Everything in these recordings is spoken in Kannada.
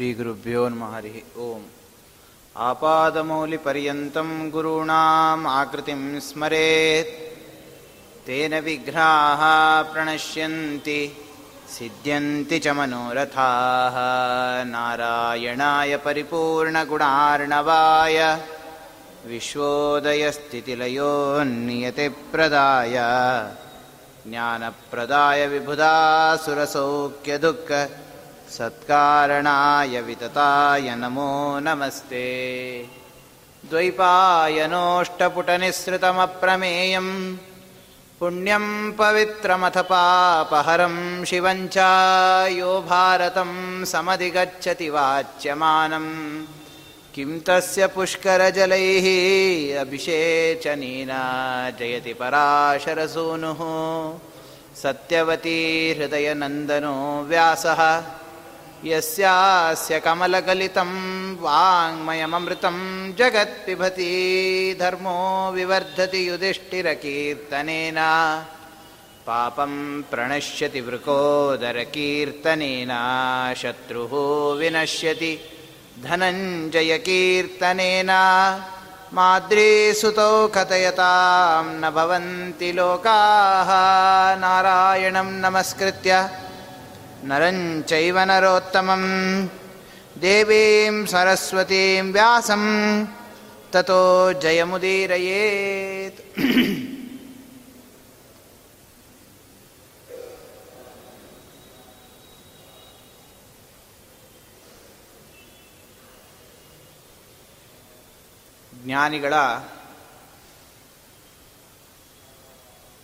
श्रीगुरुभ्यो नमः हरिः ओम्। आपादमौलिपर्यन्तं गुरूणाम् आकृतिं स्मरेत्। तेन विघ्नाः प्रणश्यन्ति सिद्ध्यन्ति च मनोरथाः। नारायणाय परिपूर्णगुणार्णवाय विश्वोदयस्थितिलयोन्नियतिप्रदाय। ज्ञानप्रदाय विबुधासुरसौख्यदुःख सत्कारणाय वितताय नमो नमस्ते। द्वैपायनोष्टपुटनिःसृतमप्रमेयम् पुण्यं पवित्रमथ पापहरं शिवं च यो भारतं समधिगच्छति वाच्यमानम्। किं तस्य पुष्करजलैः अभिषेचनेन जयति पराशरसूनुः। सत्यवती हृदयनन्दनो व्यासः यस्यास्य कमलगलितं वाङ्मयममृतं जगत्पिबति धर्मो विवर्धति युधिष्ठिरकीर्तनेन। पापं प्रणश्यति वृकोदरकीर्तनेन शत्रुः विनश्यति धनञ्जयकीर्तनेन। माद्रीसुतौ कथयतां न भवन्ति लोकाः नारायणं नमस्कृत्य नरं चैव नरोत्तमं देवीं सरस्वतीं व्यासं ततो जयमुदीरयेत् ಜ್ಞಾನಿಗಳ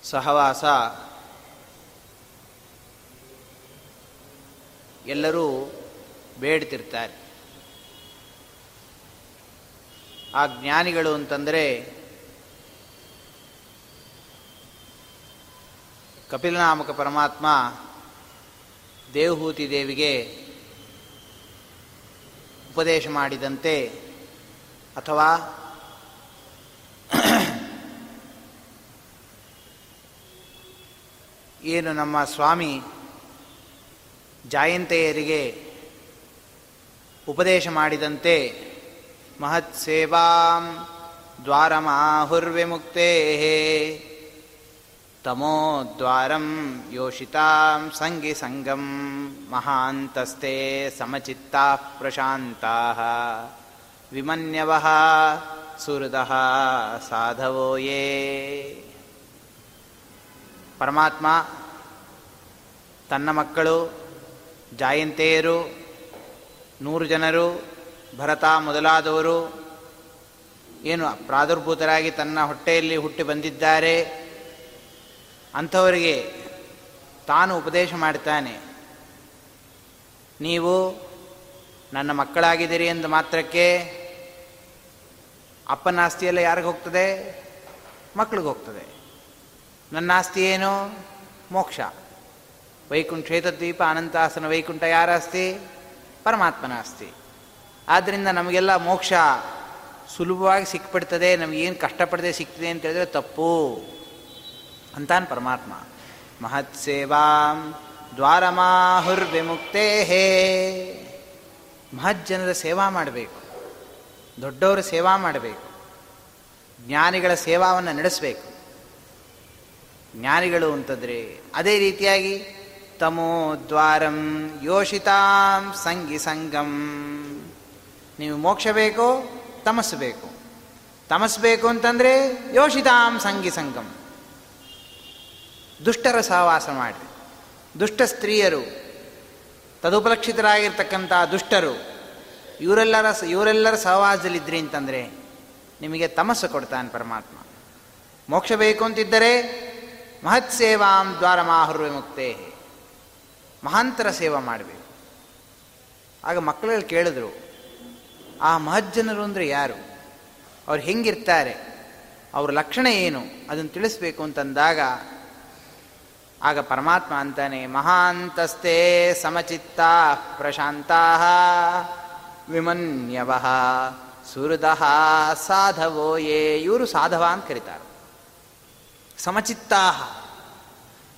ಸಹವಾಸ ಎಲ್ಲರೂ ಬೇಡ್ತಿರ್ತಾರೆ. ಆ ಜ್ಞಾನಿಗಳು ಅಂತಂದರೆ ಕಪಿಲನಾಮಕ ಪರಮಾತ್ಮ ದೇವಹೂತಿ ದೇವಿಗೆ ಉಪದೇಶ ಮಾಡಿದಂತೆ ಅಥವಾ ಏನು ನಮ್ಮ ಸ್ವಾಮಿ ಜಾಯಂತೆಯರಿಗೆ ಉಪದೇಶ ಮಾಡಿದಂತೆ ಮಹತ್ ಸೇವಾಂ ದ್ವಾರಮಾಹುರ್ವಿಮುಕ್ತೇ. ತಮೋದ್ವಾರಂ ಯೋಷಿತಾಂ ಸಂಗಿ ಸಂಗಂ ಮಹಾಂತಸ್ತೆ ಸಮಚಿತ್ತಾ ಪ್ರಶಾಂತಾ. ವಿಮನ್ಯವ ಸುಹೃದ ಸಾಧವೋ ಯೇ. ಪರಮಾತ್ಮ ತನ್ನ ಮಕ್ಕಳು ಜಾಯಂತೆಯರು, ನೂರು ಜನರು, ಭರತ ಮೊದಲಾದವರು, ಏನು ಪ್ರಾದುರ್ಭೂತರಾಗಿ ತನ್ನ ಹೊಟ್ಟೆಯಲ್ಲಿ ಹುಟ್ಟಿ ಬಂದಿದ್ದಾರೆ. ಅಂಥವರಿಗೆ ತಾನು ಉಪದೇಶ ಮಾಡ್ತಾನೆ. ನೀವು ನನ್ನ ಮಕ್ಕಳಾಗಿದ್ದೀರಿ ಎಂದು ಮಾತ್ರಕ್ಕೆ ಅಪ್ಪನ ಆಸ್ತಿಯೆಲ್ಲ ಯಾರಿಗೆ ಹೋಗ್ತದೆ? ಮಕ್ಕಳಿಗೆ ಹೋಗ್ತದೆ. ನನ್ನ ಆಸ್ತಿ ಏನು? ಮೋಕ್ಷ. ವೈಕುಂಠ ದ್ವೀಪ ಅನಂತಾಸನ ವೈಕುಂಠ ಯಾರ ಅಸ್ತಿ ಪರಮಾತ್ಮನ ಅಸ್ತಿ ಆದ್ದರಿಂದ ನಮಗೆಲ್ಲ ಮೋಕ್ಷ ಸುಲಭವಾಗಿ ಸಿಕ್ಬಿಡ್ತದೆ ನಮಗೇನು ಕಷ್ಟಪಡದೆ ಸಿಗ್ತದೆ ಅಂತ ಹೇಳಿದ್ರೆ ತಪ್ಪು ಅಂತಾನ್ ಪರಮಾತ್ಮ. ಮಹತ್ ಸೇವಾಂ ದ್ವಾರಮಾಹುರ್ವಿಮುಕ್ತೇ ಹೇ ಮಹತ್ ಜನರ ಸೇವಾ ಮಾಡಬೇಕು. ದೊಡ್ಡವರ ಸೇವಾ ಮಾಡಬೇಕು. ಜ್ಞಾನಿಗಳ ಸೇವಾವನ್ನು ನಡೆಸಬೇಕು. ಜ್ಞಾನಿಗಳು ಅಂತಂದರೆ ಅದೇ ರೀತಿಯಾಗಿ ತಮೋ ದ್ವಾರಂ ಯೋಷಿತಾಂ ಸಂಗಿ ಸಂಗಂ. ನೀವು ಮೋಕ್ಷ ಬೇಕು, ತಮಸ್ಸು ಬೇಕು. ತಮಸ್ಸು ಬೇಕು ಅಂತಂದರೆ ಯೋಷಿತಾಂ ಸಂಗಿ ಸಂಗಂ. ದುಷ್ಟರ ಸಹವಾಸ ಮಾಡಿ. ದುಷ್ಟ ಸ್ತ್ರೀಯರು, ತದುಪಲಕ್ಷಿತರಾಗಿರ್ತಕ್ಕಂಥ ದುಷ್ಟರು, ಇವರೆಲ್ಲರ ಇವರೆಲ್ಲರ ಸಹವಾಸದಲ್ಲಿದ್ರಿ ಅಂತಂದರೆ ನಿಮಗೆ ತಮಸ್ಸು ಕೊಡ್ತಾನೆ ಪರಮಾತ್ಮ. ಮೋಕ್ಷ ಬೇಕು ಅಂತಿದ್ದರೆ ಮಹತ್ ಸೇವಾಂ ದ್ವಾರ ಮಾಹುರ್ವೆ ಮುಕ್ತೇ. ಮಹಾಂತರ ಸೇವಾ ಮಾಡಬೇಕು. ಆಗ ಮಕ್ಕಳಲ್ಲಿ ಕೇಳಿದ್ರು, ಆ ಮಹಜ್ಜನರು ಅಂದರೆ ಯಾರು? ಅವ್ರು ಹೆಂಗಿರ್ತಾರೆ? ಅವ್ರ ಲಕ್ಷಣ ಏನು? ಅದನ್ನು ತಿಳಿಸ್ಬೇಕು ಅಂತಂದಾಗ, ಆಗ ಪರಮಾತ್ಮ ಅಂತಾನೆ ಮಹಾಂತಸ್ತೆ ಸಮಚಿತ್ತ ಪ್ರಶಾಂತಾ ವಿಮನ್ಯವ ಸುಹೃದ ಸಾಧವೋ ಯೇ. ಇವರು ಸಾಧವ ಅಂತ ಕರೀತಾರೆ. ಸಮಚಿತ್ತಾ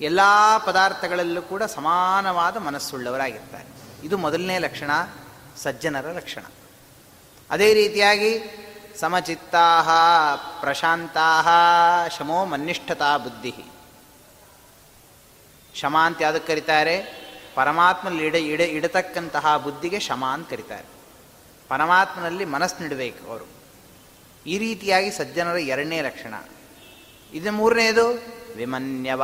ಎಲ್ಲ ಪದಾರ್ಥಗಳಲ್ಲೂ ಕೂಡ ಸಮಾನವಾದ ಮನಸ್ಸುಳ್ಳವರಾಗಿರ್ತಾರೆ. ಇದು ಮೊದಲನೇ ಲಕ್ಷಣ, ಸಜ್ಜನರ ಲಕ್ಷಣ. ಅದೇ ರೀತಿಯಾಗಿ ಸಮಚಿತ್ತಾ ಪ್ರಶಾಂತಾ ಶಮೋ ಮನ್ನಿಷ್ಠತಾ ಬುದ್ಧಿ. ಶಮ ಅಂತ ಯಾವುದಕ್ಕೆ ಕರೀತಾರೆ? ಪರಮಾತ್ಮನಲ್ಲಿ ಇಡ ಇಡ, ಇಡತಕ್ಕಂತಹ ಬುದ್ಧಿಗೆ ಶಮ ಅಂತ ಕರೀತಾರೆ. ಪರಮಾತ್ಮನಲ್ಲಿ ಮನಸ್ಸು ನಿಡಬೇಕು ಅವರು. ಈ ರೀತಿಯಾಗಿ ಸಜ್ಜನರ ಎರಡನೇ ಲಕ್ಷಣ. ಇದು ಮೂರನೇದು ವಿಮನ್ಯವ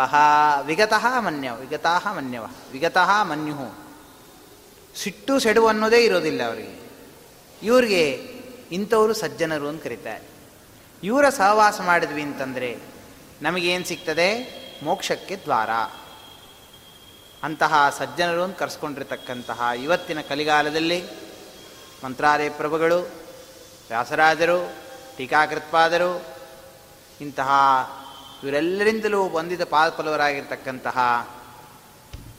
ವಿಗತಃ ಮನ್ಯ ವಿಗತಃ ಮನ್ಯವ, ವಿಗತಃ ಮನ್ಯು ಸಿಟ್ಟು ಸೆಡು ಅನ್ನೋದೇ ಇರೋದಿಲ್ಲ ಅವರಿಗೆ. ಇವ್ರಿಗೆ ಇಂಥವರು ಸಜ್ಜನರು ಅಂತ ಕರೀತಾರೆ. ಇವರ ಸಹವಾಸ ಮಾಡಿದ್ವಿ ಅಂತಂದರೆ ನಮಗೇನು ಸಿಗ್ತದೆ? ಮೋಕ್ಷಕ್ಕೆ ದ್ವಾರ. ಅಂತಹ ಸಜ್ಜನರು ಅಂತ ಕರೆಸ್ಕೊಂಡಿರ್ತಕ್ಕಂತಹ ಇವತ್ತಿನ ಕಲಿಗಾಲದಲ್ಲಿ ಮಂತ್ರಾಲಯ ಪ್ರಭುಗಳು, ವ್ಯಾಸರಾಜರು, ಟೀಕಾಕೃತ್ಪಾದರು, ಇಂತಹ ಇವರೆಲ್ಲರಿಂದಲೂ ಬಂದಿದ ಪಾದಫಲವರಾಗಿರ್ತಕ್ಕಂತಹ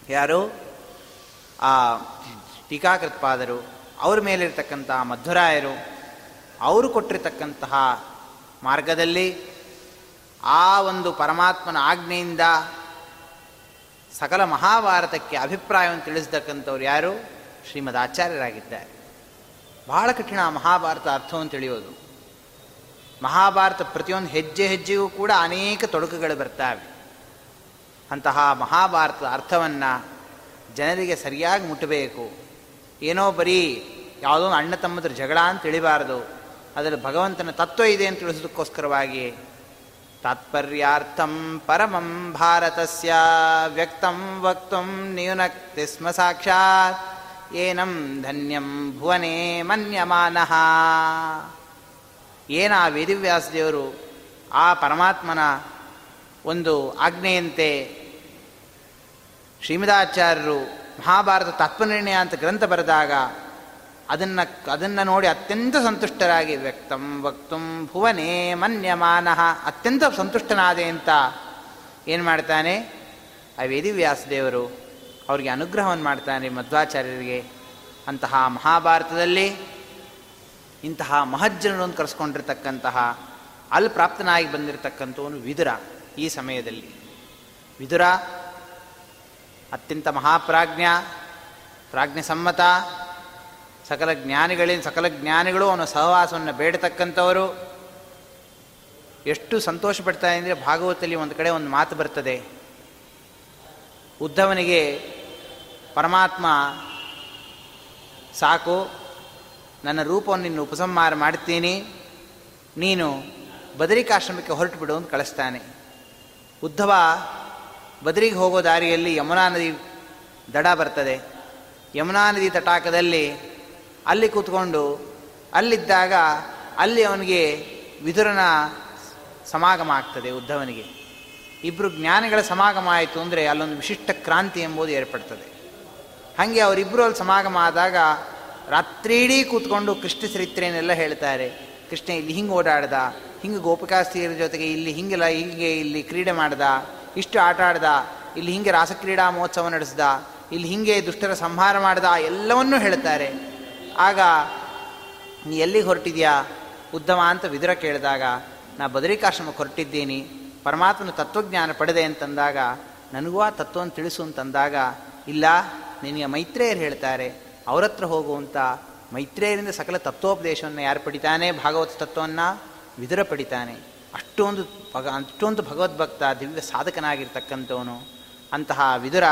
ಯಾರು? ಆ ಟೀಕಾಕೃತ್ಪಾದರು, ಅವ್ರ ಮೇಲಿರ್ತಕ್ಕಂತಹ ಮಧ್ವರಾಯರು, ಅವರು ಕೊಟ್ಟಿರ್ತಕ್ಕಂತಹ ಮಾರ್ಗದಲ್ಲಿ ಆ ಒಂದು ಪರಮಾತ್ಮನ ಆಜ್ಞೆಯಿಂದ ಸಕಲ ಮಹಾಭಾರತಕ್ಕೆ ಅಭಿಪ್ರಾಯವನ್ನು ತಿಳಿಸತಕ್ಕಂಥವ್ರು ಯಾರು? ಶ್ರೀಮದ್ ಆಚಾರ್ಯರಾಗಿದ್ದಾರೆ. ಬಹಳ ಕಠಿಣ ಮಹಾಭಾರತ ಅರ್ಥವನ್ನು ತಿಳಿಯೋದು. ಮಹಾಭಾರತ ಪ್ರತಿಯೊಂದು ಹೆಜ್ಜೆ ಹೆಜ್ಜೆಗೂ ಕೂಡ ಅನೇಕ ತೊಡಕುಗಳು ಬರ್ತಾವೆ. ಅಂತಹ ಮಹಾಭಾರತದ ಅರ್ಥವನ್ನು ಜನರಿಗೆ ಸರಿಯಾಗಿ ಮುಟ್ಟಬೇಕು. ಏನೋ ಬರೀ ಯಾವುದೋ ಒಂದು ಅಣ್ಣ ತಮ್ಮದ್ರ ಜಗಳ ಅಂತ ತಿಳಿಬಾರದು. ಅದರಲ್ಲಿ ಭಗವಂತನ ತತ್ವ ಇದೆ ಅಂತ ತಿಳಿಸೋದಕ್ಕೋಸ್ಕರವಾಗಿ ತಾತ್ಪರ್ಯಾರ್ಥಂ ಪರಮಂ ಭಾರತಸ್ಯ ವ್ಯಕ್ತಂ ವಕ್ತು ನ್ಯೂನಕ್ತಿ ಸ್ಮ ಸಾಕ್ಷಾತ್ ಏನಂ ಧನ್ಯಂ ಭುವನೇ ಮನ್ಯಮಾನಃ. ಏನ ಆ ವೇದಿವ್ಯಾಸದೇವರು ಆ ಪರಮಾತ್ಮನ ಒಂದು ಆಜ್ಞೆಯಂತೆ ಶ್ರೀಮದಾಚಾರ್ಯರು ಮಹಾಭಾರತ ತತ್ವನಿರ್ಣಯ ಅಂತ ಗ್ರಂಥ ಬರೆದಾಗ ಅದನ್ನು ಅದನ್ನು ನೋಡಿ ಅತ್ಯಂತ ಸಂತುಷ್ಟರಾಗಿ ವ್ಯಕ್ತಂ ವಕ್ತಂ ಭುವನೇ ಮನ್ಯಮಾನಃ ಅತ್ಯಂತ ಸಂತುಷ್ಟನಾದೆ ಅಂತ ಏನು ಮಾಡ್ತಾನೆ? ಆ ವೇದಿವ್ಯಾಸದೇವರು ಅವರಿಗೆ ಅನುಗ್ರಹವನ್ನು ಮಾಡ್ತಾನೆ ಮಧ್ವಾಚಾರ್ಯರಿಗೆ ಅಂತಹ ಮಹಾಭಾರತದಲ್ಲಿ. ಇಂತಹ ಮಹಜ್ಜನರನ್ನು ಕರೆಸ್ಕೊಂಡಿರ್ತಕ್ಕಂತಹ ಅಲ್ಲಿ ಪ್ರಾಪ್ತನಾಗಿ ಬಂದಿರತಕ್ಕಂಥವನು ವಿದುರ ಈ ಸಮಯದಲ್ಲಿ. ವಿದುರ, ಅತ್ಯಂತ ಮಹಾಪ್ರಾಜ್ಞ ಪ್ರಾಜ್ಞ ಸಮ್ಮತ ಸಕಲ ಜ್ಞಾನಿಗಳಿಂದ ಸಕಲ ಜ್ಞಾನಿಗಳು ಅವನ ಸಹವಾಸವನ್ನು ಬೇಡತಕ್ಕಂಥವರು. ಎಷ್ಟು ಸಂತೋಷ ಪಡ್ತಾರೆ ಅಂದರೆ ಭಾಗವತಲ್ಲಿ ಒಂದು ಕಡೆ ಒಂದು ಮಾತು ಬರ್ತದೆ. ಉದ್ಧವನಿಗೆ ಪರಮಾತ್ಮ ಸಾಕು ನನ್ನ ರೂಪವನ್ನು ನಿನ್ನ ಉಪಸಂಹಾರ ಮಾಡ್ತೀನಿ ನೀನು ಬದರಿಕಾಶ್ರಮಕ್ಕೆ ಹೊರಟು ಬಿಡು ಅಂತ ಕಳಿಸ್ತಾನೆ. ಉದ್ಧವ ಬದರಿಗೆ ಹೋಗೋ ದಾರಿಯಲ್ಲಿ ಯಮುನಾ ನದಿ ದಡ ಬರ್ತದೆ. ಯಮುನಾ ನದಿ ತಟಾಕದಲ್ಲಿ ಅಲ್ಲಿ ಕೂತ್ಕೊಂಡು ಅಲ್ಲಿದ್ದಾಗ ಅಲ್ಲಿ ಅವನಿಗೆ ವಿದುರನ ಸಮಾಗಮ ಆಗ್ತದೆ ಉದ್ಧವನಿಗೆ. ಇಬ್ಬರು ಜ್ಞಾನಿಗಳ ಸಮಾಗಮ ಆಯಿತು ಅಂದರೆ ಅಲ್ಲೊಂದು ವಿಶಿಷ್ಟ ಕ್ರಾಂತಿ ಎಂಬುದು ಏರ್ಪಡ್ತದೆ. ಹಾಗೆ ಅವರಿಬ್ಬರು ಅಲ್ಲಿ ಸಮಾಗಮ ಆದಾಗ ರಾತ್ರಿಡೀ ಕೂತ್ಕೊಂಡು ಕೃಷ್ಣ ಚರಿತ್ರೆಯನ್ನೆಲ್ಲ ಹೇಳ್ತಾರೆ. ಕೃಷ್ಣ ಇಲ್ಲಿ ಹಿಂಗೆ ಓಡಾಡ್ದ, ಹಿಂಗೆ ಗೋಪಿಕಾಸ್ತಿಯರ ಜೊತೆಗೆ ಇಲ್ಲಿ ಹಿಂಗೆಲ್ಲ ಹೀಗೆ ಇಲ್ಲಿ ಕ್ರೀಡೆ ಮಾಡ್ದ, ಇಷ್ಟು ಆಟ ಆಡ್ದ, ಇಲ್ಲಿ ಹಿಂಗೆ ರಾಸಕ್ರೀಡಾ ಮಹೋತ್ಸವ ನಡೆಸ್ದ, ಇಲ್ಲಿ ಹಿಂಗೆ ದುಷ್ಟರ ಸಂಹಾರ ಮಾಡ್ದ, ಎಲ್ಲವನ್ನೂ ಹೇಳ್ತಾರೆ. ಆಗ ನೀ ಎಲ್ಲಿಗೆ ಹೊರಟಿದ್ಯಾ? ಉದ್ದಮ ಅಂತ ವಿದುರ ಕೇಳಿದಾಗ, ನಾ ಬದರಿಕಾಶ್ರಮಕ್ಕೆ ಹೊರಟಿದ್ದೀನಿ, ಪರಮಾತ್ಮನ ತತ್ವಜ್ಞಾನ ಪಡೆದೆ ಅಂತಂದಾಗ, ನನಗೂ ಆ ತತ್ವವನ್ನು ತಿಳಿಸು ಅಂತಂದಾಗ, ಇಲ್ಲ, ನಿನಗೆ ಮೈತ್ರೇಯರು ಹೇಳ್ತಾರೆ. ಅವ್ರ ಹತ್ರ ಹೋಗುವಂಥ ಮೈತ್ರೇಯರಿಂದ ಸಕಲ ತತ್ವೋಪದೇಶವನ್ನು ಯಾರು ಪಡಿತಾನೆ? ಭಾಗವತ ತತ್ವವನ್ನು ವಿದುರ ಪಡಿತಾನೆ. ಅಷ್ಟೊಂದು ಭಗ ಅಷ್ಟೊಂದು ಭಗವದ್ಭಕ್ತ, ದಿವ್ಯ ಸಾಧಕನಾಗಿರ್ತಕ್ಕಂಥವನು, ಅಂತಹ ವಿದುರ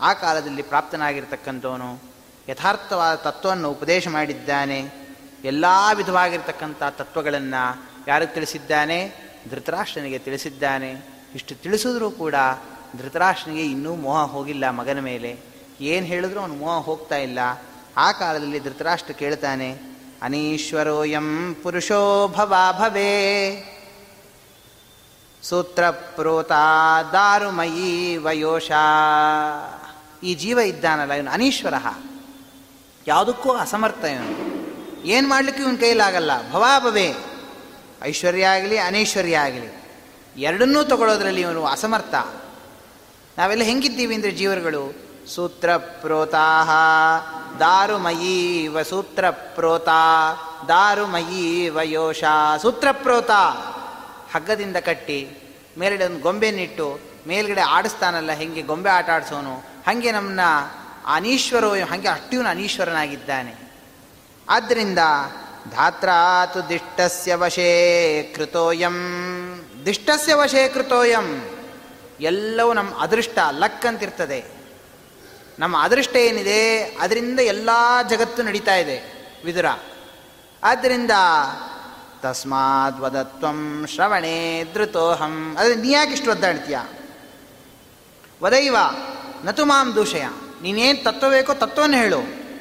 ಆ ಕಾಲದಲ್ಲಿ ಪ್ರಾಪ್ತನಾಗಿರ್ತಕ್ಕಂಥವನು, ಯಥಾರ್ಥವಾದ ತತ್ವವನ್ನು ಉಪದೇಶ ಮಾಡಿದ್ದಾನೆ, ಎಲ್ಲ ವಿಧವಾಗಿರ್ತಕ್ಕಂಥ ತತ್ವಗಳನ್ನು ಯಾರಿಗೆ ತಿಳಿಸಿದ್ದಾನೆ? ಧೃತರಾಷ್ಟ್ರನಿಗೆ ತಿಳಿಸಿದ್ದಾನೆ. ಇಷ್ಟು ತಿಳಿಸಿದ್ರೂ ಕೂಡ ಧೃತರಾಷ್ಟ್ರನಿಗೆ ಇನ್ನೂ ಮೋಹ ಹೋಗಿಲ್ಲ ಮಗನ ಮೇಲೆ. ಏನು ಹೇಳಿದ್ರು ಅವನು ಮೋಹ ಹೋಗ್ತಾ ಇಲ್ಲ. ಆ ಕಾಲದಲ್ಲಿ ಧೃತರಾಷ್ಟ್ರ ಕೇಳ್ತಾನೆ ಅನೀಶ್ವರೋಯಂ ಪುರುಷೋ ಭವಾ ಭವೇ, ಸೂತ್ರ ಪ್ರೋತ ದಾರುಮಯಿ ವಯೋಷ. ಈ ಜೀವ ಇದ್ದಾನಲ್ಲ ಇವನು ಅನೀಶ್ವರ ಯಾವುದಕ್ಕೂ ಅಸಮರ್ಥ ಇವನು. ಏನು ಮಾಡಲಿಕ್ಕೆ ಇವನ ಕೈಲಾಗಲ್ಲ ಭವಾಭವೇ ಐಶ್ವರ್ಯ ಆಗಲಿ, ಅನೈಶ್ವರ್ಯ ಆಗಲಿ. ಎರಡನ್ನೂ ತಗೊಳ್ಳೋದ್ರಲ್ಲಿ ಇವನು ಅಸಮರ್ಥ. ನಾವೆಲ್ಲ ಹೆಂಗಿದ್ದೀವಿ ಅಂದರೆ ಜೀವರುಗಳು? ಸೂತ್ರ ಪ್ರೋತಾಹ ದಾರುಮಯೀ ವ ಸೂತ್ರ ಪ್ರೋತ ದಾರುಮಯೀ ವಯೋಷ ಸೂತ್ರ ಪ್ರೋತ ಹಗ್ಗದಿಂದ ಕಟ್ಟಿ ಮೇಲ್ಗಡೆ ಒಂದು ಗೊಂಬೆನಿಟ್ಟು ಮೇಲ್ಗಡೆ ಆಡಿಸ್ತಾನಲ್ಲ, ಹೆಂಗೆ ಗೊಂಬೆ ಆಟ ಆಡಿಸೋನು. ಹಾಗೆ ನಮ್ಮನ್ನ ಅನೀಶ್ವರೋ, ಹಾಗೆ ಅಷ್ಟಿವನು ಅನೀಶ್ವರನಾಗಿದ್ದಾನೆ. ಆದ್ದರಿಂದ ಧಾತ್ರಾತು ದಿಷ್ಟಸ್ಯ ವಶೇ ಕೃತೋಯಂ. ದಿಷ್ಟಸ್ಯ ವಶೇ ಕೃತೋಯಂ. ಎಲ್ಲವೂ ನಮ್ಮ ಅದೃಷ್ಟ, ಲಕ್ ಅಂತಿರ್ತದೆ. ನಮ್ಮ ಅದೃಷ್ಟ ಏನಿದೆ, ಅದರಿಂದ ಎಲ್ಲ ಜಗತ್ತು ನಡೀತಾ ಇದೆ, ವಿದುರ. ಆದ್ದರಿಂದ ತಸ್ಮಾತ್ ವದತ್ವಂ ಶ್ರವಣೇ ಧೃತೋಹಂ. ಅದೇ ನೀ ಯಾಕೆ ಇಷ್ಟು ಒದ್ದಾಡ್ತೀಯ? ವದೈವ, ನತು ಮಾಂ ದೂಷಯ. ನೀನೇನು ತತ್ವ ಬೇಕೋ ತತ್ವವನ್ನು ಹೇಳು.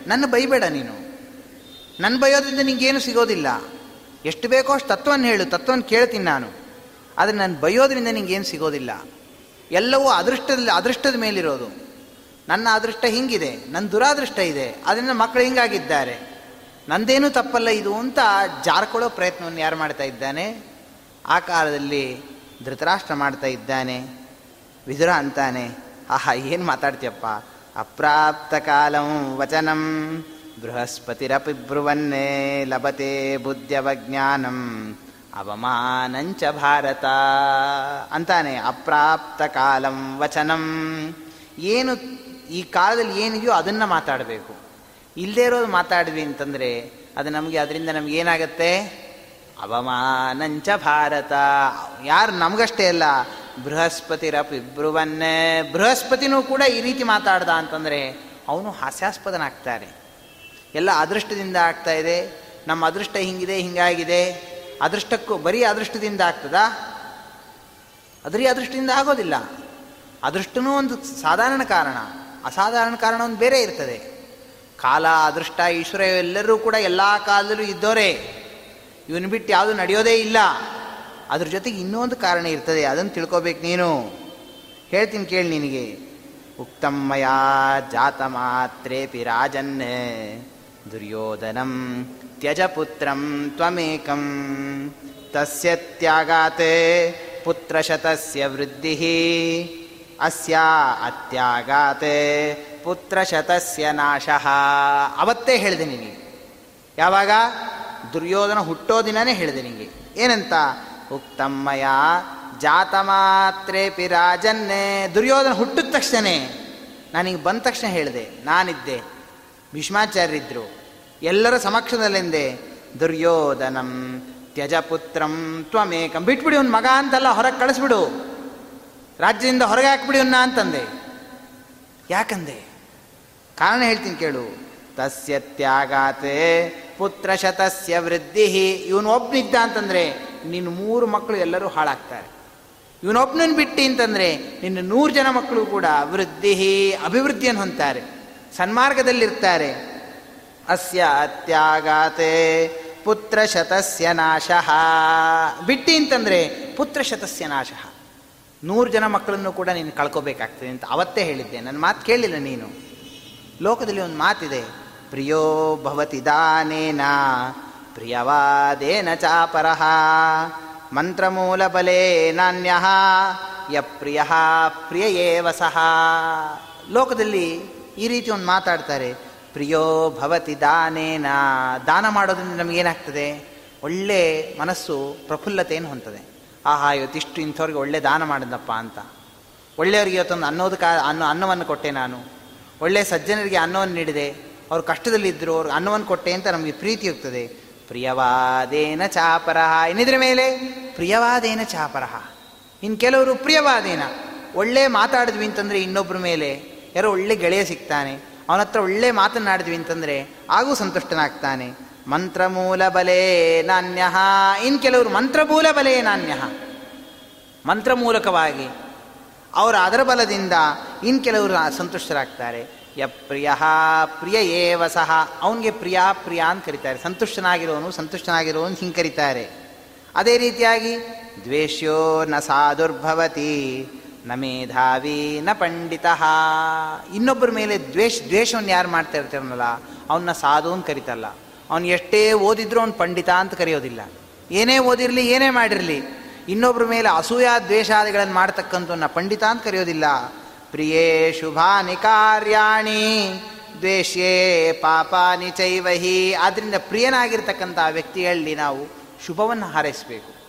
ನನ್ನ ಬೈಬೇಡ ನೀನು. ನನ್ನ ಬೈಯೋದ್ರಿಂದ ನಿಂಗೇನು ಸಿಗೋದಿಲ್ಲ. ಎಷ್ಟು ಬೇಕೋ ಅಷ್ಟು ತತ್ವವನ್ನು ಹೇಳು, ತತ್ವವನ್ನು ಕೇಳ್ತೀನಿ ನಾನು. ಆದರೆ ನನ್ನ ಬೈಯೋದ್ರಿಂದ ನಿಂಗೇನು ಸಿಗೋದಿಲ್ಲ. ಎಲ್ಲವೂ ಅದೃಷ್ಟದಲ್ಲಿ, ಅದೃಷ್ಟದ ಮೇಲಿರೋದು. ನನ್ನ ಅದೃಷ್ಟ ಹಿಂಗಿದೆ ನನ್ನ ದುರಾದೃಷ್ಟ ಇದೆ, ಅದರಿಂದ ಮಕ್ಕಳು ಹಿಂಗಾಗಿದ್ದಾರೆ. ನಂದೇನೂ ತಪ್ಪಲ್ಲ ಇದು ಅಂತ ಜಾರ್ಕೊಳ್ಳೋ ಪ್ರಯತ್ನವನ್ನು ಯಾರು ಮಾಡ್ತಾ ಇದ್ದಾನೆ? ಆ ಕಾಲದಲ್ಲಿ ಧೃತರಾಷ್ಟ್ರ ಮಾಡ್ತಾ ಇದ್ದಾನೆ, ವಿದುರ ಅಂತಾನೆ. ಆಹಾ, ಏನು ಮಾತಾಡ್ತೀಯಪ್ಪ? ಅಪ್ರಾಪ್ತ ಕಾಲಂ ವಚನಂ, ಬೃಹಸ್ಪತಿರಪಿ ಬ್ರುವನ್ನೇ ಲಭತೆ ಬುದ್ಧವಜ್ಞಾನಂ, ಅವಮಾನಂಚ ಭಾರತ ಅಂತಾನೆ. ಅಪ್ರಾಪ್ತ ಕಾಲಂ ವಚನಂ. ಏನು ಈ ಕಾಲದಲ್ಲಿ ಏನಿದೆಯೋ ಅದನ್ನು ಮಾತಾಡಬೇಕು. ಇಲ್ಲದೇ ಇರೋದು ಮಾತಾಡಿದ್ವಿ ಅಂತಂದರೆ ಅದು ನಮಗೆ ಅದರಿಂದ ನಮ್ಗೆ ಏನಾಗತ್ತೆ? ಅವಮಾನಂಚ ಭಾರತ. ಯಾರು ನಮಗಷ್ಟೇ ಅಲ್ಲ ಬೃಹಸ್ಪತಿ ರಪಿಬ್ರುವನ್ನೇ ಬೃಹಸ್ಪತಿನೂ ಕೂಡ ಈ ರೀತಿ ಮಾತಾಡ್ದ ಅಂತಂದರೆ ಅವನು ಹಾಸ್ಯಾಸ್ಪದನಾಗ್ತಾರೆ. ಎಲ್ಲ ಅದೃಷ್ಟದಿಂದ ಆಗ್ತಾ ಇದೆ. ನಮ್ಮ ಅದೃಷ್ಟ ಹಿಂಗಿದೆ, ಹಿಂಗಾಗಿದೆ. ಅದೃಷ್ಟಕ್ಕೂ ಬರೀ ಅದೃಷ್ಟದಿಂದ ಆಗ್ತದಾ? ಅದರಿ ಅದೃಷ್ಟದಿಂದ ಆಗೋದಿಲ್ಲ. ಅದೃಷ್ಟನೂ ಒಂದು ಸಾಧಾರಣ ಕಾರಣ. ಅಸಾಧಾರಣ ಕಾರಣ ಒಂದು ಬೇರೆ ಇರ್ತದೆ. ಕಾಲ, ಅದೃಷ್ಟ ಈಶ್ವರ ಎಲ್ಲರೂ ಕೂಡ ಎಲ್ಲ ಕಾಲದಲ್ಲೂ ಇದ್ದೋರೆ. ಇವನು ಬಿಟ್ಟು ಯಾವುದು ನಡೆಯೋದೇ ಇಲ್ಲ. ಅದ್ರ ಜೊತೆಗೆ ಇನ್ನೊಂದು ಕಾರಣ ಇರ್ತದೆ, ಅದನ್ನು ತಿಳ್ಕೊಬೇಕು ನೀನು. ಹೇಳ್ತೀನಿ ಕೇಳಿ ನಿನಗೆ. ಉಕ್ತಮ್ಮಯ ಜಾತ ಮಾತ್ರೇಪಿ ರಾಜನ್ ದುರ್ಯೋಧನಂ ತ್ಯಜ ಪುತ್ರಂ ತ್ವಮೇಕಂ. ತಸ್ಯ ತ್ಯಾಗಾತೆ ಪುತ್ರಶತಸ್ಯ ವೃದ್ಧಿ. ಅಸ್ಯ ಅತ್ಯಾಗಾತೆ ಪುತ್ರಶತಸ್ಯ ನಾಶಃ. ಅವತ್ತೇ ಹೇಳಿದೆ ನಿನಗೆ. ಯಾವಾಗ? ದುರ್ಯೋಧನ ಹುಟ್ಟೋ ದಿನನೇ ಹೇಳಿದೆ ನಿನಗೆ. ಏನಂತ? ಉಕ್ತಮ್ಮಯ ಜಾತ ಮಾತ್ರೇಪಿ ರಾಜನ್ನೇ, ದುರ್ಯೋಧನ ಹುಟ್ಟಿದ ತಕ್ಷಣನೇ ನಾನೀಗ ಬಂದ ತಕ್ಷಣ ಹೇಳಿದೆ. ನಾನಿದ್ದೆ. ಭೀಷ್ಮಾಚಾರ್ಯರಿದ್ದರು ಎಲ್ಲರ ಸಮಕ್ಷದಲ್ಲೆಂದೆ ದುರ್ಯೋಧನಂ ತ್ಯಜಪುತ್ರಂ ತ್ವಮೇಕಂ. ಬಿಟ್ಬಿಡಿ ಒಂದು ಮಗ ಅಂತಲ್ಲ, ಹೊರಗೆ ಕಳಿಸ್ಬಿಡು. ರಾಜ್ಯದಿಂದ ಹೊರಗೆ ಹಾಕ್ಬಿಡಿ ಅಂತಂದೆ. ಯಾಕಂದೆ? ಕಾರಣ ಹೇಳ್ತೀನಿ ಕೇಳು. ತಸ್ಯ ತ್ಯಾಗಾತೆ ಪುತ್ರ ಶತಸ್ಯ ವೃದ್ಧಿ. ಇವನು ಒಬ್ಬನಿದ್ದ ಅಂತಂದರೆ ನಿನ್ನ ಮೂರು ಮಕ್ಕಳು ಎಲ್ಲರೂ ಹಾಳಾಗ್ತಾರೆ. ಇವನೊಬ್ಬನನ್ನು ಬಿಟ್ಟು ಅಂತಂದರೆ ನಿನ್ನ ನೂರು ಜನ ಮಕ್ಕಳು ಕೂಡ ವೃದ್ಧಿ, ಅಭಿವೃದ್ಧಿಯನ್ನು ಹೊಂತಾರೆ ಸನ್ಮಾರ್ಗದಲ್ಲಿರ್ತಾರೆ. ಅಸ್ಯ ತ್ಯಾಗಾತೆ ಪುತ್ರ ಶತಸ್ಯ ನಾಶಃ. ಬಿಟ್ಟಿ ಅಂತಂದರೆ ಪುತ್ರ ಶತಸ್ಯ ನಾಶಃ. ನೂರು ಜನ ಮಕ್ಕಳನ್ನು ಕೂಡ ನೀನು ಕಳ್ಕೋಬೇಕಾಗ್ತದೆ ಅಂತ ಅವತ್ತೇ ಹೇಳಿದ್ದೆ. ನನ್ನ ಮಾತು ಕೇಳಿಲ್ಲ ನೀನು. ಲೋಕದಲ್ಲಿ ಒಂದು ಮಾತಿದೆ, ಪ್ರಿಯೋ ಭವತಿ ದಾನೇನ, ಪ್ರಿಯವಾದೇನ ಚಾಪರಃ ಮಂತ್ರಮೂಲ ಬಲೇ ನಾಣ್ಯ ಯ ಪ್ರಿಯ ಪ್ರಿಯ ಏವ ಸಹ. ಲೋಕದಲ್ಲಿ ಈ ರೀತಿ ಒಂದು ಮಾತಾಡ್ತಾರೆ, ಪ್ರಿಯೋ ಭವತಿ ದಾನೇನ. ದಾನ ಮಾಡೋದ್ರಿಂದ ನಮಗೇನಾಗ್ತದೆ? ಒಳ್ಳೆ ಮನಸ್ಸು ಪ್ರಫುಲ್ಲತೆಯನ್ನು ಹೊಂತದೆ. ಆಹಾ ಇವತ್ತಿಷ್ಟು ಇಂಥವ್ರಿಗೆ ಒಳ್ಳೆ ದಾನ ಮಾಡಿದ್ನಪ್ಪ ಅಂತ. ಒಳ್ಳೆಯವ್ರಿಗೆ ಇವತ್ತೊಂದು ಅನ್ನೋದು ಕಾ, ಅನ್ನ, ಅನ್ನವನ್ನು ಕೊಟ್ಟೆ ನಾನು. ಒಳ್ಳೆಯ ಸಜ್ಜನರಿಗೆ ಅನ್ನವನ್ನು ನೀಡಿದೆ. ಅವ್ರು ಕಷ್ಟದಲ್ಲಿದ್ದರು ಅವ್ರಿಗೆ ಅನ್ನವನ್ನು ಕೊಟ್ಟೆ ಅಂತ ನಮಗೆ ಪ್ರೀತಿ ಹೋಗ್ತದೆ ಪ್ರಿಯವಾದೇನ ಚಾಪರಹ. ಏನಿದ್ರ ಮೇಲೆ, ಪ್ರಿಯವಾದೇನ ಚಾಪರಹ. ಇನ್ನು ಕೆಲವರು ಪ್ರಿಯವಾದೇನ. ಒಳ್ಳೆ ಮಾತಾಡಿದ್ವಿ ಅಂತಂದರೆ ಇನ್ನೊಬ್ಬರ ಮೇಲೆ. ಯಾರೋ ಒಳ್ಳೆ ಗೆಳೆಯ ಸಿಗ್ತಾನೆ. ಅವನ ಹತ್ರ ಒಳ್ಳೆ ಮಾತನಾಡಿದ್ವಿ ಅಂತಂದರೆ, ಆಗೂ ಸಂತುಷ್ಟನಾಗ್ತಾನೆ. ಮಂತ್ರಮೂಲ ಬಲೇ ನಾಣ್ಯ. ಇನ್ನು ಕೆಲವರು ಮಂತ್ರಮೂಲ ಬಲೇ ನಾಣ್ಯ. ಮಂತ್ರ ಮೂಲಕವಾಗಿ ಅವರ ಅದರ ಬಲದಿಂದ ಇನ್ನು ಕೆಲವರು ಸಂತುಷ್ಟರಾಗ್ತಾರೆ. ಯ ಪ್ರಿಯ ಪ್ರಿಯ ಏವ ಸಹ. ಅವನಿಗೆ ಪ್ರಿಯ ಪ್ರಿಯ ಅಂತ ಕರೀತಾರೆ. ಸಂತುಷ್ಟನಾಗಿರೋನು ಸಂತುಷ್ಟನಾಗಿರೋನು ಹಿಂಗೆ ಕರೀತಾರೆ. ಅದೇ ರೀತಿಯಾಗಿ ದ್ವೇಷ್ಯೋ ನ ಸಾಧುರ್ಭವತಿ ನ ಮೇಧಾವಿ, ನ ಪಂಡಿತ. ಇನ್ನೊಬ್ಬರ ಮೇಲೆ ದ್ವೇಷ, ದ್ವೇಷವನ್ನು ಯಾರು ಮಾಡ್ತಾ ಇರ್ತಾರನಲ್ಲ ಅವನ್ನ ಸಾಧು ಅಂತ ಕರಿತಲ್ಲ. ಅವನು ಎಷ್ಟೇ ಓದಿದ್ರೂ ಅವ್ನು ಪಂಡಿತ ಅಂತ ಕರೆಯೋದಿಲ್ಲ. ಏನೇ ಓದಿರಲಿ, ಏನೇ ಮಾಡಿರಲಿ ಇನ್ನೊಬ್ಬರ ಮೇಲೆ ಅಸೂಯ ದ್ವೇಷಾದಿಗಳನ್ನು ಮಾಡ್ತಕ್ಕಂಥವನ್ನ ಪಂಡಿತ ಅಂತ ಕರೆಯೋದಿಲ್ಲ. ಪ್ರಿಯೇ ಶುಭಾನಿ ಕಾರ್ಯಾಣಿ, ದ್ವೇಷ್ಯೇ ಪಾಪಾನಿ ಚೈವಹಿ. ಆದ್ದರಿಂದ ಪ್ರಿಯನಾಗಿರ್ತಕ್ಕಂಥ ವ್ಯಕ್ತಿಯಲ್ಲಿ ನಾವು ಶುಭವನ್ನು ಹಾರೈಸಬೇಕು.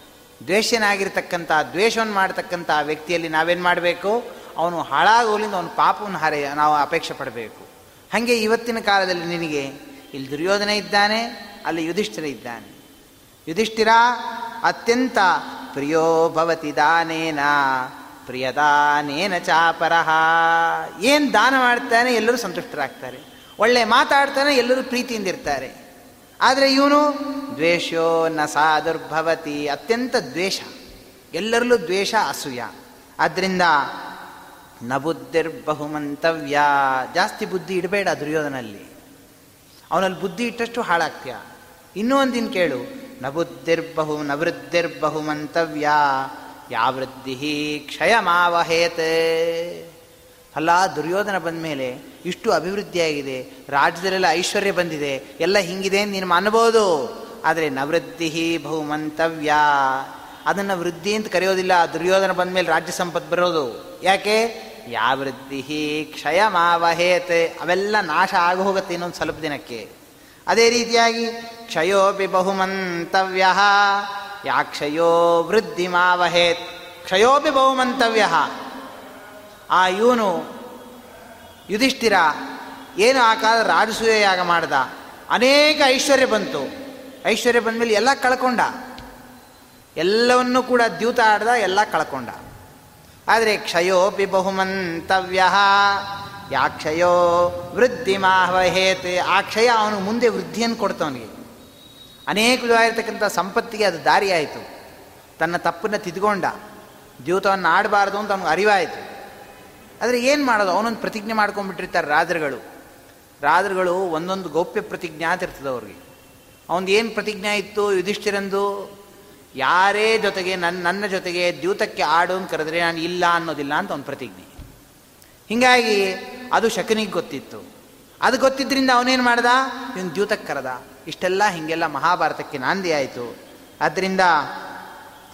ದ್ವೇಷನಾಗಿರ್ತಕ್ಕಂಥ ದ್ವೇಷವನ್ನು ಮಾಡ್ತಕ್ಕಂಥ ವ್ಯಕ್ತಿಯಲ್ಲಿ ನಾವೇನು ಮಾಡಬೇಕು? ಅವನು ಹಾಳಾಗೋಲಿಂದ ಅವನು ಪಾಪವನ್ನು ಹಾರೈ ನಾವು ಅಪೇಕ್ಷೆ ಪಡಬೇಕು. ಹಾಗೆ ಇವತ್ತಿನ ಕಾಲದಲ್ಲಿ ನಿನಗೆ ಇಲ್ಲಿ ದುರ್ಯೋಧನ ಇದ್ದಾನೆ, ಅಲ್ಲಿ ಯುಧಿಷ್ಠಿರ ಇದ್ದಾನೆ. ಯುಧಿಷ್ಠಿರ, ಅತ್ಯಂತ ಪ್ರಿಯೋ ಭವತಿ ದಾನೇನ, ಪ್ರಿಯದಾನೇನ ಚಾಪರಹ ಏನು ದಾನ ಮಾಡ್ತಾನೆ, ಎಲ್ಲರೂ ಸಂತುಷ್ಟರಾಗ್ತಾರೆ. ಒಳ್ಳೆ ಮಾತಾಡ್ತಾನೆ, ಎಲ್ಲರೂ ಪ್ರೀತಿಯಿಂದಿರ್ತಾರೆ ಆದರೆ ಇವನು ದ್ವೇಷೋ ನ ಸಾಧುರ್ಭವತಿ ಅತ್ಯಂತ ದ್ವೇಷ. ಎಲ್ಲರಲ್ಲೂ ದ್ವೇಷ, ಅಸೂಯ. ಆದ್ದರಿಂದ ನ ಬುದ್ಧಿರ್ಬಹುಮಂತವ್ಯ ಜಾಸ್ತಿ ಬುದ್ಧಿ ಇಡಬೇಡ ದುರ್ಯೋಧನಲ್ಲಿ. ಅವನಲ್ಲಿ ಬುದ್ಧಿ ಇಟ್ಟಷ್ಟು ಹಾಳಾಗ್ತೀಯ? ಇನ್ನೂ ಒಂದಿನ ಕೇಳು. ನ ಬುದ್ಧಿರ್ಬಹು ನ ಯಾವೃದ್ಧಿ ಯಾ ವೃದ್ಧಿ ಕ್ಷಯಮಾವಹೇತ್. ಅಲ್ಲ, ದುರ್ಯೋಧನ ಬಂದ ಮೇಲೆ ಇಷ್ಟು ಅಭಿವೃದ್ಧಿಯಾಗಿದೆ ರಾಜ್ಯದಲ್ಲೆಲ್ಲ ಐಶ್ವರ್ಯ ಬಂದಿದೆ. ಎಲ್ಲ ಹಿಂಗಿದೆ ನೀನು ಅನ್ಬೋದು. ಆದರೆ ನವೃದ್ಧಿ ಬಹುಮಂತವ್ಯ ಅದನ್ನು ವೃದ್ಧಿ ಅಂತ ಕರೆಯೋದಿಲ್ಲ. ದುರ್ಯೋಧನ ಬಂದ ಮೇಲೆ ರಾಜ್ಯ ಸಂಪತ್ತು ಬರೋದು. ಯಾಕೆ? ಯಾ ವೃದ್ಧಿ ಕ್ಷಯಮಾವಹೇತ್? ಅವೆಲ್ಲ ನಾಶ ಆಗಿ ಹೋಗುತ್ತೆ ಇನ್ನೊಂದು ಸ್ವಲ್ಪ ದಿನಕ್ಕೆ. ಅದೇ ರೀತಿಯಾಗಿ ಕ್ಷಯೋಪಿ ಬಹುಮಂತವ್ಯ. ಯಾ ಕ್ಷಯೋ ವೃದ್ಧಿ ಮಾವಹೇತ್ ಕ್ಷಯೋಪಿ ಬಹುಮಂತವ್ಯ. ಆ ಇವನು ಯುಧಿಷ್ಠಿರ ಏನು ಆ ಕಾಲ ರಾಜಸೂಯ ಯಾಗ ಮಾಡ್ದ? ಅನೇಕ ಐಶ್ವರ್ಯ ಬಂತು. ಐಶ್ವರ್ಯ ಬಂದ ಮೇಲೆ ಎಲ್ಲ ಕಳ್ಕೊಂಡ. ಎಲ್ಲವನ್ನೂ ಕೂಡ ದ್ಯೂತ ಆಡ್ದ, ಎಲ್ಲ ಕಳ್ಕೊಂಡ. ಆದರೆ ಕ್ಷಯೋಪಿ ಬಹುಮಂತವ್ಯ. ಯಾ ಕ್ಷಯೋ ವೃದ್ಧಿ ಮಾಹವಹೇತ್ ಆ ಕ್ಷಯ ಅವನು ಮುಂದೆ ವೃದ್ಧಿಯನ್ನು ಕೊಡ್ತವನಿಗೆ. ಅನೇಕ ವಿಧವಾಗಿರ್ತಕ್ಕಂಥ ಸಂಪತ್ತಿಗೆ ಅದು ದಾರಿ ಆಯಿತು ತನ್ನ ತಪ್ಪನ್ನು ತಿದ್ಕೊಂಡ ದ್ಯೂತವನ್ನು ಆಡಬಾರ್ದು ಅಂತ ಅವನಿಗೆ ಅರಿವಾಯಿತು. ಆದರೆ ಏನು ಮಾಡೋದು? ಅವನೊಂದು ಪ್ರತಿಜ್ಞೆ ಮಾಡ್ಕೊಂಡ್ಬಿಟ್ಟಿರ್ತಾರೆ ರಾಜರುಗಳು. ರಾಜರುಗಳು ಒಂದೊಂದು ಗೌಪ್ಯ ಪ್ರತಿಜ್ಞೆ ಅಂತ ಇರ್ತದೆ ಅವ್ರಿಗೆ. ಅವನದು ಏನು ಪ್ರತಿಜ್ಞೆ ಇತ್ತು? ಯುಧಿಷ್ಠಿರಂದು ಯಾರೇ ಜೊತೆಗೆ ನನ್ನ ನನ್ನ ಜೊತೆಗೆ ದ್ಯೂತಕ್ಕೆ ಆಡು ಅಂತ ಕರೆದ್ರೆ ನಾನು ಇಲ್ಲ ಅನ್ನೋದಿಲ್ಲ ಅಂತ ಒಂದು ಪ್ರತಿಜ್ಞೆ. ಹೀಗಾಗಿ ಅದು ಶಕನಿಗೆ ಗೊತ್ತಿತ್ತು. ಅದು ಗೊತ್ತಿದ್ದರಿಂದ ಅವನೇನು ಮಾಡ್ದ? ಇವನು ದ್ಯೂತಕ್ಕೆ ಕರೆದ. ಇಷ್ಟೆಲ್ಲ ಹೀಗೆಲ್ಲ ಮಹಾಭಾರತಕ್ಕೆ ನಾಂದಿ ಆಯಿತು. ಆದ್ದರಿಂದ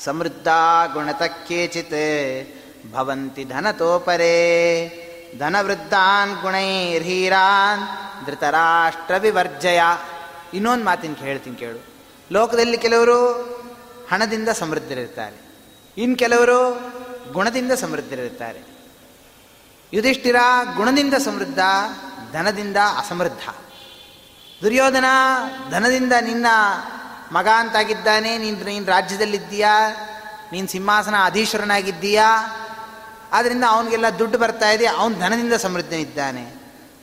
ಸಮೃದ್ಧ ಗುಣತಕ್ಕೇಚಿತ್ ಭವಂತಿ ಧನತೋಪರೇ. ಧನವೃದ್ಧಾನ್ ಗುಣೈರ್ಹೀರಾನ್ ಧೃತರಾಷ್ಟ್ರ ವಿವರ್ಜಯ ಇನ್ನೊಂದು ಮಾತಿನ ಹೇಳ್ತೀನಿ ಕೇಳು. ಲೋಕದಲ್ಲಿ ಕೆಲವರು ಹಣದಿಂದ ಸಮೃದ್ಧರಿರ್ತಾರೆ ಇನ್ನು ಕೆಲವರು ಗುಣದಿಂದ ಸಮೃದ್ಧರಿರ್ತಾರೆ ಯುಧಿಷ್ಠಿರ ಗುಣದಿಂದ ಸಮೃದ್ಧ, ಧನದಿಂದ ಅಸಮೃದ್ಧ. ದುರ್ಯೋಧನ ಧನದಿಂದ ನಿನ್ನ ಮಗ ಅಂತಾಗಿದ್ದಾನೆ, ನೀನು ನೀನು ರಾಜ್ಯದಲ್ಲಿದ್ದೀಯಾ, ನೀನು ಸಿಂಹಾಸನ ಅಧೀಶ್ವರನಾಗಿದ್ದೀಯಾ? ಆದ್ದರಿಂದ ಅವನಿಗೆಲ್ಲ ದುಡ್ಡು ಬರ್ತಾ ಇದೆ, ಅವನು ಧನದಿಂದ ಸಮೃದ್ಧನಿದ್ದಾನೆ.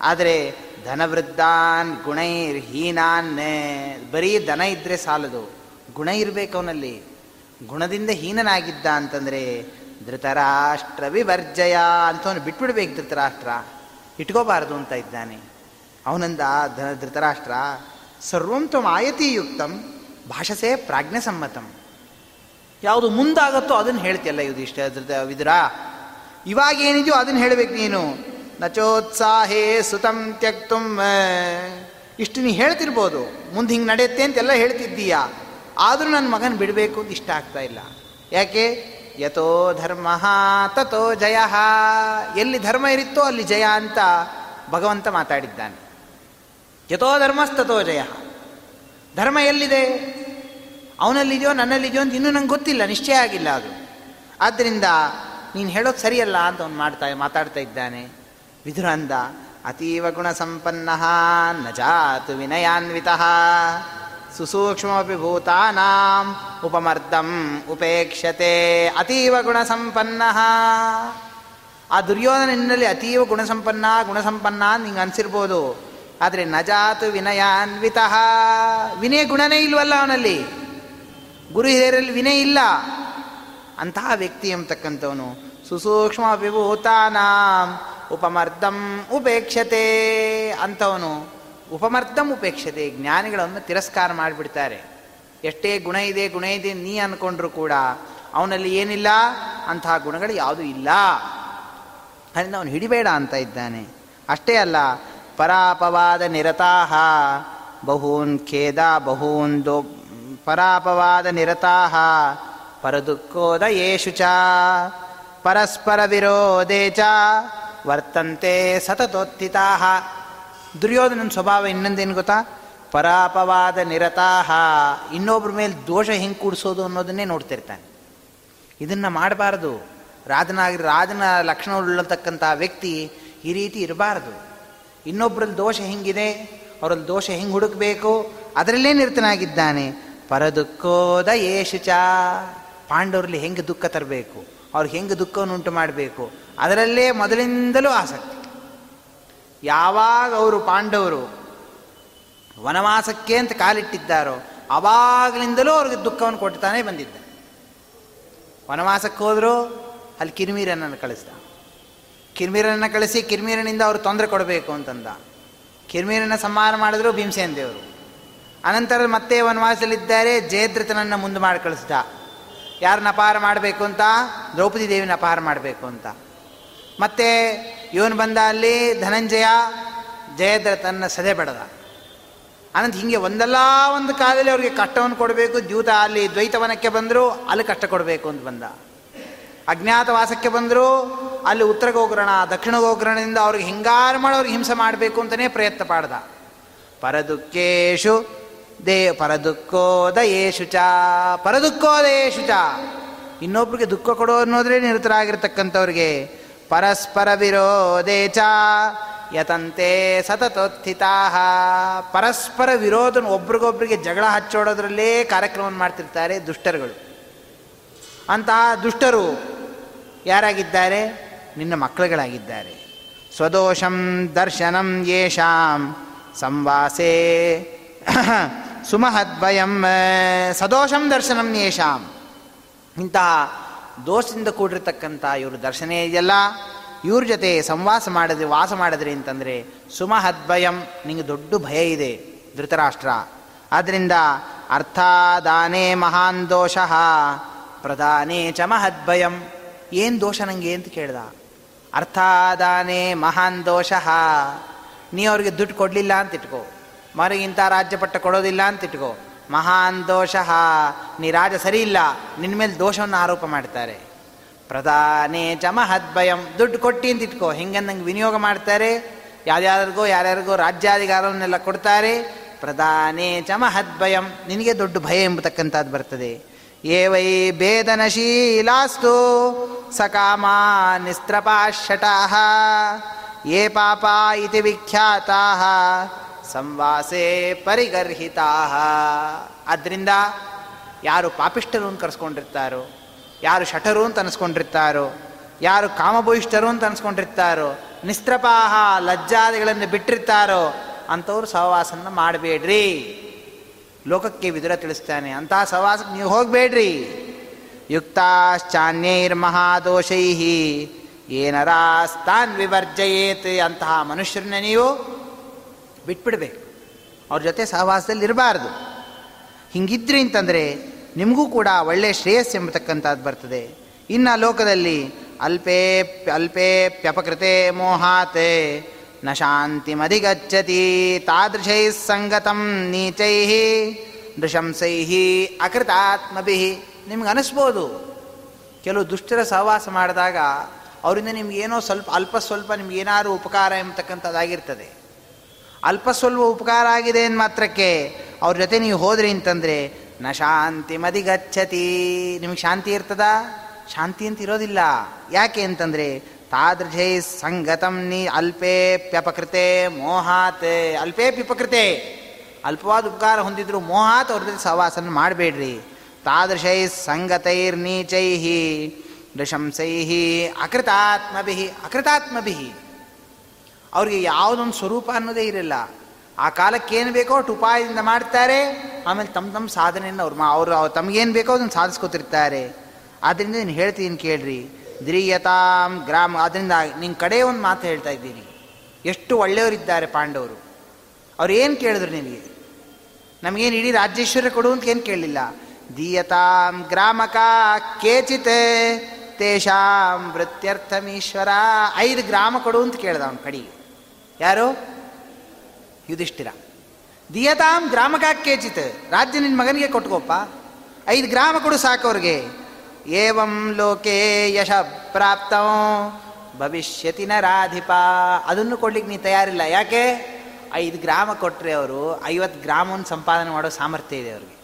ಆದರೆ ಧನವೃದ್ಧಾನ್ ಗುಣೈರ್ ಹೀನಾನ್ ಬರೀ ಧನ ಇದ್ದರೆ ಸಾಲದು. ಗುಣ ಇರಬೇಕು ಅವನಲ್ಲಿ. ಗುಣದಿಂದ ಹೀನನಾಗಿದ್ದ ಅಂತಂದರೆ ಧೃತರಾಷ್ಟ್ರ ವಿವರ್ಜಯ ಅಂತವನು ಬಿಟ್ಬಿಡ್ಬೇಕು ಧೃತರಾಷ್ಟ್ರ. ಇಟ್ಕೋಬಾರದು ಅಂತ ಇದ್ದಾನೆ. ಅವನಂದ ಧೃತರಾಷ್ಟ್ರ ಸರ್ವಂತ್ವ ಆಯತಿಯುಕ್ತಂ, ಭಾಷಸೆ ಪ್ರಾಜ್ಞಸಮ್ಮತಂ. ಯಾವುದು ಮುಂದಾಗತ್ತೋ ಅದನ್ನು ಹೇಳ್ತಿಯಲ್ಲ ಯುಧಿಷ್ಠ ಧೃತ ವಿದುರ. ಇವಾಗ ಏನಿದೆಯೋ ಅದನ್ನು ಹೇಳಬೇಕು ನೀನು. ನಚೋತ್ಸಾಹೇ ಸುತಂ ತ್ಯಕ್ತುಂ, ಇಷ್ಟು ನೀ ಹೇಳ್ತಿರ್ಬೋದು. ಮುಂದೆ ಹಿಂಗೆ ನಡೆಯುತ್ತೆ ಅಂತೆಲ್ಲ ಹೇಳ್ತಿದ್ದೀಯಾ? ಆದರೂ ನನ್ನ ಮಗನ ಬಿಡಬೇಕು ಅಂತ ಇಷ್ಟ ಆಗ್ತಾ ಇಲ್ಲ. ಯಾಕೆ? ಯಥೋ ಧರ್ಮ ತಥೋ ಜಯ. ಎಲ್ಲಿ ಧರ್ಮ ಇರುತ್ತೋ ಅಲ್ಲಿ ಜಯ ಅಂತ ಭಗವಂತ ಮಾತಾಡಿದ್ದಾನೆ. ಯಥೋ ಧರ್ಮಸ್ತಥೋ ಜಯ. ಧರ್ಮ ಎಲ್ಲಿದೆ? ಅವನಲ್ಲಿದೆಯೋ ನನ್ನಲ್ಲಿದೆಯೋ ಅಂತ ಇನ್ನೂ ನಂಗೆ ಗೊತ್ತಿಲ್ಲ, ನಿಶ್ಚಯ ಆಗಿಲ್ಲ ಅದು. ಆದ್ದರಿಂದ ನೀನು ಹೇಳೋದು ಸರಿಯಲ್ಲ ಅಂತ ಅವನು ಮಾಡ್ತಾ, ಮಾತಾಡ್ತಾ ಇದ್ದಾನೆ. ವಿಧುರ ಅಂದ ಅತೀವ ಗುಣ ಸಂಪನ್ನ ನ ಜಾತು ವಿನಯಾನ್ವಿತ. ಸುಸೂಕ್ಷ್ಮಪಿ ಭೂತಾನಾಂ ಉಪಮರ್ದಂ ಉಪೇಕ್ಷತೆ ಅತೀವ ಗುಣ ಸಂಪನ್ನ ಆ ದುರ್ಯೋಧನ ನಿನ್ನಲ್ಲಿ ಅತೀವ ಗುಣಸಂಪನ್ನ ಗುಣಸಂಪನ್ನ ನಿಂಗೆ ಅನ್ಸಿರ್ಬೋದು. ಆದರೆ ನಜಾತು ವಿನಯಾನ್ವಿತ. ವಿನಯ ಗುಣನೇ ಇಲ್ವಲ್ಲ ಅವನಲ್ಲಿ. ಗುರು ಹಿರಿಯರಲ್ಲಿ ವಿನಯ ಇಲ್ಲ. ಅಂತಹ ವ್ಯಕ್ತಿ ಎಂಬತಕ್ಕಂಥವನು. ಸುಸೂಕ್ಷ್ಮ ವಿಭೂತಾನಾಂ ಉಪಮರ್ದಂ ಉಪೇಕ್ಷತೆ ಅಂಥವನು ಉಪಮರ್ದಂ ಉಪೇಕ್ಷತೆ, ಜ್ಞಾನಿಗಳನ್ನು ತಿರಸ್ಕಾರ ಮಾಡಿಬಿಡ್ತಾರೆ. ಎಷ್ಟೇ ಗುಣ ಇದೆ ಗುಣ ಇದೆ ನೀ ಅಂದ್ಕೊಂಡ್ರು ಕೂಡ ಅವನಲ್ಲಿ ಏನಿಲ್ಲ ಅಂತಹ ಗುಣಗಳು ಯಾವುದೂ ಇಲ್ಲ. ಅದರಿಂದ ಅವನು ಹಿಡಿಬೇಡ ಅಂತ ಇದ್ದಾನೆ. ಅಷ್ಟೇ ಅಲ್ಲ, ಪರಾಪವಾದ ನಿರತಾಹ, ಬಹೂನ್ ಖೇದ, ಬಹೂನ್ ದೋ ಪರಾಪವಾದ ನಿರತಾಹ ಪರದುಃಖೋದ ಯೇಷು ಚ, ಪರಸ್ಪರ ವಿರೋಧೇ ಚ, ವರ್ತಂತೆ ಸತತೋತ್ಥಿತಾ ದುರ್ಯೋಧನನ ಸ್ವಭಾವ ಇನ್ನೊಂದೇನು ಗೊತ್ತಾ? ಪರಾಪವಾದ ನಿರತಾಹ. ಇನ್ನೊಬ್ಬರ ಮೇಲೆ ದೋಷ ಹೆಂಗೆ ಕೂಡಿಸೋದು ಅನ್ನೋದನ್ನೇ ನೋಡ್ತಿರ್ತಾನೆ. ಇದನ್ನು ಮಾಡಬಾರ್ದು. ರಾಜನಾಗಿ, ರಾಜನ ಲಕ್ಷಣವುಳ್ಳತಕ್ಕಂಥ ವ್ಯಕ್ತಿ ಈ ರೀತಿ ಇರಬಾರ್ದು. ಇನ್ನೊಬ್ಬರಲ್ಲಿ ದೋಷ ಹೆಂಗಿದೆ, ಅವರಲ್ಲಿ ದೋಷ ಹೆಂಗೆ ಹುಡುಕಬೇಕು, ಅದರಲ್ಲೇ ನಿರತನಾಗಿದ್ದಾನೆ. ಪರದುಃಖೋದ ಯೇಷುಚ ಪಾಂಡವರಲ್ಲಿ ಹೆಂಗೆ ದುಃಖ ತರಬೇಕು, ಅವ್ರಿಗೆ ಹೆಂಗೆ ದುಃಖವನ್ನು ಉಂಟು ಮಾಡಬೇಕು, ಅದರಲ್ಲೇ ಮೊದಲಿಂದಲೂ ಆಸಕ್ತಿ. ಯಾವಾಗ ಅವರು ಪಾಂಡವರು ವನವಾಸಕ್ಕೆ ಅಂತ ಕಾಲಿಟ್ಟಿದ್ದಾರೋ ಆವಾಗಲಿಂದಲೂ ಅವ್ರಿಗೆ ದುಃಖವನ್ನು ಕೊಡ್ತಾನೆ ಬಂದಿದ್ದ. ವನವಾಸಕ್ಕೆ ಹೋದರೂ, ಅಲ್ಲಿ ಕಿರ್ಮೀರನನ್ನು ಕಳಿಸ್ದ. ಕಿರ್ಮೀರನನ್ನು ಕಳಿಸಿ ಕಿರ್ಮೀರನಿಂದ ಅವರು ತೊಂದರೆ ಕೊಡಬೇಕು ಅಂತಂದ. ಕಿರ್ಮೀರನ ಸಂಹಾರ ಮಾಡಿದ್ರು ಭೀಮಸೇನ ದೇವರು. ಅನಂತರ ಮತ್ತೆ ವನವಾಸದಲ್ಲಿದ್ದಾರೆ, ಜಯದ್ರಥನನ್ನು ಮುಂದೆ ಮಾಡಿ ಕಳಿಸ್ದ. ಯಾರನ್ನ ಅಪಹಾರ ಮಾಡಬೇಕು ಅಂತ? ದ್ರೌಪದಿ ದೇವಿನ ಅಪಹಾರ ಮಾಡಬೇಕು ಅಂತ. ಮತ್ತೆ ಇವನು ಬಂದ ಅಲ್ಲಿ ಧನಂಜಯ ಜಯದ್ರಥನ ಸದೆ ಬೆಳೆದ ಅನಂತ ಹಿಂಗೆ ಒಂದಲ್ಲ ಒಂದು ಕಾಲದಲ್ಲಿ ಅವ್ರಿಗೆ ಕಷ್ಟವನ್ನು ಕೊಡಬೇಕು, ದ್ಯೂತ ಅಲ್ಲಿ ದ್ವೈತವನಕ್ಕೆ ಬಂದರು, ಅಲ್ಲಿ ಕಷ್ಟ ಕೊಡಬೇಕು ಅಂತ ಬಂದ. ಅಜ್ಞಾತವಾಸಕ್ಕೆ ಬಂದರು, ಅಲ್ಲಿ ಉತ್ತರ ಗೋಗ್ರಣ ದಕ್ಷಿಣ ಗೋಗ್ರಣದಿಂದ ಅವ್ರಿಗೆ ಹಿಂಗಾರು ಮಾಡಿ ಅವ್ರಿಗೆ ಹಿಂಸೆ ಮಾಡಬೇಕು ಅಂತಲೇ ಪ್ರಯತ್ನ ಪಾಡ್ದ. ಪರದುಃಖೇಶು ದೇ, ಪರದುಃಖೋದಯೇಶು ಚ ಪರದುಃಖೋದಯೇಶು ಚ. ಇನ್ನೊಬ್ರಿಗೆ ದುಃಖ ಕೊಡೋ ಅನ್ನೋದ್ರೆ ನಿರತರಾಗಿರ್ತಕ್ಕಂಥವ್ರಿಗೆ ಪರಸ್ಪರ ವಿರೋಧೇ ಚ ಯತಂತೆ ಸತತೋತ್ಥಿತಾ. ಪರಸ್ಪರ ವಿರೋಧನ ಒಬ್ರಿಗೊಬ್ರಿಗೆ ಜಗಳ ಹಚ್ಚೋಡೋದ್ರಲ್ಲೇ ಕಾರ್ಯಕ್ರಮವನ್ನು ಮಾಡ್ತಿರ್ತಾರೆ ದುಷ್ಟರುಗಳು. ಅಂತಹ ದುಷ್ಟರು ಯಾರಾಗಿದ್ದಾರೆ? ನಿನ್ನ ಮಕ್ಕಳುಗಳಾಗಿದ್ದಾರೆ. ಸ್ವದೋಷಂ ದರ್ಶನಂ ಯೇಷಾಂ ಸಂವಾಸೇ. ಸುಮಹದ್ವಯಂ ಸದೋಷಂ ದರ್ಶನಂ ಯೇಷಾಂ. ಇಂತಹ ದೋಷದಿಂದ ಕೂಡಿರ್ತಕ್ಕಂಥ ಇವರು ದರ್ಶನ ಇದೆಯಲ್ಲ? ಇವ್ರ ಜೊತೆ ಸಂವಾಸ ಮಾಡಿದ್ರಿ, ವಾಸ ಮಾಡಿದ್ರಿ ಅಂತಂದರೆ, ಸುಮಹದ್ಭಯಂ ನಿಮಗೆ ದೊಡ್ಡ ಭಯ ಇದೆ, ಧೃತರಾಷ್ಟ್ರ. ಆದ್ದರಿಂದ ಅರ್ಥಾದಾನೇ ಮಹಾನ್ ದೋಷ, ಪ್ರಧಾನೇ ಚ ಮಹದ್ಭಯಂ. ಏನು ದೋಷ ನನಗೆ ಅಂತ ಕೇಳ್ದ? ಅರ್ಥಾದಾನೇ ಮಹಾನ್ ದೋಷ, ನೀ ಅವ್ರಿಗೆ ದುಡ್ಡು ಕೊಡಲಿಲ್ಲ ಅಂತ ಇಟ್ಕೋ. ಮರಿಗಿಂತ ರಾಜ್ಯಪಟ್ಟ ಕೊಡೋದಿಲ್ಲ ಅಂತ ಇಟ್ಕೋ. ಮಹಾನ್ ದೋಷ. ನೀ ರಾಜ ಸರಿ ಇಲ್ಲ ನಿನ್ನ ಮೇಲೆ ದೋಷವನ್ನು ಆರೋಪ ಮಾಡ್ತಾರೆ. ಪ್ರಧಾನೇ ಚ ಮಹದ್ಭಯಂ, ದುಡ್ಡು ಕೊಟ್ಟಿ ಅಂತ ಇಟ್ಕೋ. ಹೆಂಗಂದಂಗೆ ವಿನಿಯೋಗ ಮಾಡ್ತಾರೆ. ಯಾರ್ಯಾರಿಗೋ ಯಾರ್ಯಾರಿಗೋ ರಾಜ್ಯಾಧಿಕಾರವನ್ನೆಲ್ಲ ಕೊಡ್ತಾರೆ. ಪ್ರಧಾನೇ ಚ ಮಹದ್ಭಯಂ, ನಿನಗೆ ದೊಡ್ಡ ಭಯ ಎಂಬತಕ್ಕಂಥದ್ದು ಬರ್ತದೆ. ಏ ವೈ ಭೇದನಶೀಲಾಸ್ತು ಸಕಾಮ ನಿಸ್ತ್ರಪಾಶಟಾ. ಏ ಪಾಪ ಇತಿ ವಿಖ್ಯಾತಾ. ಸಂವಾಸೇ ಪರಿಗರ್ಹಿತಾ ಆದ್ದರಿಂದ ಯಾರು ಪಾಪಿಷ್ಠರು ಅಂತ ಕರೆಸ್ಕೊಂಡಿರ್ತಾರೋ, ಯಾರು ಶಠರು ಅಂತ ಅನಿಸ್ಕೊಂಡಿರ್ತಾರೋ, ಯಾರು ಕಾಮಭೂಯಿಷ್ಠರು ಅಂತ ಅನಿಸ್ಕೊಂಡಿರ್ತಾರೋ, ನಿಸ್ತ್ರಪಾಹ ಲಜ್ಜಾದಿಗಳನ್ನು ಬಿಟ್ಟಿರ್ತಾರೋ, ಅಂಥವ್ರು ಸಹವಾಸನ ಮಾಡಬೇಡ್ರಿ. ಲೋಕಕ್ಕೆ ವಿದುರ ತಿಳಿಸ್ತಾನೆ ಅಂತಹ ಸಹವಾಸಕ್ಕೆ ನೀವು ಹೋಗಬೇಡ್ರಿ. ಯುಕ್ತಾಶ್ಚಾನ್ಯೈರ್ಮಹಾದೋಷೈ ಏನರಾಸ್ತಾನ್ ವಿವರ್ಜಯೇತ್ ಅಂತಹ ಮನುಷ್ಯರನ್ನ ನೀವು ಬಿಟ್ಬಿಡ್ಬೇಕು. ಅವ್ರ ಜೊತೆ ಸಹವಾಸದಲ್ಲಿ ಇರಬಾರ್ದು ಹಿಂಗಿದ್ರಿ ಅಂತಂದರೆ ನಿಮಗೂ ಕೂಡ ಒಳ್ಳೆಯ ಶ್ರೇಯಸ್ ಎಂಬತಕ್ಕಂಥದ್ದು ಬರ್ತದೆ. ಇನ್ನು ಲೋಕದಲ್ಲಿ ಅಲ್ಪೇ ಅಲ್ಪೇ ಪ್ಯಪಕೃತೆ ಮೋಹಾತೆ. ನ ಶಾಂತಿಮಧಿಗಚ್ಚತಿ ತಾದೃಶೈ ಸಂಗತಂ ನೀಚೈ. ನೃಶಂಸೈ ಅಕೃತಾತ್ಮಭಿ. ನಿಮ್ಗೆ ಅನಿಸ್ಬೋದು. ಕೆಲವು ದುಷ್ಟರ ಸಹವಾಸ ಮಾಡಿದಾಗ ಅವರಿಂದ ನಿಮ್ಗೇನೋ ಸ್ವಲ್ಪ, ಅಲ್ಪ ಸ್ವಲ್ಪ ನಿಮ್ಗೇನಾದ್ರು ಉಪಕಾರ ಎಂಬತಕ್ಕಂಥದ್ದಾಗಿರ್ತದೆ. ಅಲ್ಪ ಸ್ವಲ್ಪ ಉಪಕಾರ ಆಗಿದೆ ಅಂದ ಮಾತ್ರಕ್ಕೆ. ಅವ್ರ ಜೊತೆ ನೀವು ಹೋದ್ರಿ ಅಂತಂದರೆ ನ ಶಾಂತಿ ಮದಿಗಚ್ಚತಿ ನಿಮಗೆ ಶಾಂತಿ ಇರ್ತದ? ಶಾಂತಿ ಅಂತ ಇರೋದಿಲ್ಲ. ಯಾಕೆ ಅಂತಂದರೆ, ತಾದೃಶೈ ಸಂಗತಂ ನೀ ಅಲ್ಪೇ ಪ್ಯಪಕೃತೆ ಮೋಹಾತ್. ಅಲ್ಪೇ ಪಿಪಕೃತೆ ಅಲ್ಪವಾದ ಉಪಕಾರ ಹೊಂದಿದ್ರು ಮೋಹಾತ್ ಅವ್ರ ಜೊತೆ ಸಹವಾಸನ ಮಾಡಬೇಡ್ರಿ. ತಾದೃಶೈ ಸಂಗತೈರ್ನೀಚೈ ನೃಶಂಸೈ ಅಕೃತಾತ್ಮಭಿ ಅಕೃತಾತ್ಮಭಿ. ಅವ್ರಿಗೆ ಯಾವುದೊಂದು ಸ್ವರೂಪ ಅನ್ನೋದೇ ಇರಲ್ಲ. ಆ ಕಾಲಕ್ಕೆ ಏನು ಬೇಕೋ ಅಷ್ಟು ಉಪಾಯದಿಂದ ಮಾಡ್ತಾರೆ. ಆಮೇಲೆ ತಮ್ಮ ತಮ್ಮ ಸಾಧನೆಯನ್ನು ಅವ್ರು ಮಾ ಅವರು ತಮಗೇನು ಬೇಕೋ ಅದನ್ನು ಸಾಧಿಸ್ಕೊತಿರ್ತಾರೆ. ಆದ್ದರಿಂದ ನೀನು ಹೇಳ್ತೀನಿ ಕೇಳ್ರಿ. ದ್ರಿಯತಾಂ ಗ್ರಾಮ ಅದರಿಂದ ನಿನ್ನ ಕಡೆ ಒಂದು ಮಾತು ಹೇಳ್ತಾ ಇದ್ದೀನಿ. ಎಷ್ಟು ಒಳ್ಳೆಯವರಿದ್ದಾರೆ ಪಾಂಡವರು. ಅವ್ರು ಏನು ಕೇಳಿದ್ರು ನಿನಗೆ? ನಮಗೇನು ಇಡೀ ರಾಜ್ಯೇಶ್ವರ ಕೊಡು ಅಂತ ಏನು ಕೇಳಲಿಲ್ಲ ದೀಯತಾಂ ಗ್ರಾಮಕ ಕೇಚಿತ್ ತೇಷಾಂ ವೃತ್ಯರ್ಥಮೀಶ್ವರ ಐದು ಗ್ರಾಮ ಕೊಡು ಅಂತ ಕೇಳ್ದ ಅವನ ಕಡೆಗೆ. ಯಾರು? ಯುಧಿಷ್ಠಿರ. ದಿಯತಾಂ ಗ್ರಾಮಕ ಕೇಚಿತ್, ರಾಜ್ಯ ನಿನ್ನ ಮಗನಿಗೆ ಕೊಟ್ಕೋಪ್ಪ. ಐದು ಗ್ರಾಮ ಕೊಡು ಸಾಕು ಅವ್ರಿಗೆ. ಏವಂ ಲೋಕೆ ಯಶ ಪ್ರಾಪ್ತ, ಭವಿಷ್ಯತಿ ರಾಧಿಪ. ಅದನ್ನು ಕೊಡ್ಲಿಕ್ಕೆ ನೀ ತಯಾರಿಲ್ಲ. ಯಾಕೆ? ಐದು ಗ್ರಾಮ ಕೊಟ್ಟರೆ ಅವರು ಐವತ್ತು ಗ್ರಾಮವನ್ನು ಸಂಪಾದನೆ ಮಾಡೋ ಸಾಮರ್ಥ್ಯ ಇದೆ ಅವ್ರಿಗೆ.